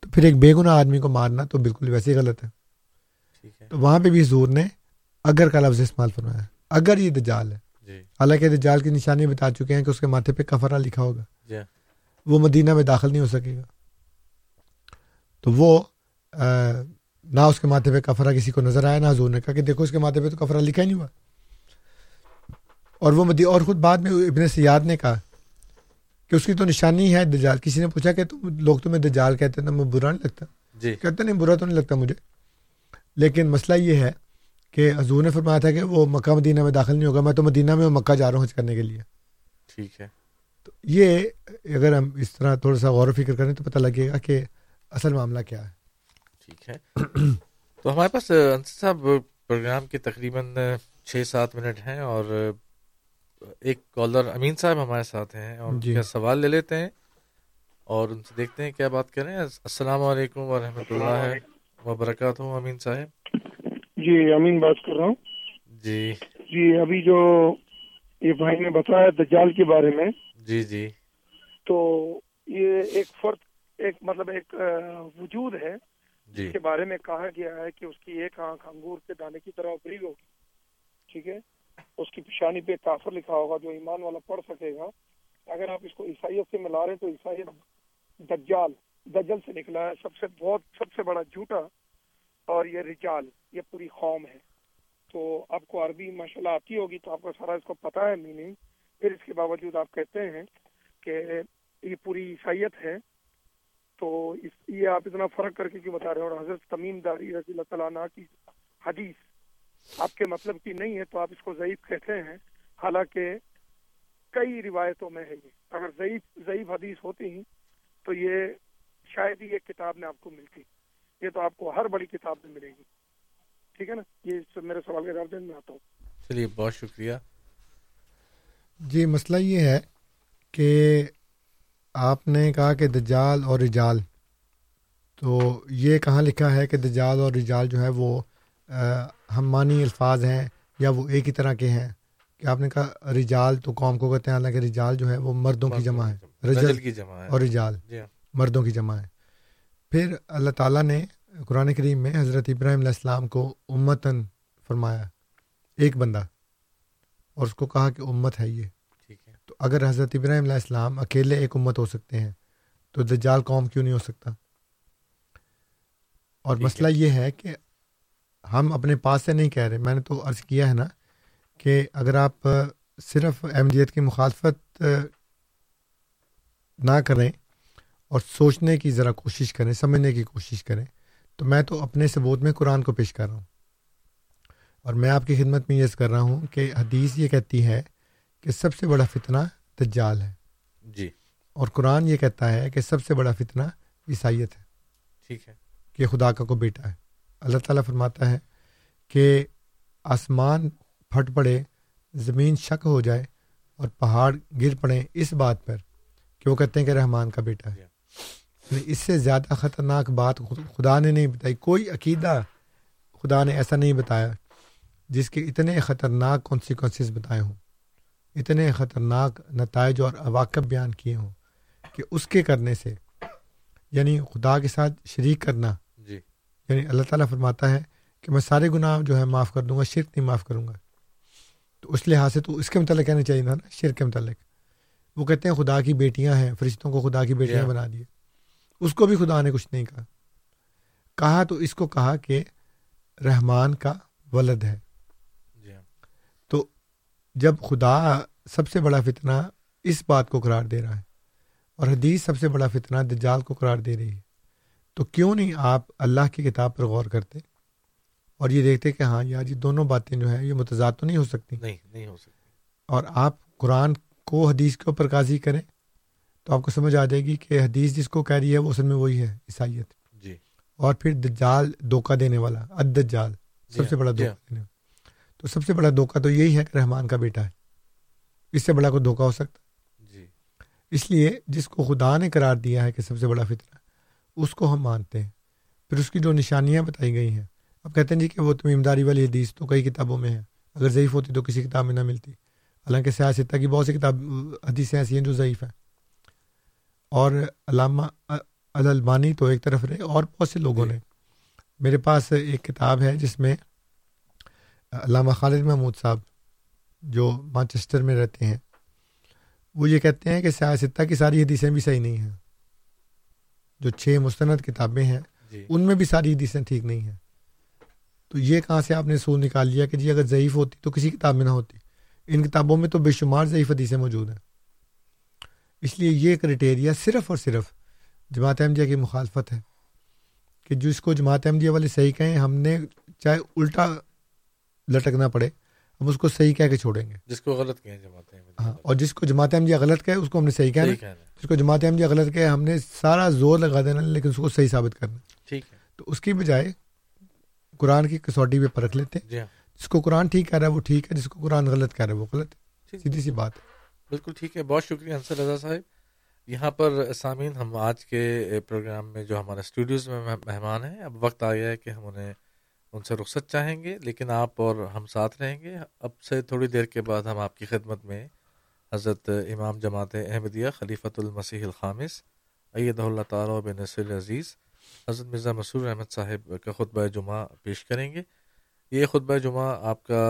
تو پھر ایک بے گناہ آدمی کو مارنا تو بالکل ویسے ہی غلط ہے۔ تو وہاں پہ بھی حضور نے اگر کا لفظ استعمال فرمایا اگر یہ دجال ہے۔ جی۔ حالانکہ دجال کی نشانی بتا چکے ہیں کہ اس کے ماتھے پہ کفرا لکھا ہوگا۔ جی۔ وہ مدینہ میں داخل نہیں ہو سکے گا۔ تو وہ نہ اس کے ماتھے پہ کفرا کسی کو نظر آیا نہ حضور نے کہا کہ دیکھو اس کے ماتھے پہ تو کفرا لکھا ہی نہیں ہوا۔ اور وہ مدی اور خود بعد میں ابن سیاد نے کہا کہ اس کی تو نشانی ہے دجال۔ کسی نے پوچھا کہ تم لوگ تمہیں دجال کہتے ہیں مجھے برا نہیں لگتا۔ جی۔ کہتے نہیں برا تو نہیں لگتا مجھے۔ لیکن مسئلہ یہ ہے کہ حضور نے فرمایا تھا کہ وہ مکہ مدینہ میں داخل نہیں ہوگا۔ میں تو مدینہ میں مکہ جا رہا ہوں حج کرنے کے لیے۔ ٹھیک ہے۔ تو یہ اگر ہم اس طرح تھوڑا سا غور و فکر کریں تو پتہ لگے گا کہ اصل معاملہ کیا ہے۔ ٹھیک ہے۔ تو ہمارے پاس صاحب پروگرام کے تقریباً چھ سات منٹ ہیں اور ایک کالر امین صاحب ہمارے ساتھ ہیں اور جی. کیا سوال لے لیتے ہیں اور ان سے دیکھتے ہیں کیا بات کریں۔ السلام علیکم ورحمۃ اللہ وبرکاتہ امین صاحب۔ جی امین بات کر رہا ہوں۔ جی۔ جی ابھی جو یہ بھائی نے بتایا دجال کے بارے میں جی جی۔ تو یہ ایک فرد ایک مطلب ایک وجود ہے جی۔ جس کے بارے میں کہا گیا ہے کہ اس کی ایک آنکھ انگور کے دانے کی طرح ابری ہوگی۔ ٹھیک ہے؟ اس کی پیشانی پہ کافر لکھا ہوگا جو ایمان والا پڑھ سکے گا۔ اگر آپ اس کو عیسائیت سے ملا رہے ہیں تو عیسائیت دجال، دجل سے نکلا ہے۔ سب سے بہت، سب سے بڑا جھوٹا اور یہ رجال، یہ پوری قوم ہے۔ تو آپ کو عربی ماشاء اللہ آتی ہوگی تو آپ کو سارا اس کو پتا ہے میننگ پھر اس کے باوجود آپ کہتے ہیں کہ یہ پوری عیسائیت ہے۔ تو اس، یہ آپ اتنا فرق کر کے کیوں بتا رہے ہیں؟ اور حضرت تمیم داری رضی اللہ تعالیٰ کی حدیث آپ کے مطلب کی نہیں ہے تو آپ اس کو ضعیف کہتے ہیں۔ حالانکہ کئی روایتوں میں ہے یہ۔ اگر ضعیف ضعیف حدیث ہوتی تو یہ شاید ہی ایک کتاب میں آپ کو ملتی۔ یہ تو آپ کو ہر بڑی کتاب میں ملے گی۔ ٹھیک ہے نا؟ یہ میرے سوال کے جواب میں آتا ہوں۔ چلیے بہت شکریہ۔ جی مسئلہ یہ ہے کہ آپ نے کہا کہ دجال اور رجال۔ تو یہ کہاں لکھا ہے کہ دجال اور رجال جو ہے وہ ہم مانی الفاظ ہیں یا وہ ایک ہی طرح کے ہیں؟ کہ آپ نے کہا رجال تو قوم کو کہتے ہیں حالانکہ رجال جو ہے وہ مردوں کی جمع ہے۔ رجل کی جمع ہے۔ اور رجال جی ہاں۔ مردوں کی جمع ہے۔ پھر اللہ تعالیٰ نے قرآن کریم میں حضرت ابراہیم علیہ السلام کو امتاً فرمایا ایک بندہ اور اس کو کہا کہ امت ہے یہ۔ تو اگر حضرت ابراہیم علیہ السلام اکیلے ایک امت ہو سکتے ہیں تو دجال قوم کیوں نہیں ہو سکتا؟ اور مسئلہ یہ ہے کہ ہم اپنے پاس سے نہیں کہہ رہے۔ میں نے تو عرض کیا ہے نا کہ اگر آپ صرف احمدیت کی مخالفت نہ کریں اور سوچنے کی ذرا کوشش کریں سمجھنے کی کوشش کریں تو میں تو اپنے ثبوت میں قرآن کو پیش کر رہا ہوں۔ اور میں آپ کی خدمت میں یہ کر رہا ہوں کہ حدیث یہ کہتی ہے کہ سب سے بڑا فتنہ دجال ہے۔ جی۔ اور قرآن یہ کہتا ہے کہ سب سے بڑا فتنہ عیسائیت ہے ٹھیک ہے۔ کہ خدا کا کو بیٹا ہے۔ اللہ تعالیٰ فرماتا ہے کہ آسمان پھٹ پڑے، زمین شک ہو جائے اور پہاڑ گر پڑے اس بات پر کہ وہ کہتے ہیں کہ رحمان کا بیٹا ہے۔ یعنی اس سے زیادہ خطرناک بات خدا نے نہیں بتائی، کوئی عقیدہ خدا نے ایسا نہیں بتایا جس کے اتنے خطرناک کانسیکوینسز بتائے ہوں۔ اتنے خطرناک نتائج اور اواقب بیان کیے ہوں کہ اس کے کرنے سے یعنی خدا کے ساتھ شریک کرنا یعنی اللہ تعالیٰ فرماتا ہے کہ میں سارے گناہ جو ہے معاف کر دوں گا شرک نہیں معاف کروں گا۔ تو اس لحاظ سے تو اس کے متعلق کہنا چاہیے نا شرک کے متعلق۔ وہ کہتے ہیں خدا کی بیٹیاں ہیں فرشتوں کو خدا کی بیٹیاں yeah. بنا دیے۔ اس کو بھی خدا نے کچھ نہیں کہا۔ کہا تو اس کو کہا کہ رحمان کا ولد ہے۔ Yeah. تو جب خدا سب سے بڑا فتنہ اس بات کو قرار دے رہا ہے اور حدیث سب سے بڑا فتنہ دجال کو قرار دے رہی ہے۔ تو کیوں نہیں آپ اللہ کی کتاب پر غور کرتے اور یہ دیکھتے کہ ہاں یار یہ دونوں باتیں جو ہیں یہ متضاد تو نہیں ہو سکتی؟ نہیں نہیں ہو سکتی۔ اور آپ قرآن کو حدیث کے اوپر قاضی کریں تو آپ کو سمجھ آ جائے گی کہ حدیث جس کو کہہ رہی ہے وہ اصل میں وہی ہے عیسائیت۔ جی۔ اور پھر دجال دھوکہ دینے والا اد جال سب سے بڑا دھوکہ دینے والا۔ تو سب سے بڑا دھوکہ تو یہی ہے کہ رحمان کا بیٹا ہے۔ اس سے بڑا کوئی دھوکہ ہو سکتا؟ جی۔ اس لیے جس کو خدا نے قرار دیا ہے کہ سب سے بڑا فطرہ اس کو ہم مانتے ہیں۔ پھر اس کی جو نشانیاں بتائی گئی ہیں۔ اب کہتے ہیں جی کہ وہ تمیمداری والی حدیث تو کئی کتابوں میں ہے۔ اگر ضعیف ہوتی تو کسی کتاب میں نہ ملتی۔ حالانکہ سیاستہ کی بہت سی کتاب حدیثیں ایسی ہیں جو ضعیف ہیں۔ اور علامہ البانی تو ایک طرف رہے اور بہت سے لوگوں جی۔ نے۔ میرے پاس ایک کتاب ہے جس میں علامہ خالد محمود صاحب جو مانچسٹر میں رہتے ہیں وہ یہ کہتے ہیں کہ سیاستہ کی ساری حدیثیں بھی صحیح نہیں ہیں۔ جو چھ مستند کتابیں ہیں جی۔ ان میں بھی ساری حدیثیں ٹھیک نہیں ہیں۔ تو یہ کہاں سے آپ نے سو نکال لیا کہ جی اگر ضعیف ہوتی تو کسی کتاب میں نہ ہوتی؟ ان کتابوں میں تو بے شمار ضعیف حدیثیں موجود ہیں۔ اس لیے یہ کرائٹیریا صرف اور صرف جماعت احمدیہ کی مخالفت ہے کہ جو اس کو جماعت احمدیہ والے صحیح کہیں ہم نے چاہے الٹا لٹکنا پڑے ہم اس کو صحیح کہہ کے چھوڑیں گے۔ جس کو غلط کہیں جماعت ہاں اور جس کو جماعت احمدیہ غلط کہے اس کو ہم نے صحیح کہنا۔ جس کو جماعت احمدیہ غلط کہے ہم نے سارا زور لگا دینا لیکن اس کو صحیح ثابت کرنا۔ ٹھیک ہے۔ تو اس کی بجائے قرآن کی کسوٹی پہ پرکھ لیتے جی ہاں۔ جس کو قرآن ٹھیک کہہ رہا ہے وہ ٹھیک ہے جس کو قرآن غلط کہہ رہا ہے وہ غلط ہے۔ سیدھی سی بات بالکل ٹھیک ہے۔ بہت شکریہ انصر رضا صاحب۔ یہاں پر سامعین ہم آج کے پروگرام میں جو ہمارے اسٹوڈیوز میں مہمان ہیں اب وقت آ گیا ہے کہ ہم انہیں ان سے رخصت چاہیں گے، لیکن آپ اور ہم ساتھ رہیں گے۔ اب سے تھوڑی دیر کے بعد ہم آپ کی خدمت میں حضرت امام جماعت احمدیہ خلیفۃ المسیح الخامس عید اللہ تعالیٰ بن نصر عزیز، حضرت مرزا مسور احمد صاحب کا خطبہ جمعہ پیش کریں گے۔ یہ خطبہ جمعہ آپ کا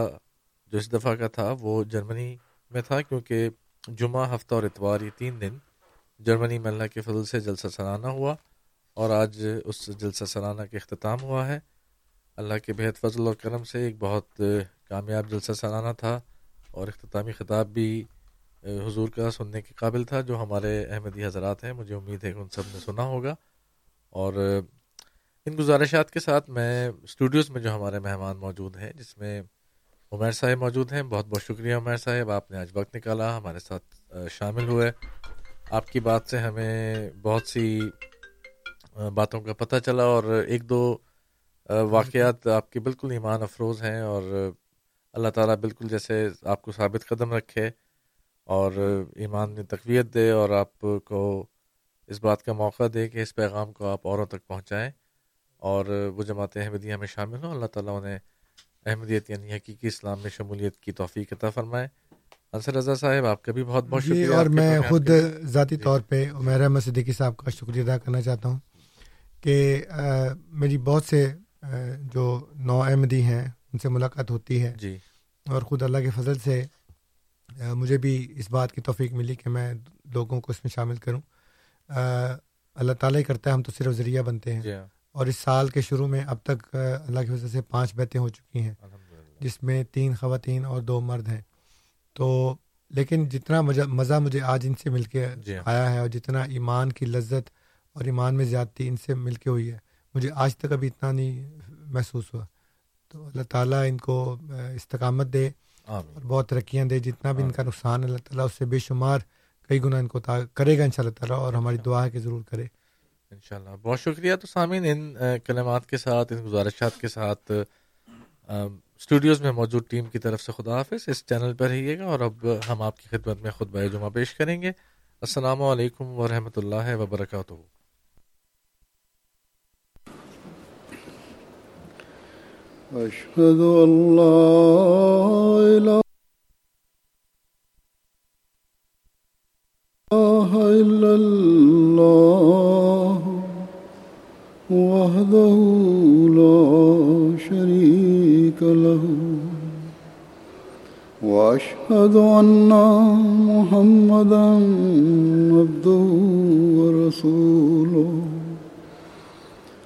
جو اس دفعہ کا تھا، وہ جرمنی میں تھا، کیونکہ جمعہ ہفتہ اور اتوار یہ تین دن جرمنی میں اللہ کے فضل سے جلسہ سلانہ ہوا اور آج اس جلسہ سلانہ کا اختتام ہوا ہے۔ اللہ کے بہت فضل اور کرم سے ایک بہت کامیاب جلسہ سالانہ تھا اور اختتامی خطاب بھی حضور کا سننے کے قابل تھا جو ہمارے احمدی حضرات ہیں۔ مجھے امید ہے کہ ان سب نے سنا ہوگا۔ اور ان گزارشات کے ساتھ میں اسٹوڈیوز میں جو ہمارے مہمان موجود ہیں، جس میں عمیر صاحب موجود ہیں، بہت بہت شکریہ عمیر صاحب، آپ نے آج وقت نکالا، ہمارے ساتھ شامل ہوئے۔ آپ کی بات سے ہمیں بہت سی باتوں کا پتہ چلا اور ایک دو واقعات آپ کے بالکل ایمان افروز ہیں اور اللہ تعالیٰ بالکل جیسے آپ کو ثابت قدم رکھے اور ایمان میں تقویت دے اور آپ کو اس بات کا موقع دے کہ اس پیغام کو آپ اوروں تک پہنچائیں اور وہ جماعت احمدیہ میں شامل ہوں۔ اللہ تعالیٰ انہیں احمدیت یعنی حقیقی اسلام میں شمولیت کی توفیق عطا فرمائے۔ انصر رضا صاحب آپ کا بھی بہت بہت جی، شکریہ اور میں خود ذاتی طور پہ عمیر احمد صدیقی صاحب کا شکریہ ادا کرنا چاہتا ہوں کہ میری بہت سے جو نو احمدی ہیں ان سے ملاقات ہوتی ہے۔ جی۔ اور خود اللہ کے فضل سے مجھے بھی اس بات کی توفیق ملی کہ میں لوگوں کو اس میں شامل کروں۔ اللہ تعالیٰ ہی کرتا ہے ہم تو صرف ذریعہ بنتے ہیں۔ جی۔ اور اس سال کے شروع میں اب تک اللہ کی وجہ سے پانچ بیتیں ہو چکی ہیں جس میں تین خواتین اور دو مرد ہیں۔ تو لیکن جتنا مزہ مجھے آج ان سے مل کے جی۔ آیا ہے اور جتنا ایمان کی لذت اور ایمان میں زیادتی ان سے مل کے ہوئی ہے۔ مجھے آج تک ابھی اتنا نہیں محسوس ہوا۔ تو اللہ تعالیٰ ان کو استقامت دے اور بہت ترقیاں دے جتنا بھی ان کا نقصان اللہ تعالیٰ اس سے بے شمار کئی گنا ان کو کرے گا ان شاء اللہ تعالیٰ اور ہماری دعا ہے کہ ضرور کرے۔ انشاءاللہ۔ بہت شکریہ تو سامعین ان کلمات کے ساتھ ان گزارشات کے ساتھ اسٹوڈیوز میں موجود ٹیم کی طرف سے خدا حافظ۔ اس چینل پر رہیے گا اور اب ہم آپ کی خدمت میں خود جمعہ پیش کریں گے۔ السلام علیکم ورحمۃ اللہ وبرکاتہ۔ أشهد أن لا إله إلا الله وحده لا شريك له وأشهد أن محمدا عبده ورسوله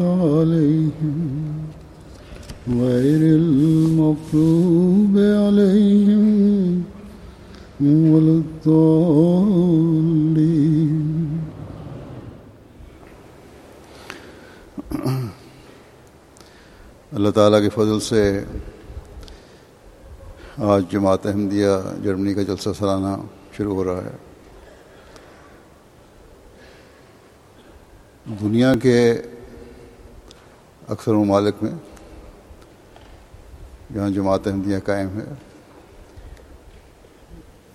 عليهم غير المغضوب عليهم ولا الضالين. اللہ تعالیٰ کے فضل سے آج جماعت احمدیہ جرمنی کا جلسہ سالانہ شروع ہو رہا ہے۔ دنیا کے اکثر ممالک میں۔ جہاں جماعت احمدیہ قائم ہے۔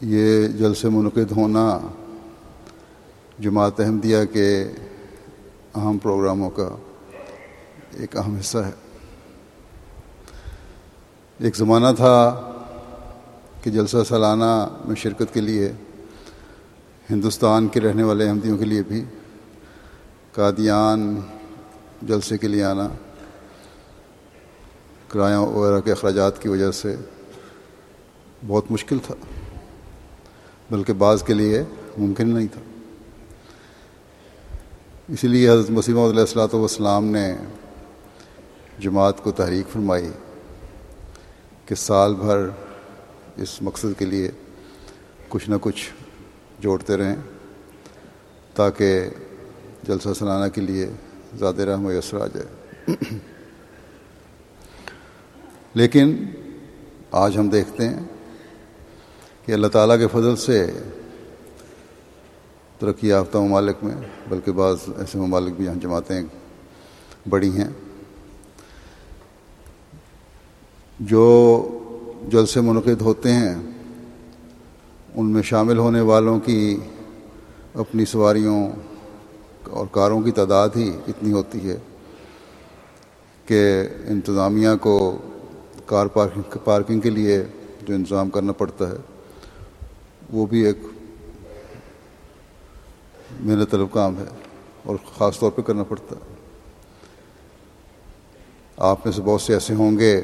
یہ جلسے منعقد ہونا جماعت احمدیہ کے اہم پروگراموں کا ایک اہم حصہ ہے۔ ایک زمانہ تھا کہ جلسہ سالانہ میں شرکت کے لیے، ہندوستان کے رہنے والے احمدیوں کے لیے بھی، قادیان جلسے کے لیے آنا۔ کرایہ وغیرہ کے اخراجات کی وجہ سے بہت مشکل تھا، بلکہ بعض کے لیے ممکن نہیں تھا۔ اسی لیے حضرت مسیم علیہ السلاۃ والسلام نے جماعت کو تحریک فرمائی کہ سال بھر اس مقصد کے لیے کچھ نہ کچھ جوڑتے رہیں تاکہ جلسہ سلانہ کے لیے زیادہ راہ میسر آ جائے۔ لیکن آج ہم دیکھتے ہیں کہ اللہ تعالیٰ کے فضل سے ترقی یافتہ ممالک میں، بلکہ بعض ایسے ممالک بھی یہاں جماعتیں بڑی ہیں، جو جلسے منعقد ہوتے ہیں، ان میں شامل ہونے والوں کی اپنی سواریوں اور کاروں کی تعداد ہی اتنی ہوتی ہے کہ انتظامیہ کو کار پارکنگ پارکنگ کے لیے جو انتظام کرنا پڑتا ہے، وہ بھی ایک محنت طلب کام ہے اور خاص طور پہ کرنا پڑتا ہے۔ آپ میں سے بہت سے ایسے ہوں گے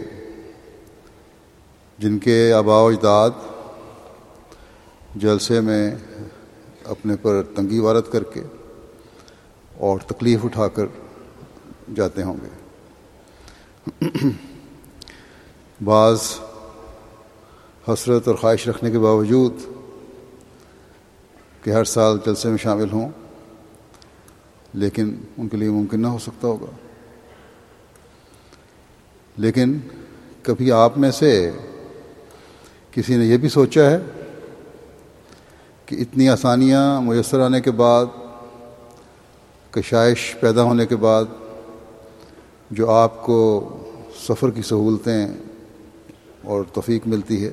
جن کے آبا و اجداد جلسے میں اپنے پر تنگی وارت کر کے اور تکلیف اٹھا کر جاتے ہوں گے۔ بعض حسرت اور خواہش رکھنے کے باوجود کہ ہر سال جلسے میں شامل ہوں، لیکن ان کے لیے ممکن نہ ہو سکتا ہوگا۔ لیکن کبھی آپ میں سے کسی نے یہ بھی سوچا ہے کہ اتنی آسانیاں میسر آنے کے بعد کشائش پیدا ہونے کے بعد جو آپ کو سفر کی سہولتیں اور توفیق ملتی ہے،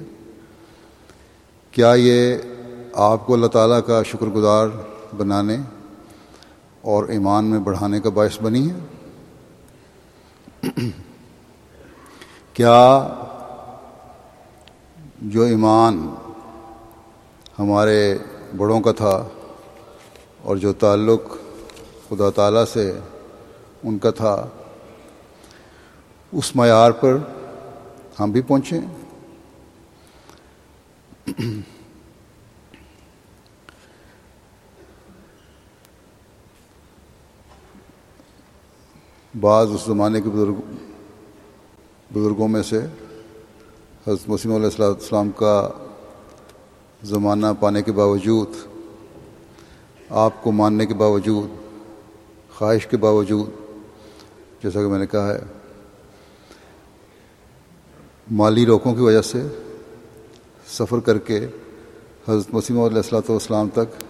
کیا یہ آپ کو اللہ تعالیٰ کا شکر گزار بنانے اور ایمان میں بڑھانے کا باعث بنی ہے؟ کیا جو ایمان ہمارے بڑوں کا تھا اور جو تعلق خدا تعالیٰ سے ان کا تھا، اس معیار پر ہم بھی پہنچیں بعض اس زمانے کے بزرگ بزرگوں میں سے حضرت مسیم علیہ السلام کا زمانہ پانے کے باوجود، آپ کو ماننے کے باوجود خواہش کے باوجود، جیسا کہ میں نے کہا ہے، مالی روکوں کی وجہ سے سفر کر کے حضرت مسیم علیہ السلاۃ والسلام تک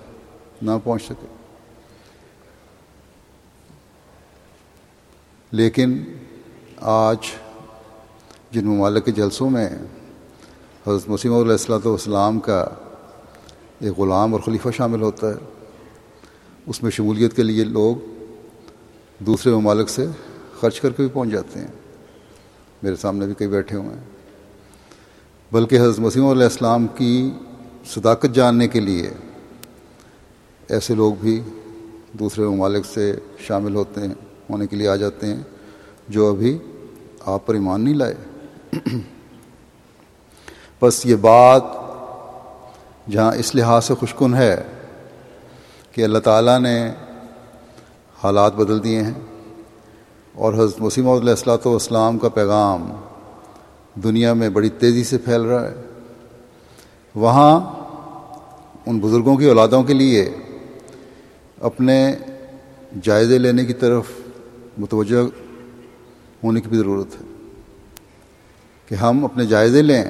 نہ پہنچ سکے۔ لیکن آج جن ممالک کے جلسوں میں حضرت مسیم علیہ السلاۃ والسلام کا ایک غلام اور خلیفہ شامل ہوتا ہے، اس میں شمولیت کے لیے لوگ دوسرے ممالک سے خرچ کر کے بھی پہنچ جاتے ہیں۔ میرے سامنے بھی کئی بیٹھے ہوئے ہیں۔ بلکہ حضرت مسیم علیہ السلام کی صداقت جاننے کے لیے ایسے لوگ بھی دوسرے ممالک سے شامل ہوتے ہیں، ہونے کے لیے آ جاتے ہیں جو ابھی آپ پر ایمان نہیں لائے۔ بس یہ بات جہاں اس لحاظ سے خوشکن ہے کہ اللہ تعالیٰ نے حالات بدل دیے ہیں۔ اور حضرت مسیم علیہ السلاۃ والسلام کا پیغام دنیا میں بڑی تیزی سے پھیل رہا ہے۔ وہاں ان بزرگوں کی اولادوں کے لیے اپنے جائزے لینے کی طرف متوجہ ہونے کی بھی ضرورت ہے۔ کہ ہم اپنے جائزے لیں،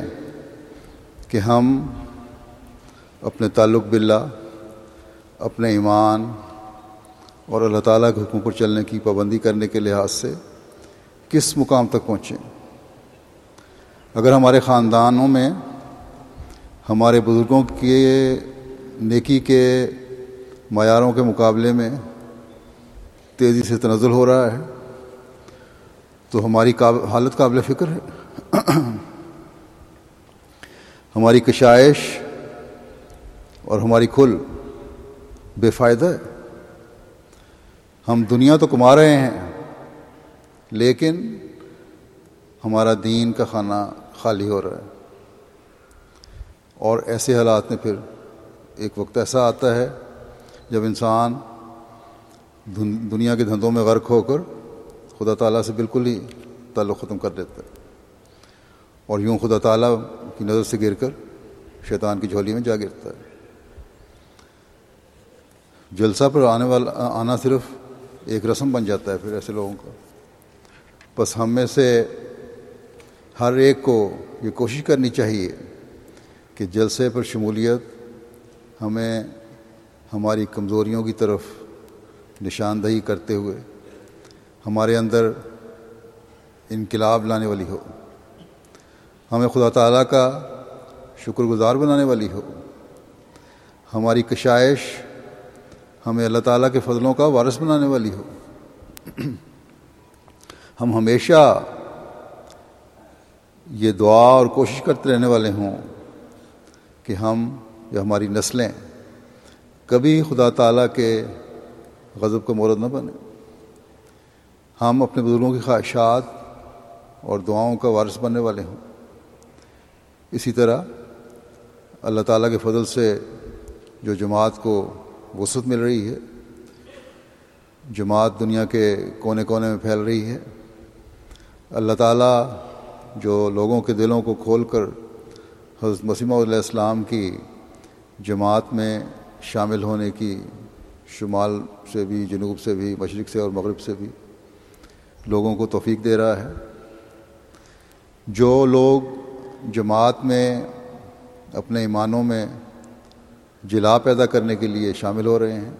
کہ ہم اپنے تعلق باللہ، اپنے ایمان اور اللہ تعالیٰ کے حکم پر چلنے کی پابندی کرنے کے لحاظ سے کس مقام تک پہنچیں؟ اگر ہمارے خاندانوں میں، ہمارے بزرگوں کے نیکی کے معیاروں کے مقابلے میں تیزی سے تنزل ہو رہا ہے، تو ہماری حالت قابل فکر ہے۔ ہماری کشائش اور ہماری کھل بے فائدہ ہے۔ ہم دنیا تو کما رہے ہیں، لیکن ہمارا دین کا کھانا خالی ہو رہا ہے۔ اور ایسے حالات میں پھر ایک وقت ایسا آتا ہے جب انسان دنیا کے دھندوں میں غرق ہو کر خدا تعالیٰ سے بالکل ہی تعلق ختم کر دیتا ہے۔ اور یوں خدا تعالیٰ کی نظر سے گر کر شیطان کی جھولی میں جا گرتا ہے۔ جلسہ پر آنے والا، آنا صرف ایک رسم بن جاتا ہے پھر ایسے لوگوں کا۔ بس ہم میں سے ہر ایک کو یہ کوشش کرنی چاہیے کہ جلسے پر شمولیت ہمیں ہماری کمزوریوں کی طرف نشاندہی کرتے ہوئے ہمارے اندر انقلاب لانے والی ہو۔ ہمیں خدا تعالیٰ کا شکر گزار بنانے والی ہو۔ ہماری کشائش ہمیں اللہ تعالیٰ کے فضلوں کا وارث بنانے والی ہو۔ ہم ہمیشہ یہ دعا اور کوشش کرتے رہنے والے ہوں کہ ہم یا ہماری نسلیں کبھی خدا تعالیٰ کے غضب کا مورد نہ بنے ہم اپنے بزرگوں کی خواہشات اور دعاؤں کا وارث بننے والے ہوں۔ اسی طرح اللہ تعالیٰ کے فضل سے جو جماعت کو وسعت مل رہی ہے۔ جماعت دنیا کے کونے کونے میں پھیل رہی ہے۔ اللہ تعالیٰ جو لوگوں کے دلوں کو کھول کر حضرت مسیمہ علیہ السلام کی جماعت میں شامل ہونے کی، شمال سے بھی، جنوب سے بھی، مشرق سے اور مغرب سے بھی لوگوں کو توفیق دے رہا ہے۔ جو لوگ جماعت میں اپنے ایمانوں میں جلا پیدا کرنے کے لیے شامل ہو رہے ہیں،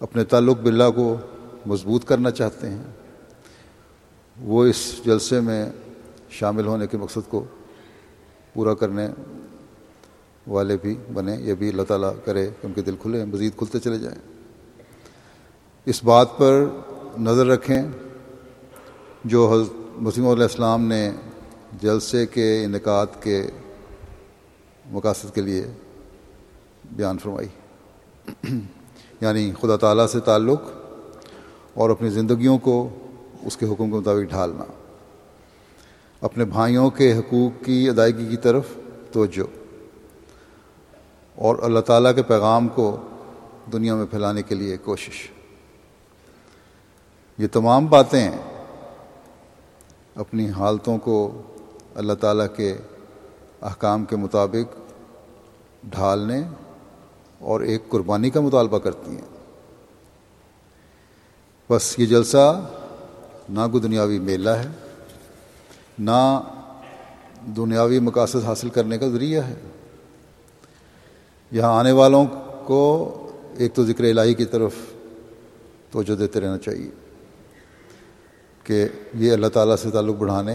اپنے تعلق باللہ کو مضبوط کرنا چاہتے ہیں، وہ اس جلسے میں شامل ہونے کے مقصد کو پورا کرنے والے بھی بنے یہ بھی اللہ تعالیٰ کرے کہ ان کے دل کھلے، مزید کھلتے چلے جائیں۔ اس بات پر نظر رکھیں جو حضرت مسیم علیہ السلام نے جلسے کے انعقاد کے مقاصد کے لیے بیان فرمائی۔ یعنی خدا تعالیٰ سے تعلق اور اپنی زندگیوں کو اس کے حکم کے مطابق ڈھالنا۔ اپنے بھائیوں کے حقوق کی ادائیگی کی طرف توجہ۔ اور اللہ تعالیٰ کے پیغام کو دنیا میں پھیلانے کے لیے کوشش۔ یہ تمام باتیں اپنی حالتوں کو اللہ تعالیٰ کے احکام کے مطابق ڈھالنے اور ایک قربانی کا مطالبہ کرتی ہیں۔ بس یہ جلسہ نہ کوئی دنیاوی میلہ ہے، نہ دنیاوی مقاصد حاصل کرنے کا ذریعہ ہے۔ یہاں آنے والوں کو ایک تو ذکر الہی کی طرف توجہ دیتے رہنا چاہیے کہ یہ اللہ تعالیٰ سے تعلق بڑھانے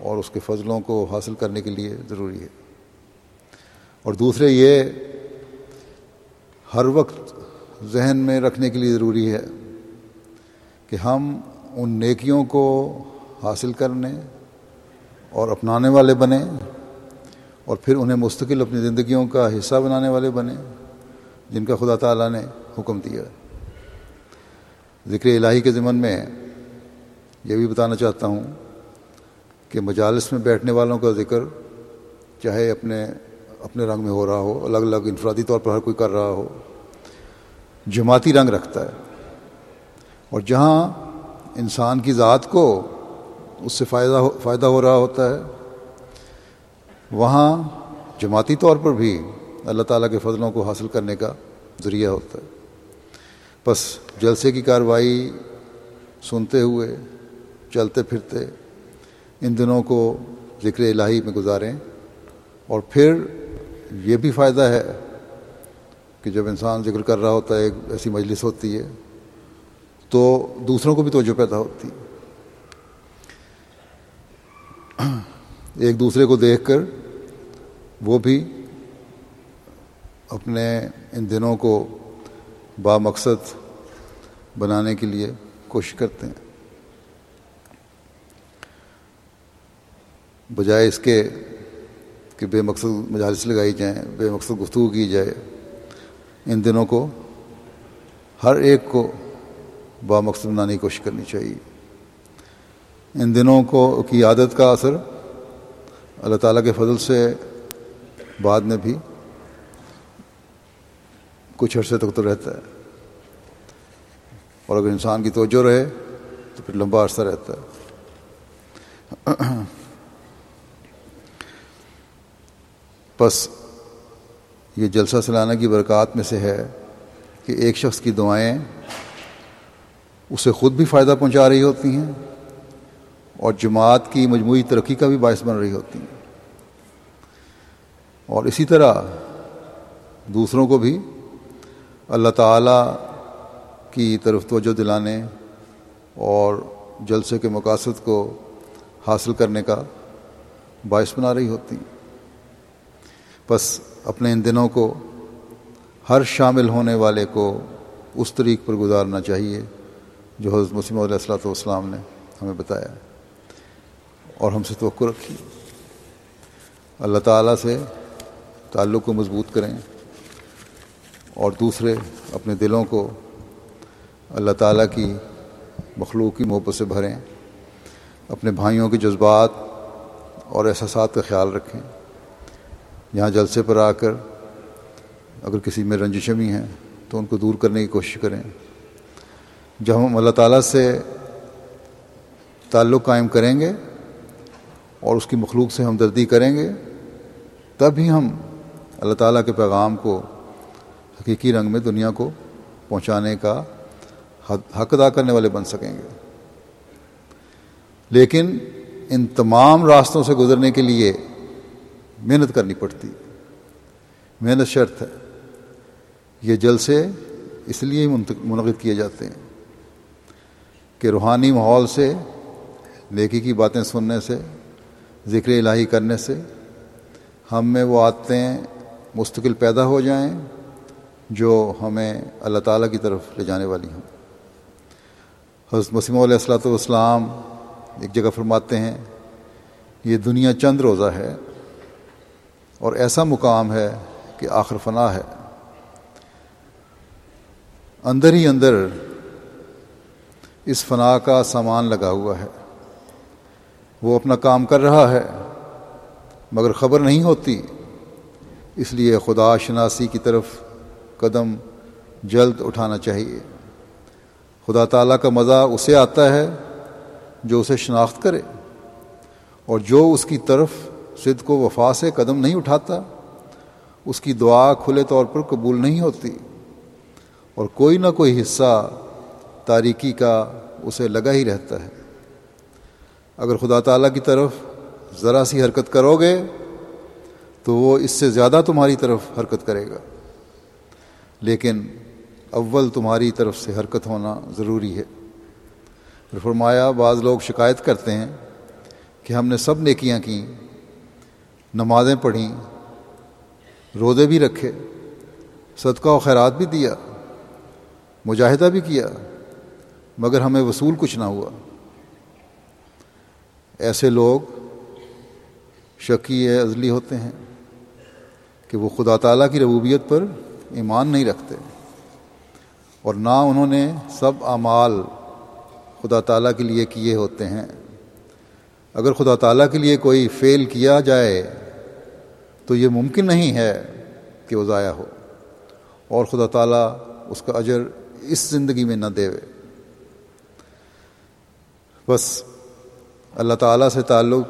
اور اس کے فضلوں کو حاصل کرنے کے لیے ضروری ہے۔ اور دوسرے یہ ہر وقت ذہن میں رکھنے کے لیے ضروری ہے کہ ہم ان نیکیوں کو حاصل کرنے اور اپنانے والے بنیں اور پھر انہیں مستقل اپنی زندگیوں کا حصہ بنانے والے بنیں جن کا خدا تعالیٰ نے حکم دیا ذکر الہی کے ضمن میں یہ بھی بتانا چاہتا ہوں کہ مجالس میں بیٹھنے والوں کا ذکر چاہے اپنے اپنے رنگ میں ہو رہا ہو، الگ الگ انفرادی طور پر ہر کوئی کر رہا ہو۔ جماعتی رنگ رکھتا ہے۔ اور جہاں انسان کی ذات کو اس سے فائدہ ہو فائدہ ہو رہا ہوتا ہے، وہاں جماعتی طور پر بھی اللہ تعالیٰ کے فضلوں کو حاصل کرنے کا ذریعہ ہوتا ہے۔ بس جلسے کی کارروائی سنتے ہوئے، چلتے پھرتے ان دنوں کو ذکر الہی میں گزاریں اور پھر یہ بھی فائدہ ہے کہ جب انسان ذکر کر رہا ہوتا ہے، ایک ایسی مجلس ہوتی ہے، تو دوسروں کو بھی توجہ پیدا ہوتی ایک دوسرے کو دیکھ کر وہ بھی اپنے ان دنوں کو با مقصد بنانے کے لیے کوشش کرتے ہیں۔ بجائے اس کے کہ بے مقصد مجالس لگائی جائیں، بے مقصد گفتگو کی جائے۔ ان دنوں کو ہر ایک کو با مقصد بنانے کی کوشش کرنی چاہیے۔ ان دنوں کو کی عادت کا اثر اللہ تعالیٰ کے فضل سے بعد میں بھی کچھ عرصے تک تو رہتا ہے۔ اور اگر انسان کی توجہ رہے تو پھر لمبا عرصہ رہتا ہے۔ بس یہ جلسہ سلانہ کی برکات میں سے ہے کہ ایک شخص کی دعائیں اسے خود بھی فائدہ پہنچا رہی ہوتی ہیں اور جماعت کی مجموعی ترقی کا بھی باعث بن رہی ہوتی ہیں۔ اور اسی طرح دوسروں کو بھی اللہ تعالیٰ کی طرف توجہ دلانے اور جلسے کے مقاصد کو حاصل کرنے کا باعث بنا رہی ہوتی ہیں۔ بس اپنے ان دنوں کو، ہر شامل ہونے والے کو اس طریق پر گزارنا چاہیے جو حضرت مسلم علیہ السلاۃ والسلام نے ہمیں بتایا۔ اور ہم سے توقع رکھی اللہ تعالیٰ سے تعلق کو مضبوط کریں۔ اور دوسرے، اپنے دلوں کو اللہ تعالیٰ کی مخلوق کی محبت سے بھریں۔ اپنے بھائیوں کے جذبات اور احساسات کا خیال رکھیں۔ یہاں جلسے پر آ کر اگر کسی میں رنجشمی ہیں تو ان کو دور کرنے کی کوشش کریں۔ جب ہم اللہ تعالیٰ سے تعلق قائم کریں گے اور اس کی مخلوق سے ہمدردی کریں گے، تب ہی ہم اللہ تعالیٰ کے پیغام کو حقیقی رنگ میں دنیا کو پہنچانے کا حق ادا کرنے والے بن سکیں گے۔ لیکن ان تمام راستوں سے گزرنے کے لیے محنت کرنی پڑتی۔ محنت شرط ہے۔ یہ جلسے اس لیے منعقد کیے جاتے ہیں کہ روحانی ماحول سے، نیکی کی باتیں سننے سے، ذکر الہی کرنے سے ہم میں وہ عادتیں مستقل پیدا ہو جائیں جو ہمیں اللہ تعالیٰ کی طرف لے جانے والی ہوں۔ حضرت مسیم علیہ السلاۃ والسلام ایک جگہ فرماتے ہیں، یہ دنیا چند روزہ ہے اور ایسا مقام ہے کہ آخر فنا ہے۔ اندر ہی اندر اس فنا کا سامان لگا ہوا ہے۔ وہ اپنا کام کر رہا ہے، مگر خبر نہیں ہوتی۔ اس لیے خدا شناسی کی طرف قدم جلد اٹھانا چاہیے۔ خدا تعالیٰ کا مزہ اسے آتا ہے جو اسے شناخت کرے اور جو اس کی طرف صد و وفا سے قدم نہیں اٹھاتا، اس کی دعا کھلے طور پر قبول نہیں ہوتی۔ اور کوئی نہ کوئی حصہ تاریکی کا اسے لگا ہی رہتا ہے۔ اگر خدا تعالیٰ کی طرف ذرا سی حرکت کرو گے، تو وہ اس سے زیادہ تمہاری طرف حرکت کرے گا۔ لیکن اول تمہاری طرف سے حرکت ہونا ضروری ہے۔ فرمایا، بعض لوگ شکایت کرتے ہیں کہ ہم نے سب نیکیاں کیں۔ نمازیں پڑھیں، روزے بھی رکھے، صدقہ و خیرات بھی دیا، مجاہدہ بھی کیا، مگر ہمیں وصول کچھ نہ ہوا۔ ایسے لوگ شکی ازلی ہوتے ہیں کہ وہ خدا تعالیٰ کی ربوبیت پر ایمان نہیں رکھتے اور نہ انہوں نے سب اعمال خدا تعالیٰ کے لیے کیے ہوتے ہیں۔ اگر خدا تعالیٰ کے لیے کوئی فیل کیا جائے تو یہ ممکن نہیں ہے کہ وہ ضائع ہو۔ اور خدا تعالیٰ اس کا اجر اس زندگی میں نہ دے۔ بس اللہ تعالیٰ سے تعلق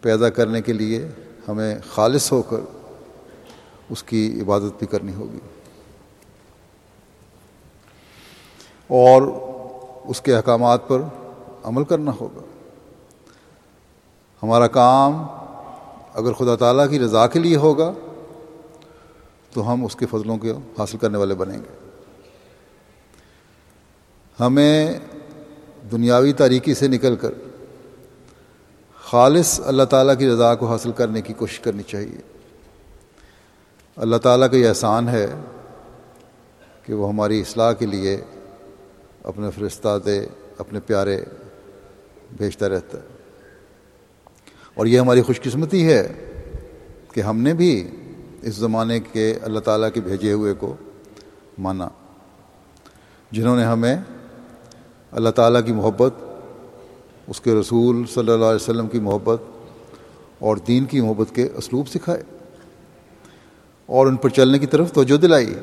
پیدا کرنے کے لیے ہمیں خالص ہو کر اس کی عبادت بھی کرنی ہوگی۔ اور اس کے احکامات پر عمل کرنا ہوگا۔ ہمارا کام اگر خدا تعالیٰ کی رضا کے لیے ہوگا، تو ہم اس کے فضلوں کے حاصل کرنے والے بنیں گے۔ ہمیں دنیاوی تاریکی سے نکل کر خالص اللہ تعالیٰ کی رضا کو حاصل کرنے کی کوشش کرنی چاہیے۔ اللہ تعالیٰ کا یہ احسان ہے کہ وہ ہماری اصلاح کے لیے اپنے فرشتہ دے، اپنے پیارے، بھیجتا رہتا ہے۔ اور یہ ہماری خوش قسمتی ہے کہ ہم نے بھی اس زمانے کے اللہ تعالیٰ کے بھیجے ہوئے کو مانا، جنہوں نے ہمیں اللہ تعالیٰ کی محبت، اس کے رسول صلی اللہ علیہ وسلم کی محبت اور دین کی محبت کے اسلوب سکھائے اور ان پر چلنے کی طرف توجہ دلائی۔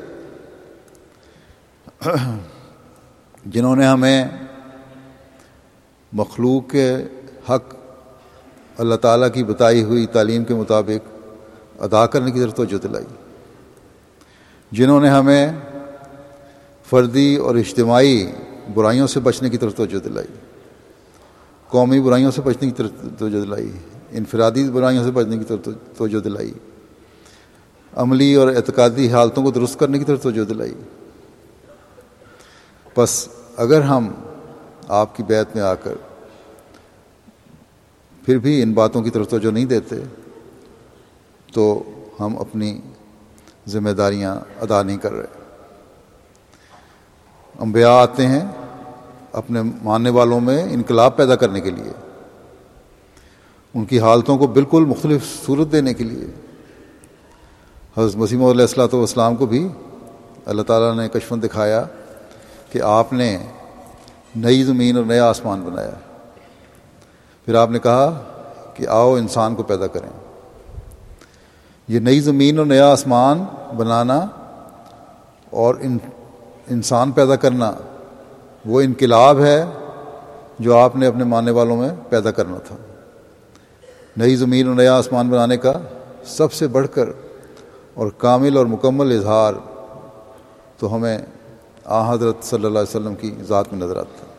جنہوں نے ہمیں مخلوق کے حق اللہ تعالیٰ کی بتائی ہوئی تعلیم کے مطابق ادا کرنے کی طرف توجہ دلائی۔ جنہوں نے ہمیں فردی اور اجتماعی برائیوں سے بچنے کی طرف توجہ دلائی۔ قومی برائیوں سے بچنے کی طرف توجہ دلائی۔ انفرادی برائیوں سے بچنے کی طرف توجہ دلائی۔ عملی اور اعتقادی حالتوں کو درست کرنے کی طرف توجہ دلائی۔ بس اگر ہم آپ کی بیت میں آ کر پھر بھی ان باتوں کی طرف توجہ نہیں دیتے، تو ہم اپنی ذمہ داریاں ادا نہیں کر رہے۔ انبیاء آتے ہیں اپنے ماننے والوں میں انقلاب پیدا کرنے کے لیے، ان کی حالتوں کو بالکل مختلف صورت دینے کے لیے۔ حضرت مسیم علیہ السلاۃ والسلام کو بھی اللہ تعالیٰ نے کشفن دکھایا کہ آپ نے نئی زمین اور نیا آسمان بنایا۔ پھر آپ نے کہا کہ آؤ انسان کو پیدا کریں۔ یہ نئی زمین اور نیا آسمان بنانا اور ان انسان پیدا کرنا، وہ انقلاب ہے جو آپ نے اپنے ماننے والوں میں پیدا کرنا تھا۔ نئی زمین اور نیا آسمان بنانے کا سب سے بڑھ کر اور کامل اور مکمل اظہار تو ہمیں آ حضرت صلی اللہ علیہ وسلم کی ذات میں نظر آتا۔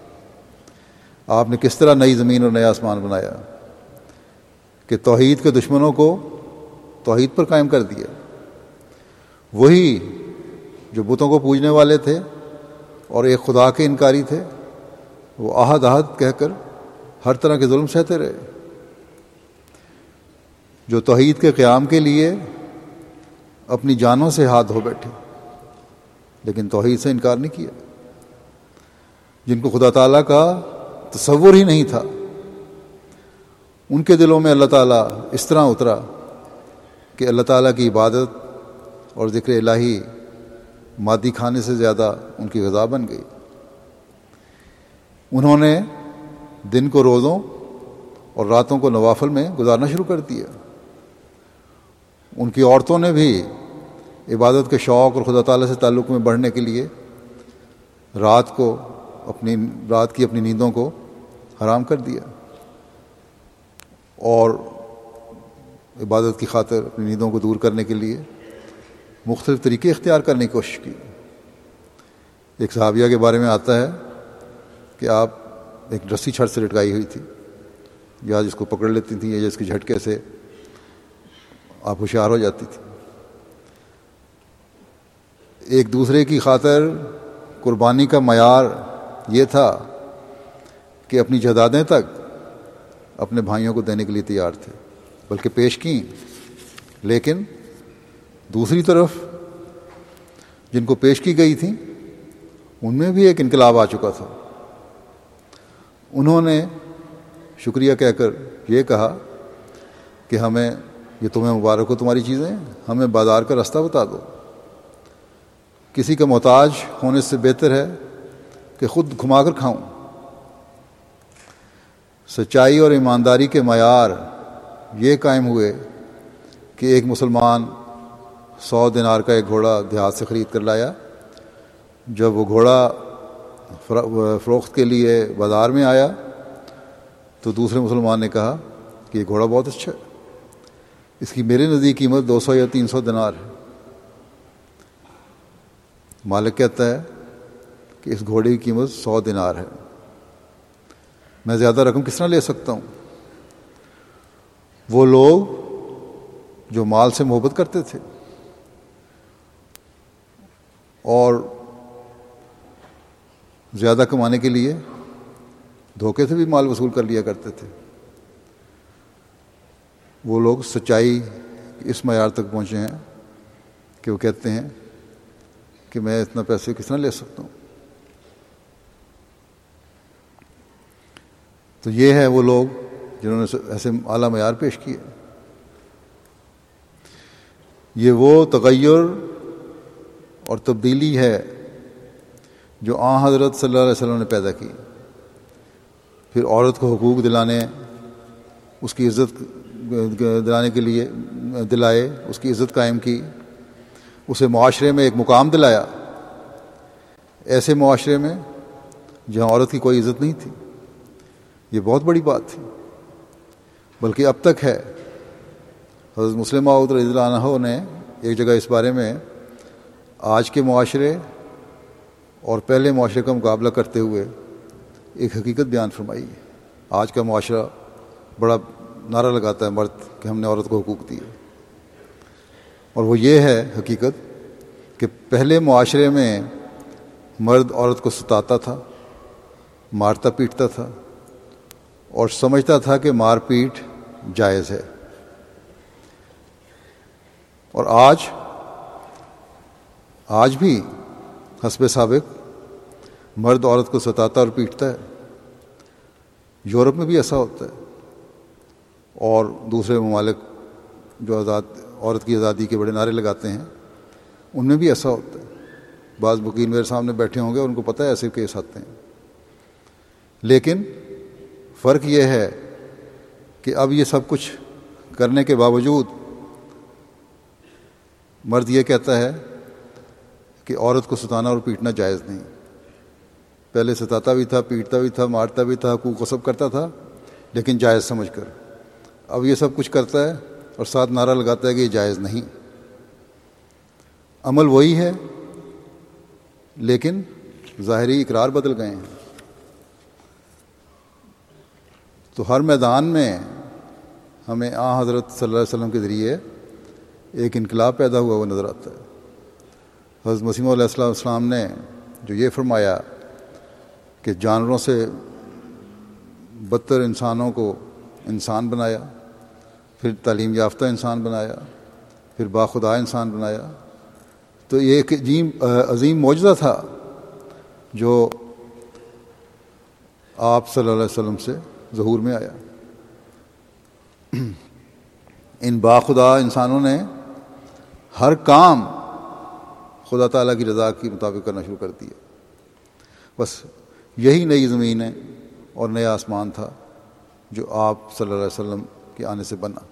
آپ نے کس طرح نئی زمین اور نیا آسمان بنایا کہ توحید کے دشمنوں کو توحید پر قائم کر دیا وہی جو بتوں کو پوجنے والے تھے اور ایک خدا کے انکاری تھے وہ عہد عہد کہہ کر ہر طرح کے ظلم سہتے رہے جو توحید کے قیام کے لیے اپنی جانوں سے ہاتھ دھو بیٹھے لیکن توحید سے انکار نہیں کیا جن کو خدا تعالیٰ کا تصور ہی نہیں تھا۔ ان کے دلوں میں اللہ تعالیٰ اس طرح اترا کہ اللہ تعالیٰ کی عبادت اور ذکر الہی مادی کھانے سے زیادہ ان کی غذا بن گئی۔ انہوں نے دن کو روزوں اور راتوں کو نوافل میں گزارنا شروع کر دیا۔ ان کی عورتوں نے بھی عبادت کے شوق اور خدا تعالیٰ سے تعلق میں بڑھنے کے لیے رات کو اپنی، رات کی اپنی نیندوں کو حرام کر دیا۔ اور عبادت کی خاطر اپنی نیندوں کو دور کرنے کے لیے مختلف طریقے اختیار کرنے کی کوشش کی۔ ایک صحابیہ کے بارے میں آتا ہے کہ آپ ایک رسی چھڑ سے لٹکائی ہوئی تھی، یا جس کو پکڑ لیتی تھیں، یا جس کے جھٹکے سے آپ ہوشیار ہو جاتی تھی ایک دوسرے کی خاطر قربانی کا معیار یہ تھا کہ اپنی جدادیں تک اپنے بھائیوں کو دینے کے لیے تیار تھے، بلکہ پیش کیں۔ لیکن دوسری طرف جن کو پیش کی گئی تھیں، ان میں بھی ایک انقلاب آ چکا تھا۔ انہوں نے شکریہ کہہ کر یہ کہا کہ ہمیں، یہ تمہیں مبارک ہو تمہاری چیزیں، ہمیں بازار کا رستہ بتا دو۔ کسی کا محتاج ہونے سے بہتر ہے کہ خود گھما کر کھاؤں۔ سچائی اور ایمانداری کے معیار یہ قائم ہوئے کہ ایک مسلمان سو دینار کا ایک گھوڑا دیہات سے خرید کر لایا۔ جب وہ گھوڑا فروخت کے لیے بازار میں آیا تو دوسرے مسلمان نے کہا کہ یہ گھوڑا بہت اچھا ہے۔ اس کی میرے نزدیک قیمت دو سو یا تین سو دنار ہے۔ مالک کہتا ہے کہ اس گھوڑے کی قیمت سو دنار ہے۔ میں زیادہ رقم کس طرح لے سکتا ہوں؟ وہ لوگ جو مال سے محبت کرتے تھے اور زیادہ کمانے کے لیے دھوکے سے بھی مال وصول کر لیا کرتے تھے۔ وہ لوگ سچائی اس معیار تک پہنچے ہیں کہ وہ کہتے ہیں کہ میں اتنا پیسے کس طرح لے سکتا ہوں؟ تو یہ ہے وہ لوگ جنہوں نے ایسے اعلیٰ معیار پیش کیے۔ یہ وہ تغیر اور تبدیلی ہے جو آ حضرت صلی اللہ علیہ وسلم نے پیدا کی۔ پھر عورت کو حقوق دلانے، اس کی عزت دلانے کے لیے دلائے، اس کی عزت قائم کی، اسے معاشرے میں ایک مقام دلایا۔ ایسے معاشرے میں جہاں عورت کی کوئی عزت نہیں تھی۔ یہ بہت بڑی بات تھی۔ بلکہ اب تک ہے۔ حضرت مسلم رضی اللہ عنہ نے ایک جگہ اس بارے میں آج کے معاشرے اور پہلے معاشرے کا مقابلہ کرتے ہوئے ایک حقیقت بیان فرمائی۔ آج کا معاشرہ بڑا نعرہ لگاتا ہے مرد کہ ہم نے عورت کو حقوق دیے۔ اور وہ یہ ہے حقیقت کہ پہلے معاشرے میں مرد عورت کو ستاتا تھا، مارتا پیٹتا تھا اور سمجھتا تھا کہ مار پیٹ جائز ہے۔ اور آج آج بھی حسب سابق مرد عورت کو ستاتا اور پیٹتا ہے۔ یورپ میں بھی ایسا ہوتا ہے۔ اور دوسرے ممالک جو آزاد، عورت کی آزادی کے بڑے نعرے لگاتے ہیں، ان میں بھی ایسا ہوتا ہے۔ بعض وکیل میرے سامنے بیٹھے ہوں گے، ان کو پتہ ہے ایسے کیس آتے ہیں۔ لیکن فرق یہ ہے کہ اب یہ سب کچھ کرنے کے باوجود مرد یہ کہتا ہے کہ عورت کو ستانا اور پیٹنا جائز نہیں۔ پہلے ستاتا بھی تھا، پیٹتا بھی تھا، مارتا بھی تھا، حقوق سب کرتا تھا، لیکن جائز سمجھ کر۔ اب یہ سب کچھ کرتا ہے اور ساتھ نعرہ لگاتا ہے کہ یہ جائز نہیں۔ عمل وہی ہے، لیکن ظاہری اقرار بدل گئے ہیں۔ تو ہر میدان میں ہمیں آ حضرت صلی اللہ علیہ وسلم کے ذریعے ایک انقلاب پیدا ہوا وہ نظر آتا ہے۔ حضرت مسیم علیہ السلام السلام نے جو یہ فرمایا کہ جانوروں سے بدتر انسانوں کو انسان بنایا، پھر تعلیم یافتہ انسان بنایا، پھر باخدا انسان بنایا۔ تو یہ ایک عظیم عظیم معجزہ تھا جو آپ صلی اللہ علیہ وسلم سے ظہور میں آیا۔ ان باخدا انسانوں نے ہر کام خدا تعالیٰ کی رضا کے مطابق کرنا شروع کر دیا۔ بس یہی نئی زمین ہے اور نیا آسمان تھا جو آپ صلی اللہ علیہ وسلم کے آنے سے بنا۔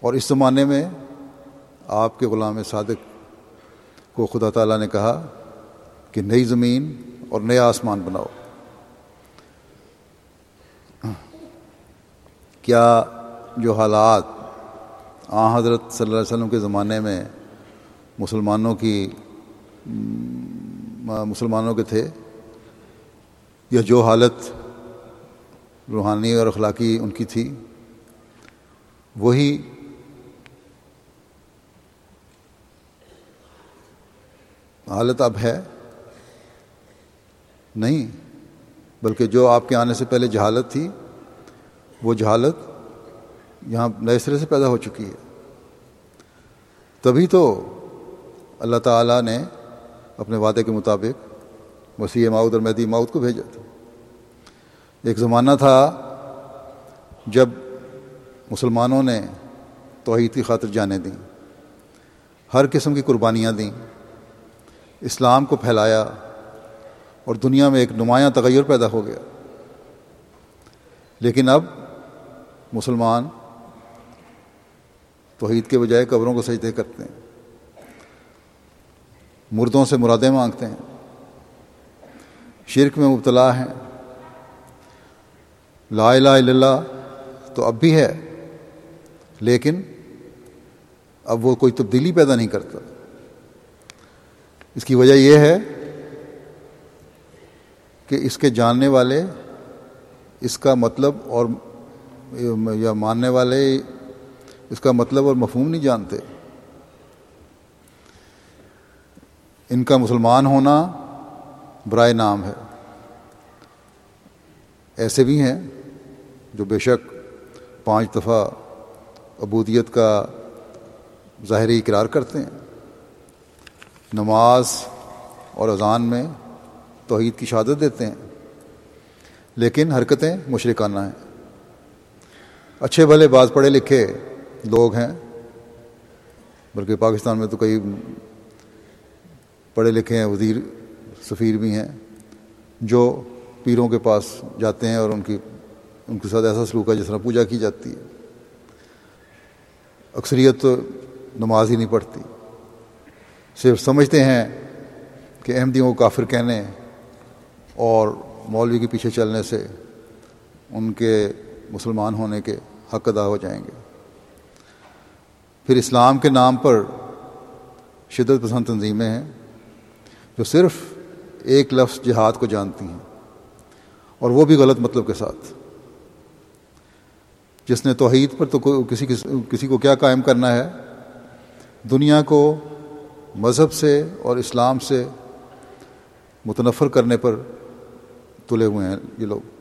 اور اس زمانے میں آپ کے غلام صادق کو خدا تعالیٰ نے کہا کہ نئی زمین اور نیا آسمان بناؤ۔ کیا جو حالات آ حضرت صلی اللہ علیہ وسلم کے زمانے میں مسلمانوں کی مسلمانوں کے تھے یا جو حالت روحانی اور اخلاقی ان کی تھی، وہی حالت اب ہے۔ نہیں، بلکہ جو آپ کے آنے سے پہلے جہالت تھی وہ جہالت یہاں نئے سرے سے پیدا ہو چکی ہے۔ تبھی تو اللہ تعالیٰ نے اپنے وعدے کے مطابق وسیع ماؤد اور مہدی ماؤد کو بھیجا تھا۔ ایک زمانہ تھا جب مسلمانوں نے توحید کی خاطر جانے دیں، ہر قسم کی قربانیاں دیں، اسلام کو پھیلایا اور دنیا میں ایک نمایاں تغیر پیدا ہو گیا۔ لیکن اب مسلمان توحید کے بجائے قبروں کو سجدے کرتے ہیں، مردوں سے مرادیں مانگتے ہیں، شرک میں مبتلا ہیں، لا الہ الا اللہ تو اب بھی ہے، لیکن اب وہ کوئی تبدیلی پیدا نہیں کرتا۔ اس کی وجہ یہ ہے کہ اس کے جاننے والے اس کا مطلب اور یا ماننے والے اس کا مطلب اور مفہوم نہیں جانتے۔ ان کا مسلمان ہونا برائے نام ہے۔ ایسے بھی ہیں جو بے شک پانچ دفعہ عبودیت کا ظاہری اقرار کرتے ہیں۔ نماز اور اذان میں توحید کی شہادت دیتے ہیں۔ لیکن حرکتیں مشرکانہ ہیں۔ اچھے بھلے بعض پڑھے لکھے لوگ ہیں، بلکہ پاکستان میں تو کئی پڑھے لکھے ہیں، وزیر سفیر بھی ہیں، جو پیروں کے پاس جاتے ہیں اور ان کی، ان کے ساتھ ایسا سلوک ہے جس طرح پوجا کی جاتی ہے۔ اکثریت تو نماز ہی نہیں پڑھتی۔ صرف سمجھتے ہیں کہ احمدیوں کو کافر کہنے اور مولوی کے پیچھے چلنے سے ان کے مسلمان ہونے کے حق ادا ہو جائیں گے۔ پھر اسلام کے نام پر شدت پسند تنظیمیں ہیں جو صرف ایک لفظ جہاد کو جانتی ہیں، اور وہ بھی غلط مطلب کے ساتھ۔ جس نے توحید پر تو کسی کسی کو کیا قائم کرنا ہے؟ دنیا کو مذہب سے اور اسلام سے متنفر کرنے پر تلے ہوئے ہیں یہ لوگ۔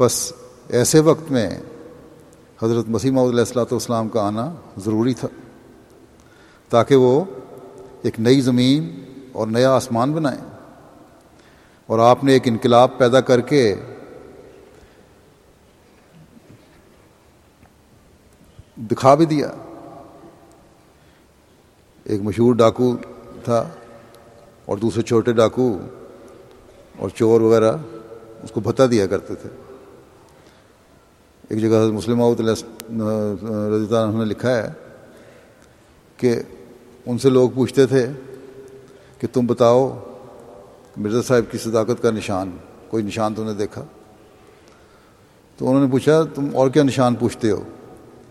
بس ایسے وقت میں حضرت مسیم علیہ السلاۃ والسلام کا آنا ضروری تھا تاکہ وہ ایک نئی زمین اور نیا آسمان بنائیں اور آپ نے ایک انقلاب پیدا کر کے دکھا بھی دیا۔ ایک مشہور ڈاکو تھا اور دوسرے چھوٹے ڈاکو اور چور وغیرہ اس کو بھتا دیا کرتے تھے۔ ایک جگہ مسلم رضی اللہ عنہ نے لکھا ہے کہ ان سے لوگ پوچھتے تھے کہ تم بتاؤ مرزا صاحب کی صداقت کا نشان، کوئی نشان تم نے دیکھا؟ تو انہوں نے پوچھا، تم اور کیا نشان پوچھتے ہو؟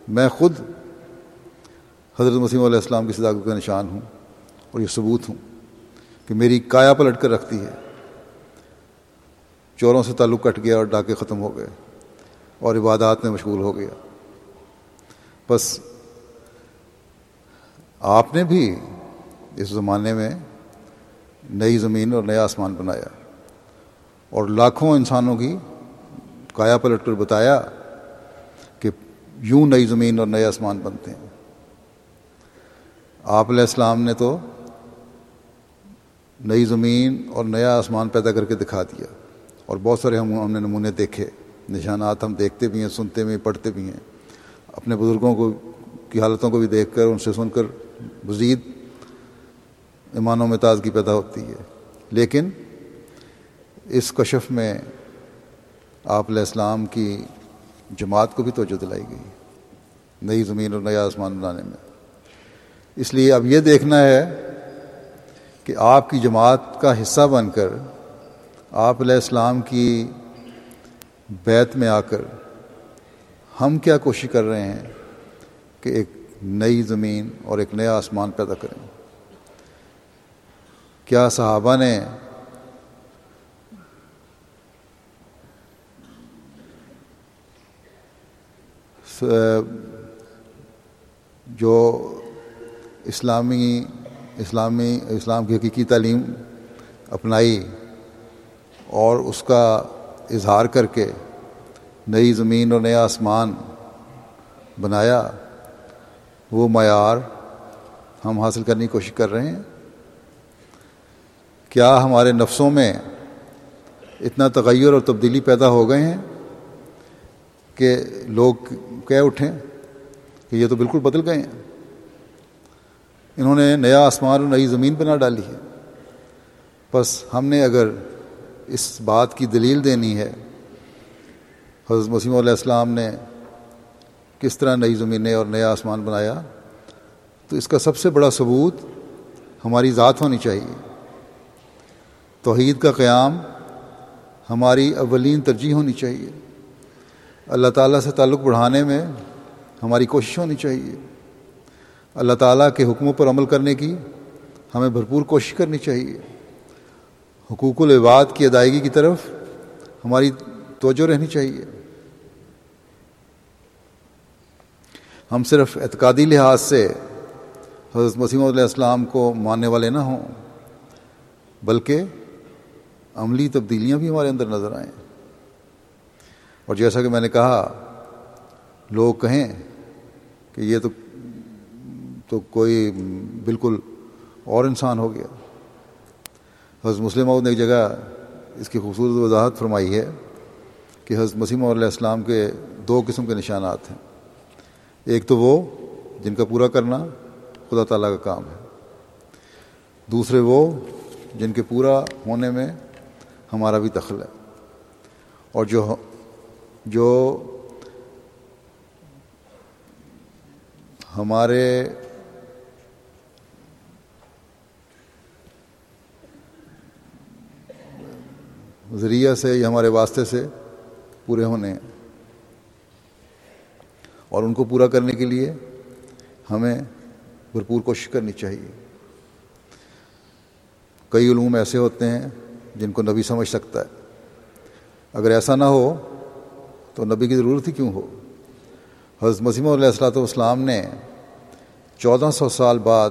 میں خود حضرت مسیم علیہ السلام کی صداقت کا نشان ہوں اور یہ ثبوت ہوں کہ میری کایا پلٹ کر رکھتی ہے۔ چوروں سے تعلق کٹ گیا اور ڈاکے ختم ہو گئے۔ اور عبادات میں مشغول ہو گیا۔ بس آپ نے بھی اس زمانے میں نئی زمین اور نیا آسمان بنایا اور لاکھوں انسانوں کی کایا پلٹ کر بتایا کہ یوں نئی زمین اور نئے آسمان بنتے ہیں۔ آپ علیہ السلام نے تو نئی زمین اور نیا آسمان پیدا کر کے دکھا دیا اور بہت سارے ہم ہم نے نمونے دیکھے۔ نشانات ہم دیکھتے بھی ہیں، سنتے بھی ہیں، پڑھتے بھی ہیں۔ اپنے بزرگوں کو، کی حالتوں کو بھی دیکھ کر، ان سے سن کر مزید ایمانوں میں تازگی پیدا ہوتی ہے۔ لیکن اس کشف میں آپ علیہ السلام کی جماعت کو بھی توجہ دلائی گئی، نئی زمین اور نیا آسمان بنانے میں۔ اس لیے اب یہ دیکھنا ہے کہ آپ کی جماعت کا حصہ بن کر آپ علیہ السلام کی بیت میں آ کر ہم کیا کوشش کر رہے ہیں کہ ایک نئی زمین اور ایک نیا آسمان پیدا کریں۔ کیا صحابہ نے جو اسلامی اسلامی اسلام کی حقیقی تعلیم اپنائی اور اس کا اظہار کر کے نئی زمین اور نیا آسمان بنایا، وہ معیار ہم حاصل کرنے کی کوشش کر رہے ہیں۔ کیا ہمارے نفسوں میں اتنا تغیر اور تبدیلی پیدا ہو گئے ہیں کہ لوگ کہہ اٹھیں کہ یہ تو بالکل بدل گئے ہیں۔ انہوں نے نیا آسمان اور نئی زمین بنا ڈالی ہے۔ بس ہم نے اگر اس بات کی دلیل دینی ہے۔ حضرت مسیم علیہ السلام نے کس طرح نئی زمینیں اور نیا آسمان بنایا، تو اس کا سب سے بڑا ثبوت ہماری ذات ہونی چاہیے۔ توحید کا قیام ہماری اولین ترجیح ہونی چاہیے۔ اللہ تعالیٰ سے تعلق بڑھانے میں ہماری کوشش ہونی چاہیے۔ اللہ تعالیٰ کے حکموں پر عمل کرنے کی ہمیں بھرپور کوشش کرنی چاہیے۔ حقوق العباد کی ادائیگی کی طرف ہماری توجہ رہنی چاہیے۔ ہم صرف اعتقادی لحاظ سے حضرت مسیم علیہ السلام کو ماننے والے نہ ہوں، بلکہ عملی تبدیلیاں بھی ہمارے اندر نظر آئیں۔ اور جیسا کہ میں نے کہا، لوگ کہیں کہ یہ تو تو کوئی بالکل اور انسان ہو گیا۔ حضرت مسلم نے ایک جگہ اس کی خوبصورت وضاحت فرمائی ہے کہ حضرت مسیم علیہ السلام کے دو قسم کے نشانات ہیں۔ ایک تو وہ جن کا پورا کرنا خدا تعالیٰ کا کام ہے۔ دوسرے وہ جن کے پورا ہونے میں ہمارا بھی دخل ہے۔ اور جو جو ہمارے ذریعہ سے یا ہمارے واسطے سے پورے ہونے ہیں۔ اور ان کو پورا کرنے کے لیے ہمیں بھرپور کوشش کرنی چاہیے۔ کئی علوم ایسے ہوتے ہیں جن کو نبی سمجھ سکتا ہے۔ اگر ایسا نہ ہو تو نبی کی ضرورت ہی کیوں ہو؟ حضرت مسیم علیہ السلاۃ والسلام نے چودہ سو سال بعد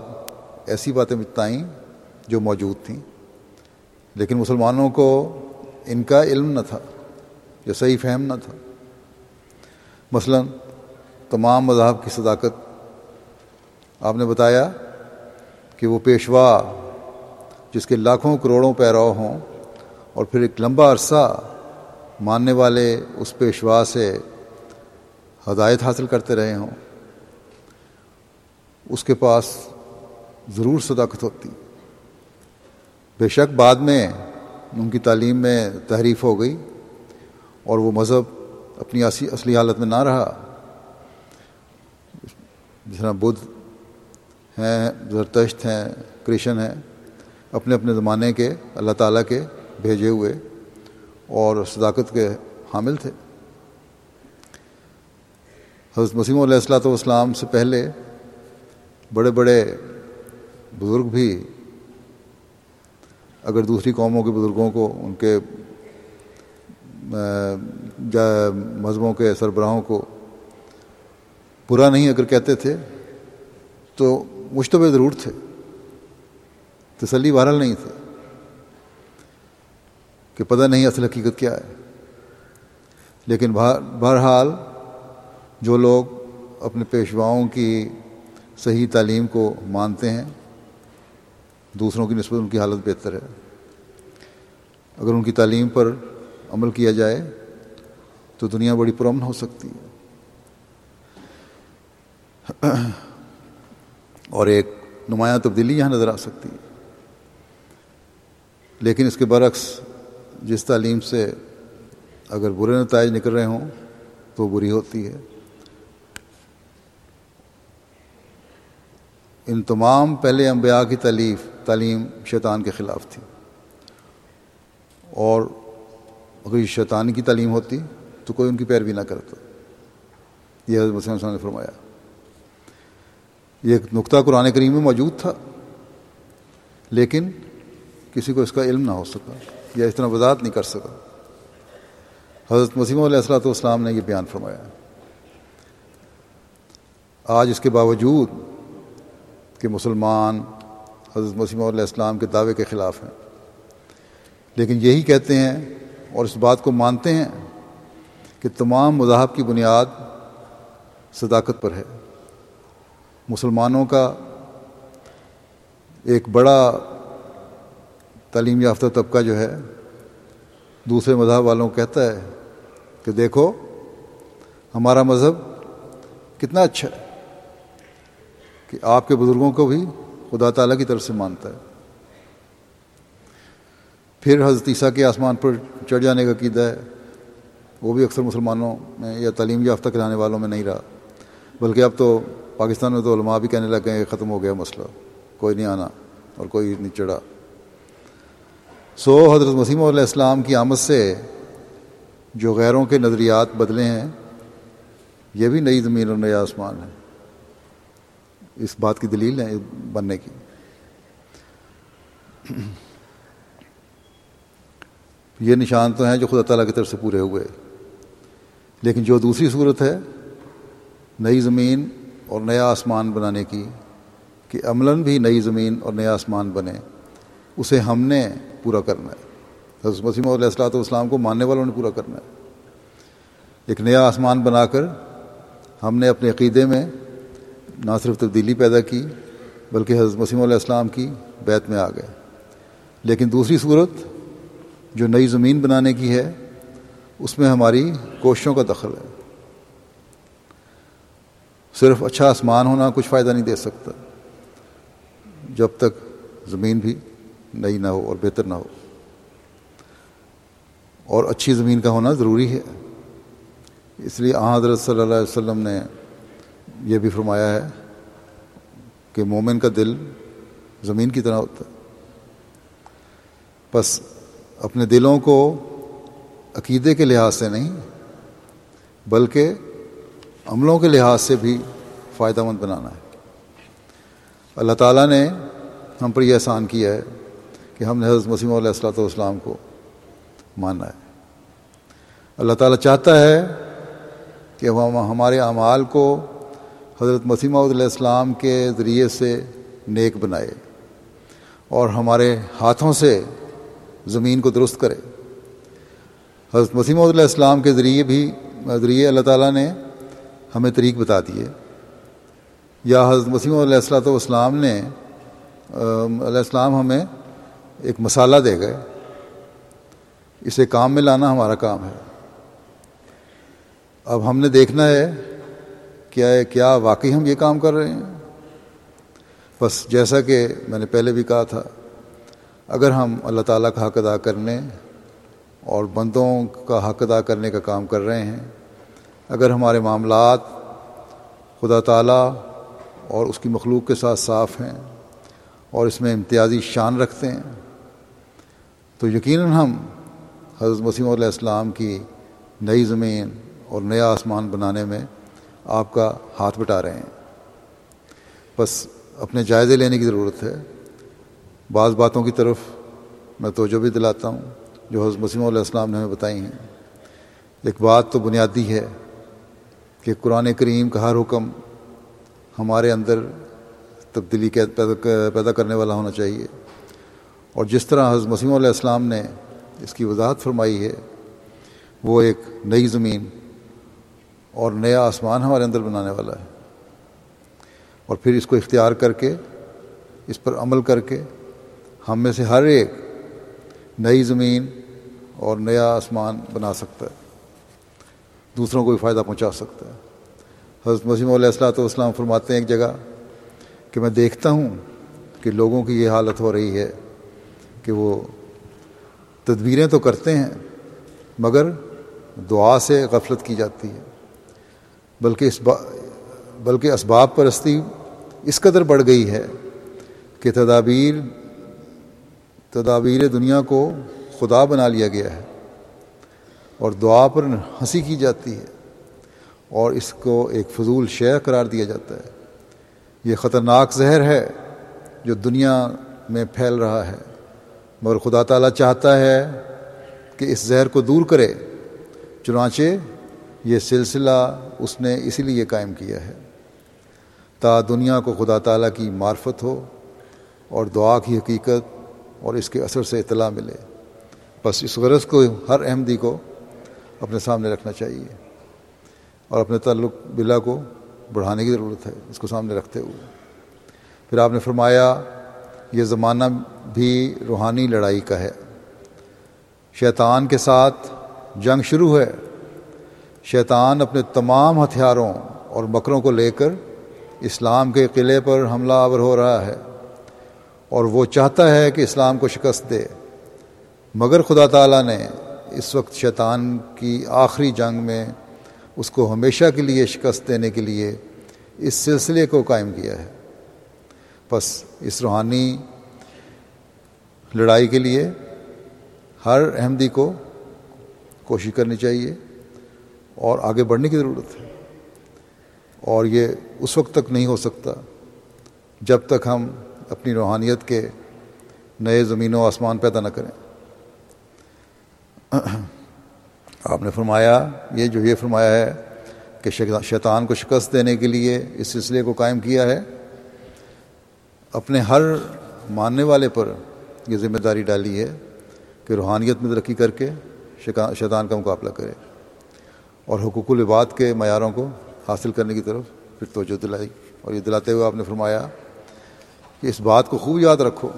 ایسی باتیں بتائیں جو موجود تھیں۔ لیکن مسلمانوں کو ان کا علم نہ تھا، یا صحیح فہم نہ تھا۔ مثلا تمام مذہب کی صداقت، آپ نے بتایا کہ وہ پیشوا جس کے لاکھوں کروڑوں پیرو ہوں اور پھر ایک لمبا عرصہ ماننے والے اس پیشوا سے ہدایت حاصل کرتے رہے ہوں، اس کے پاس ضرور صداقت ہوتی۔ بے شک بعد میں ان کی تعلیم میں تحریف ہو گئی اور وہ مذہب اپنی اصلی حالت میں نہ رہا۔ جس طرح بدھ ہیں زرتشت ہیں، کرشن ہیں، اپنے اپنے زمانے کے اللہ تعالیٰ کے بھیجے ہوئے اور صداقت کے حامل تھے۔ حضرت مسیم علیہ السلاۃ والسلام سے پہلے بڑے بڑے بزرگ بھی اگر دوسری قوموں کے بزرگوں کو، ان کے مذہبوں کے سربراہوں کو برا نہیں اگر کہتے تھے، تو مشتبہ ضرور تھے۔ تسلی بہرحال نہیں تھے۔ کہ پتہ نہیں اصل حقیقت کیا ہے۔ لیکن بہرحال جو لوگ اپنے پیشواؤں کی صحیح تعلیم کو مانتے ہیں دوسروں کی نسبت ان کی حالت بہتر ہے۔ اگر ان کی تعلیم پر عمل کیا جائے تو دنیا بڑی پرامن ہو سکتی ہے۔ اور ایک نمایاں تبدیلی یہاں نظر آ سکتی ہے۔ لیکن اس کے برعکس جس تعلیم سے اگر برے نتائج نکل رہے ہوں تو بری ہوتی ہے۔ ان تمام پہلے انبیاء کی تعلیف تعلیم شیطان کے خلاف تھی۔ اور اگر یہ شیطان کی تعلیم ہوتی تو کوئی ان کی پیروی نہ کرتا۔ یہ حضرت مسلم نے فرمایا۔ یہ ایک نقطہ قرآن کریم میں موجود تھا، لیکن کسی کو اس کا علم نہ ہو سکا یا اس طرح وضاحت نہیں کر سکا۔ حضرت مسیم علیہ السلاۃ والسلام نے یہ بیان فرمایا۔ آج اس کے باوجود کہ مسلمان حضرت مسیم علیہ السلام کے دعوے کے خلاف ہیں۔ لیکن یہی کہتے ہیں اور اس بات کو مانتے ہیں کہ تمام مذاہب کی بنیاد صداقت پر ہے۔ مسلمانوں کا ایک بڑا تعلیم یافتہ طبقہ جو ہے، دوسرے مذہب والوں کو کہتا ہے کہ دیکھو، ہمارا مذہب کتنا اچھا ہے کہ آپ کے بزرگوں کو بھی خدا تعالیٰ کی طرف سے مانتا ہے۔ پھر حضرت عیسیٰ کے آسمان پر چڑھ جانے کا قیدہ ہے۔ وہ بھی اکثر مسلمانوں میں یا تعلیم یافتہ کرانے والوں میں نہیں رہا۔ بلکہ اب تو پاکستان میں تو علماء بھی کہنے لگ گئے کہ ختم ہو گیا مسئلہ۔ کوئی نہیں آنا اور کوئی نہیں چڑھا۔ سو حضرت مسیم علیہ السلام کی آمد سے جو غیروں کے نظریات بدلے ہیں، یہ بھی نئی زمین اور نیا آسمان ہے۔ اس بات کی دلیل ہے بننے کی۔ یہ نشان تو ہیں جو خدا تعالیٰ کی طرف سے پورے ہوئے۔ لیکن جو دوسری صورت ہے، نئی زمین اور نیا آسمان بنانے کی، کہ عملاً بھی نئی زمین اور نیا آسمان بنے، اسے ہم نے پورا کرنا ہے۔ حضرت مسیم علیہ السلاۃ والسلام کو ماننے والوں نے پورا کرنا ہے۔ ایک نیا آسمان بنا کر ہم نے اپنے عقیدے میں نہ صرف تبدیلی پیدا کی بلکہ حضرت مسیم علیہ السلام کی بیت میں آ گئے۔ لیکن دوسری صورت جو نئی زمین بنانے کی ہے، اس میں ہماری کوششوں کا دخل ہے۔ صرف اچھا آسمان ہونا کچھ فائدہ نہیں دے سکتا جب تک زمین بھی نئی نہ ہو اور بہتر نہ ہو۔ اور اچھی زمین کا ہونا ضروری ہے۔ اس لیے حضرت صلی اللہ علیہ وسلم نے یہ بھی فرمایا ہے کہ مومن کا دل زمین کی طرح ہوتا ہے۔ بس اپنے دلوں کو عقیدے کے لحاظ سے نہیں، بلکہ عملوں کے لحاظ سے بھی فائدہ مند بنانا ہے۔ اللہ تعالیٰ نے ہم پر یہ احسان کیا ہے کہ ہم نے حضرت مسیم علیہ السلاۃ والسلام کو ماننا ہے۔ اللہ تعالیٰ چاہتا ہے کہ ہم ہمارے اعمال کو حضرت مسیم علیہ السلام کے ذریعے سے نیک بنائے اور ہمارے ہاتھوں سے زمین کو درست کرے۔ حضرت مسیم علیہ السلام کے ذریعے بھی، ذریعے اللہ تعالیٰ نے ہمیں طریق بتا دیے۔ یا حضرت مسیم علیہ السلاۃ والسلام نے علیہ السلام ہمیں ایک مسالہ دے گئے۔ اسے کام میں لانا ہمارا کام ہے۔ اب ہم نے دیکھنا ہے کیا ہے، کیا واقعی ہم یہ کام کر رہے ہیں؟ بس جیسا کہ میں نے پہلے بھی کہا تھا، اگر ہم اللہ تعالیٰ کا حق ادا کرنے اور بندوں کا حق ادا کرنے کا کام کر رہے ہیں، اگر ہمارے معاملات خدا تعالیٰ اور اس کی مخلوق کے ساتھ صاف ہیں اور اس میں امتیازی شان رکھتے ہیں، تو یقیناً ہم حضرت مسیم علیہ السلام کی نئی زمین اور نیا آسمان بنانے میں آپ کا ہاتھ بٹا رہے ہیں۔ بس اپنے جائزے لینے کی ضرورت ہے۔ بعض باتوں کی طرف میں توجہ بھی دلاتا ہوں، جو حضرت مسیم علیہ السلام نے ہمیں بتائی ہیں۔ ایک بات تو بنیادی ہے کہ قرآن کریم کا ہر حکم ہمارے اندر تبدیلی پیدا کرنے والا ہونا چاہیے۔ اور جس طرح حضرت مسیم علیہ السلام نے اس کی وضاحت فرمائی ہے، وہ ایک نئی زمین اور نیا آسمان ہمارے اندر بنانے والا ہے۔ اور پھر اس کو اختیار کر کے، اس پر عمل کر کے، ہم میں سے ہر ایک نئی زمین اور نیا آسمان بنا سکتا ہے۔ دوسروں کو بھی فائدہ پہنچا سکتا ہے۔ حضرت مسیم علیہ السلاۃ والسلام فرماتے ہیں ایک جگہ کہ میں دیکھتا ہوں کہ لوگوں کی یہ حالت ہو رہی ہے کہ وہ تدبیریں تو کرتے ہیں، مگر دعا سے غفلت کی جاتی ہے۔ بلکہ اس با، بلکہ اسباب پرستی اس قدر بڑھ گئی ہے کہ تدابیر تدابیر دنیا کو خدا بنا لیا گیا ہے اور دعا پر ہنسی کی جاتی ہے اور اس کو ایک فضول شے قرار دیا جاتا ہے۔ یہ خطرناک زہر ہے جو دنیا میں پھیل رہا ہے، مگر خدا تعالیٰ چاہتا ہے کہ اس زہر کو دور کرے، چنانچہ یہ سلسلہ اس نے اسی لیے قائم کیا ہے۔ تا دنیا کو خدا تعالیٰ کی معرفت ہو اور دعا کی حقیقت اور اس کے اثر سے اطلاع ملے۔ بس اس غرض کو ہر احمدی کو اپنے سامنے رکھنا چاہیے اور اپنے تعلق بلا کو بڑھانے کی ضرورت ہے اس کو سامنے رکھتے ہوئے۔ پھر آپ نے فرمایا، یہ زمانہ بھی روحانی لڑائی کا ہے۔ شیطان کے ساتھ جنگ شروع ہے۔ شیطان اپنے تمام ہتھیاروں اور مکروں کو لے کر اسلام کے قلعے پر حملہ آور ہو رہا ہے اور وہ چاہتا ہے کہ اسلام کو شکست دے۔ مگر خدا تعالیٰ نے اس وقت شیطان کی آخری جنگ میں اس کو ہمیشہ کے لیے شکست دینے کے لیے اس سلسلے کو قائم کیا ہے۔ بس اس روحانی لڑائی کے لیے ہر احمدی کو کوشش کرنی چاہیے۔ اور آگے بڑھنے کی ضرورت ہے۔ اور یہ اس وقت تک نہیں ہو سکتا جب تک ہم اپنی روحانیت کے نئے زمین و آسمان پیدا نہ کریں۔ آپ نے فرمایا، یہ جو یہ فرمایا ہے کہ شیطان کو شکست دینے کے لیے اس سلسلے کو قائم کیا ہے، اپنے ہر ماننے والے پر یہ ذمہ داری ڈالی ہے کہ روحانیت میں ترقی کر کے شیطان کا مقابلہ کرے۔ اور حقوق العباد کے معیاروں کو حاصل کرنے کی طرف پھر توجہ دلائی اور یہ دلاتے ہوئے آپ نے فرمایا کہ اس بات کو خوب یاد رکھو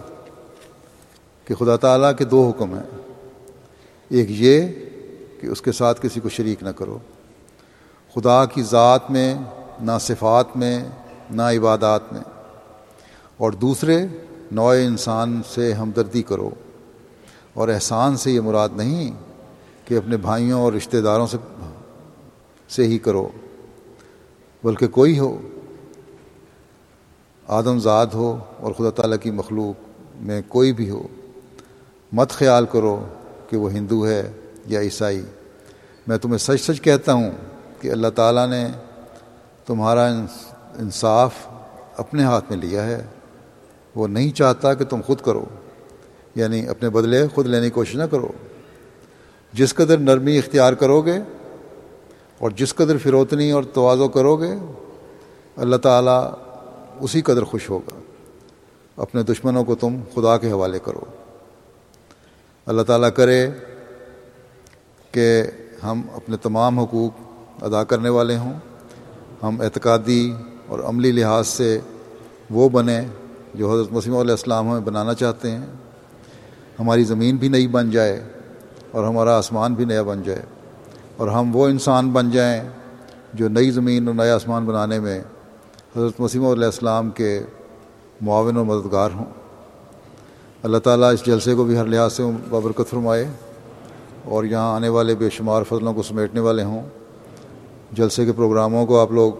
کہ خدا تعالیٰ کے دو حکم ہیں۔ ایک یہ کہ اس کے ساتھ کسی کو شریک نہ کرو۔ خدا کی ذات میں، نہ صفات میں، نہ عبادات میں۔ اور دوسرے نوع انسان سے ہمدردی کرو۔ اور احسان سے یہ مراد نہیں کہ اپنے بھائیوں اور رشتہ داروں سے سے ہی کرو، بلکہ کوئی ہو، آدم زاد ہو اور خدا تعالیٰ کی مخلوق میں کوئی بھی ہو، مت خیال کرو کہ وہ ہندو ہے یا عیسائی۔ میں تمہیں سچ سچ کہتا ہوں کہ اللہ تعالیٰ نے تمہارا انصاف اپنے ہاتھ میں لیا ہے۔ وہ نہیں چاہتا کہ تم خود کرو یعنی اپنے بدلے خود لینے کی کوشش نہ کرو۔ جس قدر نرمی اختیار کرو گے اور جس قدر فروتنی اور توازو کرو گے، اللہ تعالیٰ اسی قدر خوش ہوگا۔ اپنے دشمنوں کو تم خدا کے حوالے کرو۔ اللہ تعالیٰ کرے کہ ہم اپنے تمام حقوق ادا کرنے والے ہوں۔ ہم اعتقادی اور عملی لحاظ سے وہ بنیں جو حضرت مسیم علیہ السلام ہمیں بنانا چاہتے ہیں۔ ہماری زمین بھی نئی بن جائے اور ہمارا آسمان بھی نیا بن جائے۔ اور ہم وہ انسان بن جائیں جو نئی زمین اور نیا آسمان بنانے میں حضرت مسیم علیہ السلام کے معاون و مددگار ہوں۔ اللہ تعالیٰ اس جلسے کو بھی ہر لحاظ سے بابرکت فرمائے اور یہاں آنے والے بے شمار فضلوں کو سمیٹنے والے ہوں۔ جلسے کے پروگراموں کو آپ لوگ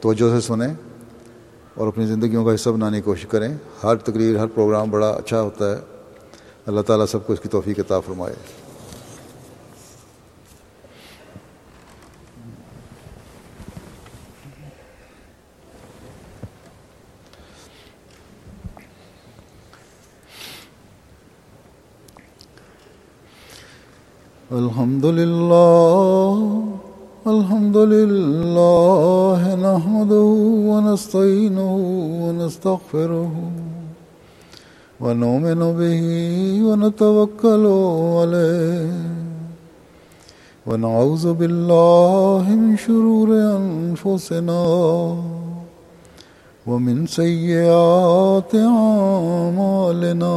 توجہ سے سنیں اور اپنی زندگیوں کا حصہ بنانے کی کوشش کریں۔ ہر تقریر، ہر پروگرام بڑا اچھا ہوتا ہے۔ اللہ تعالیٰ سب کو اس کی توفیق عطا فرمائے۔ الحمد لله الحمد لله نحمده ونستعينه ونستغفره ونؤمن به ونتوكل عليه. ونعوذ بالله من شرور أنفسنا ومن سيئات أعمالنا.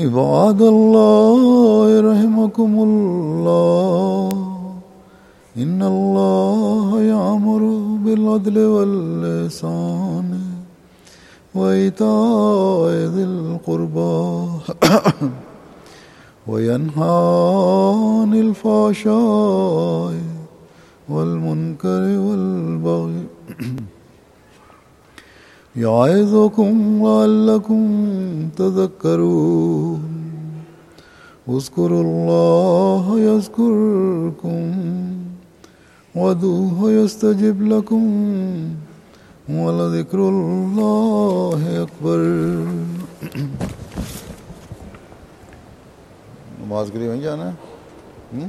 عباد الله رحمكم الله. إن الله يعمر بالعدل واللسان وإيتاء ذي القربى وينهى عن الفحشاء والمنكر والبغي يعظكم لعلكم تذكرون اذكروا الله يذكركم ودوه يستجب لكم ولذكر الله أكبر نماز کے لیے وہیں جانا ہے؟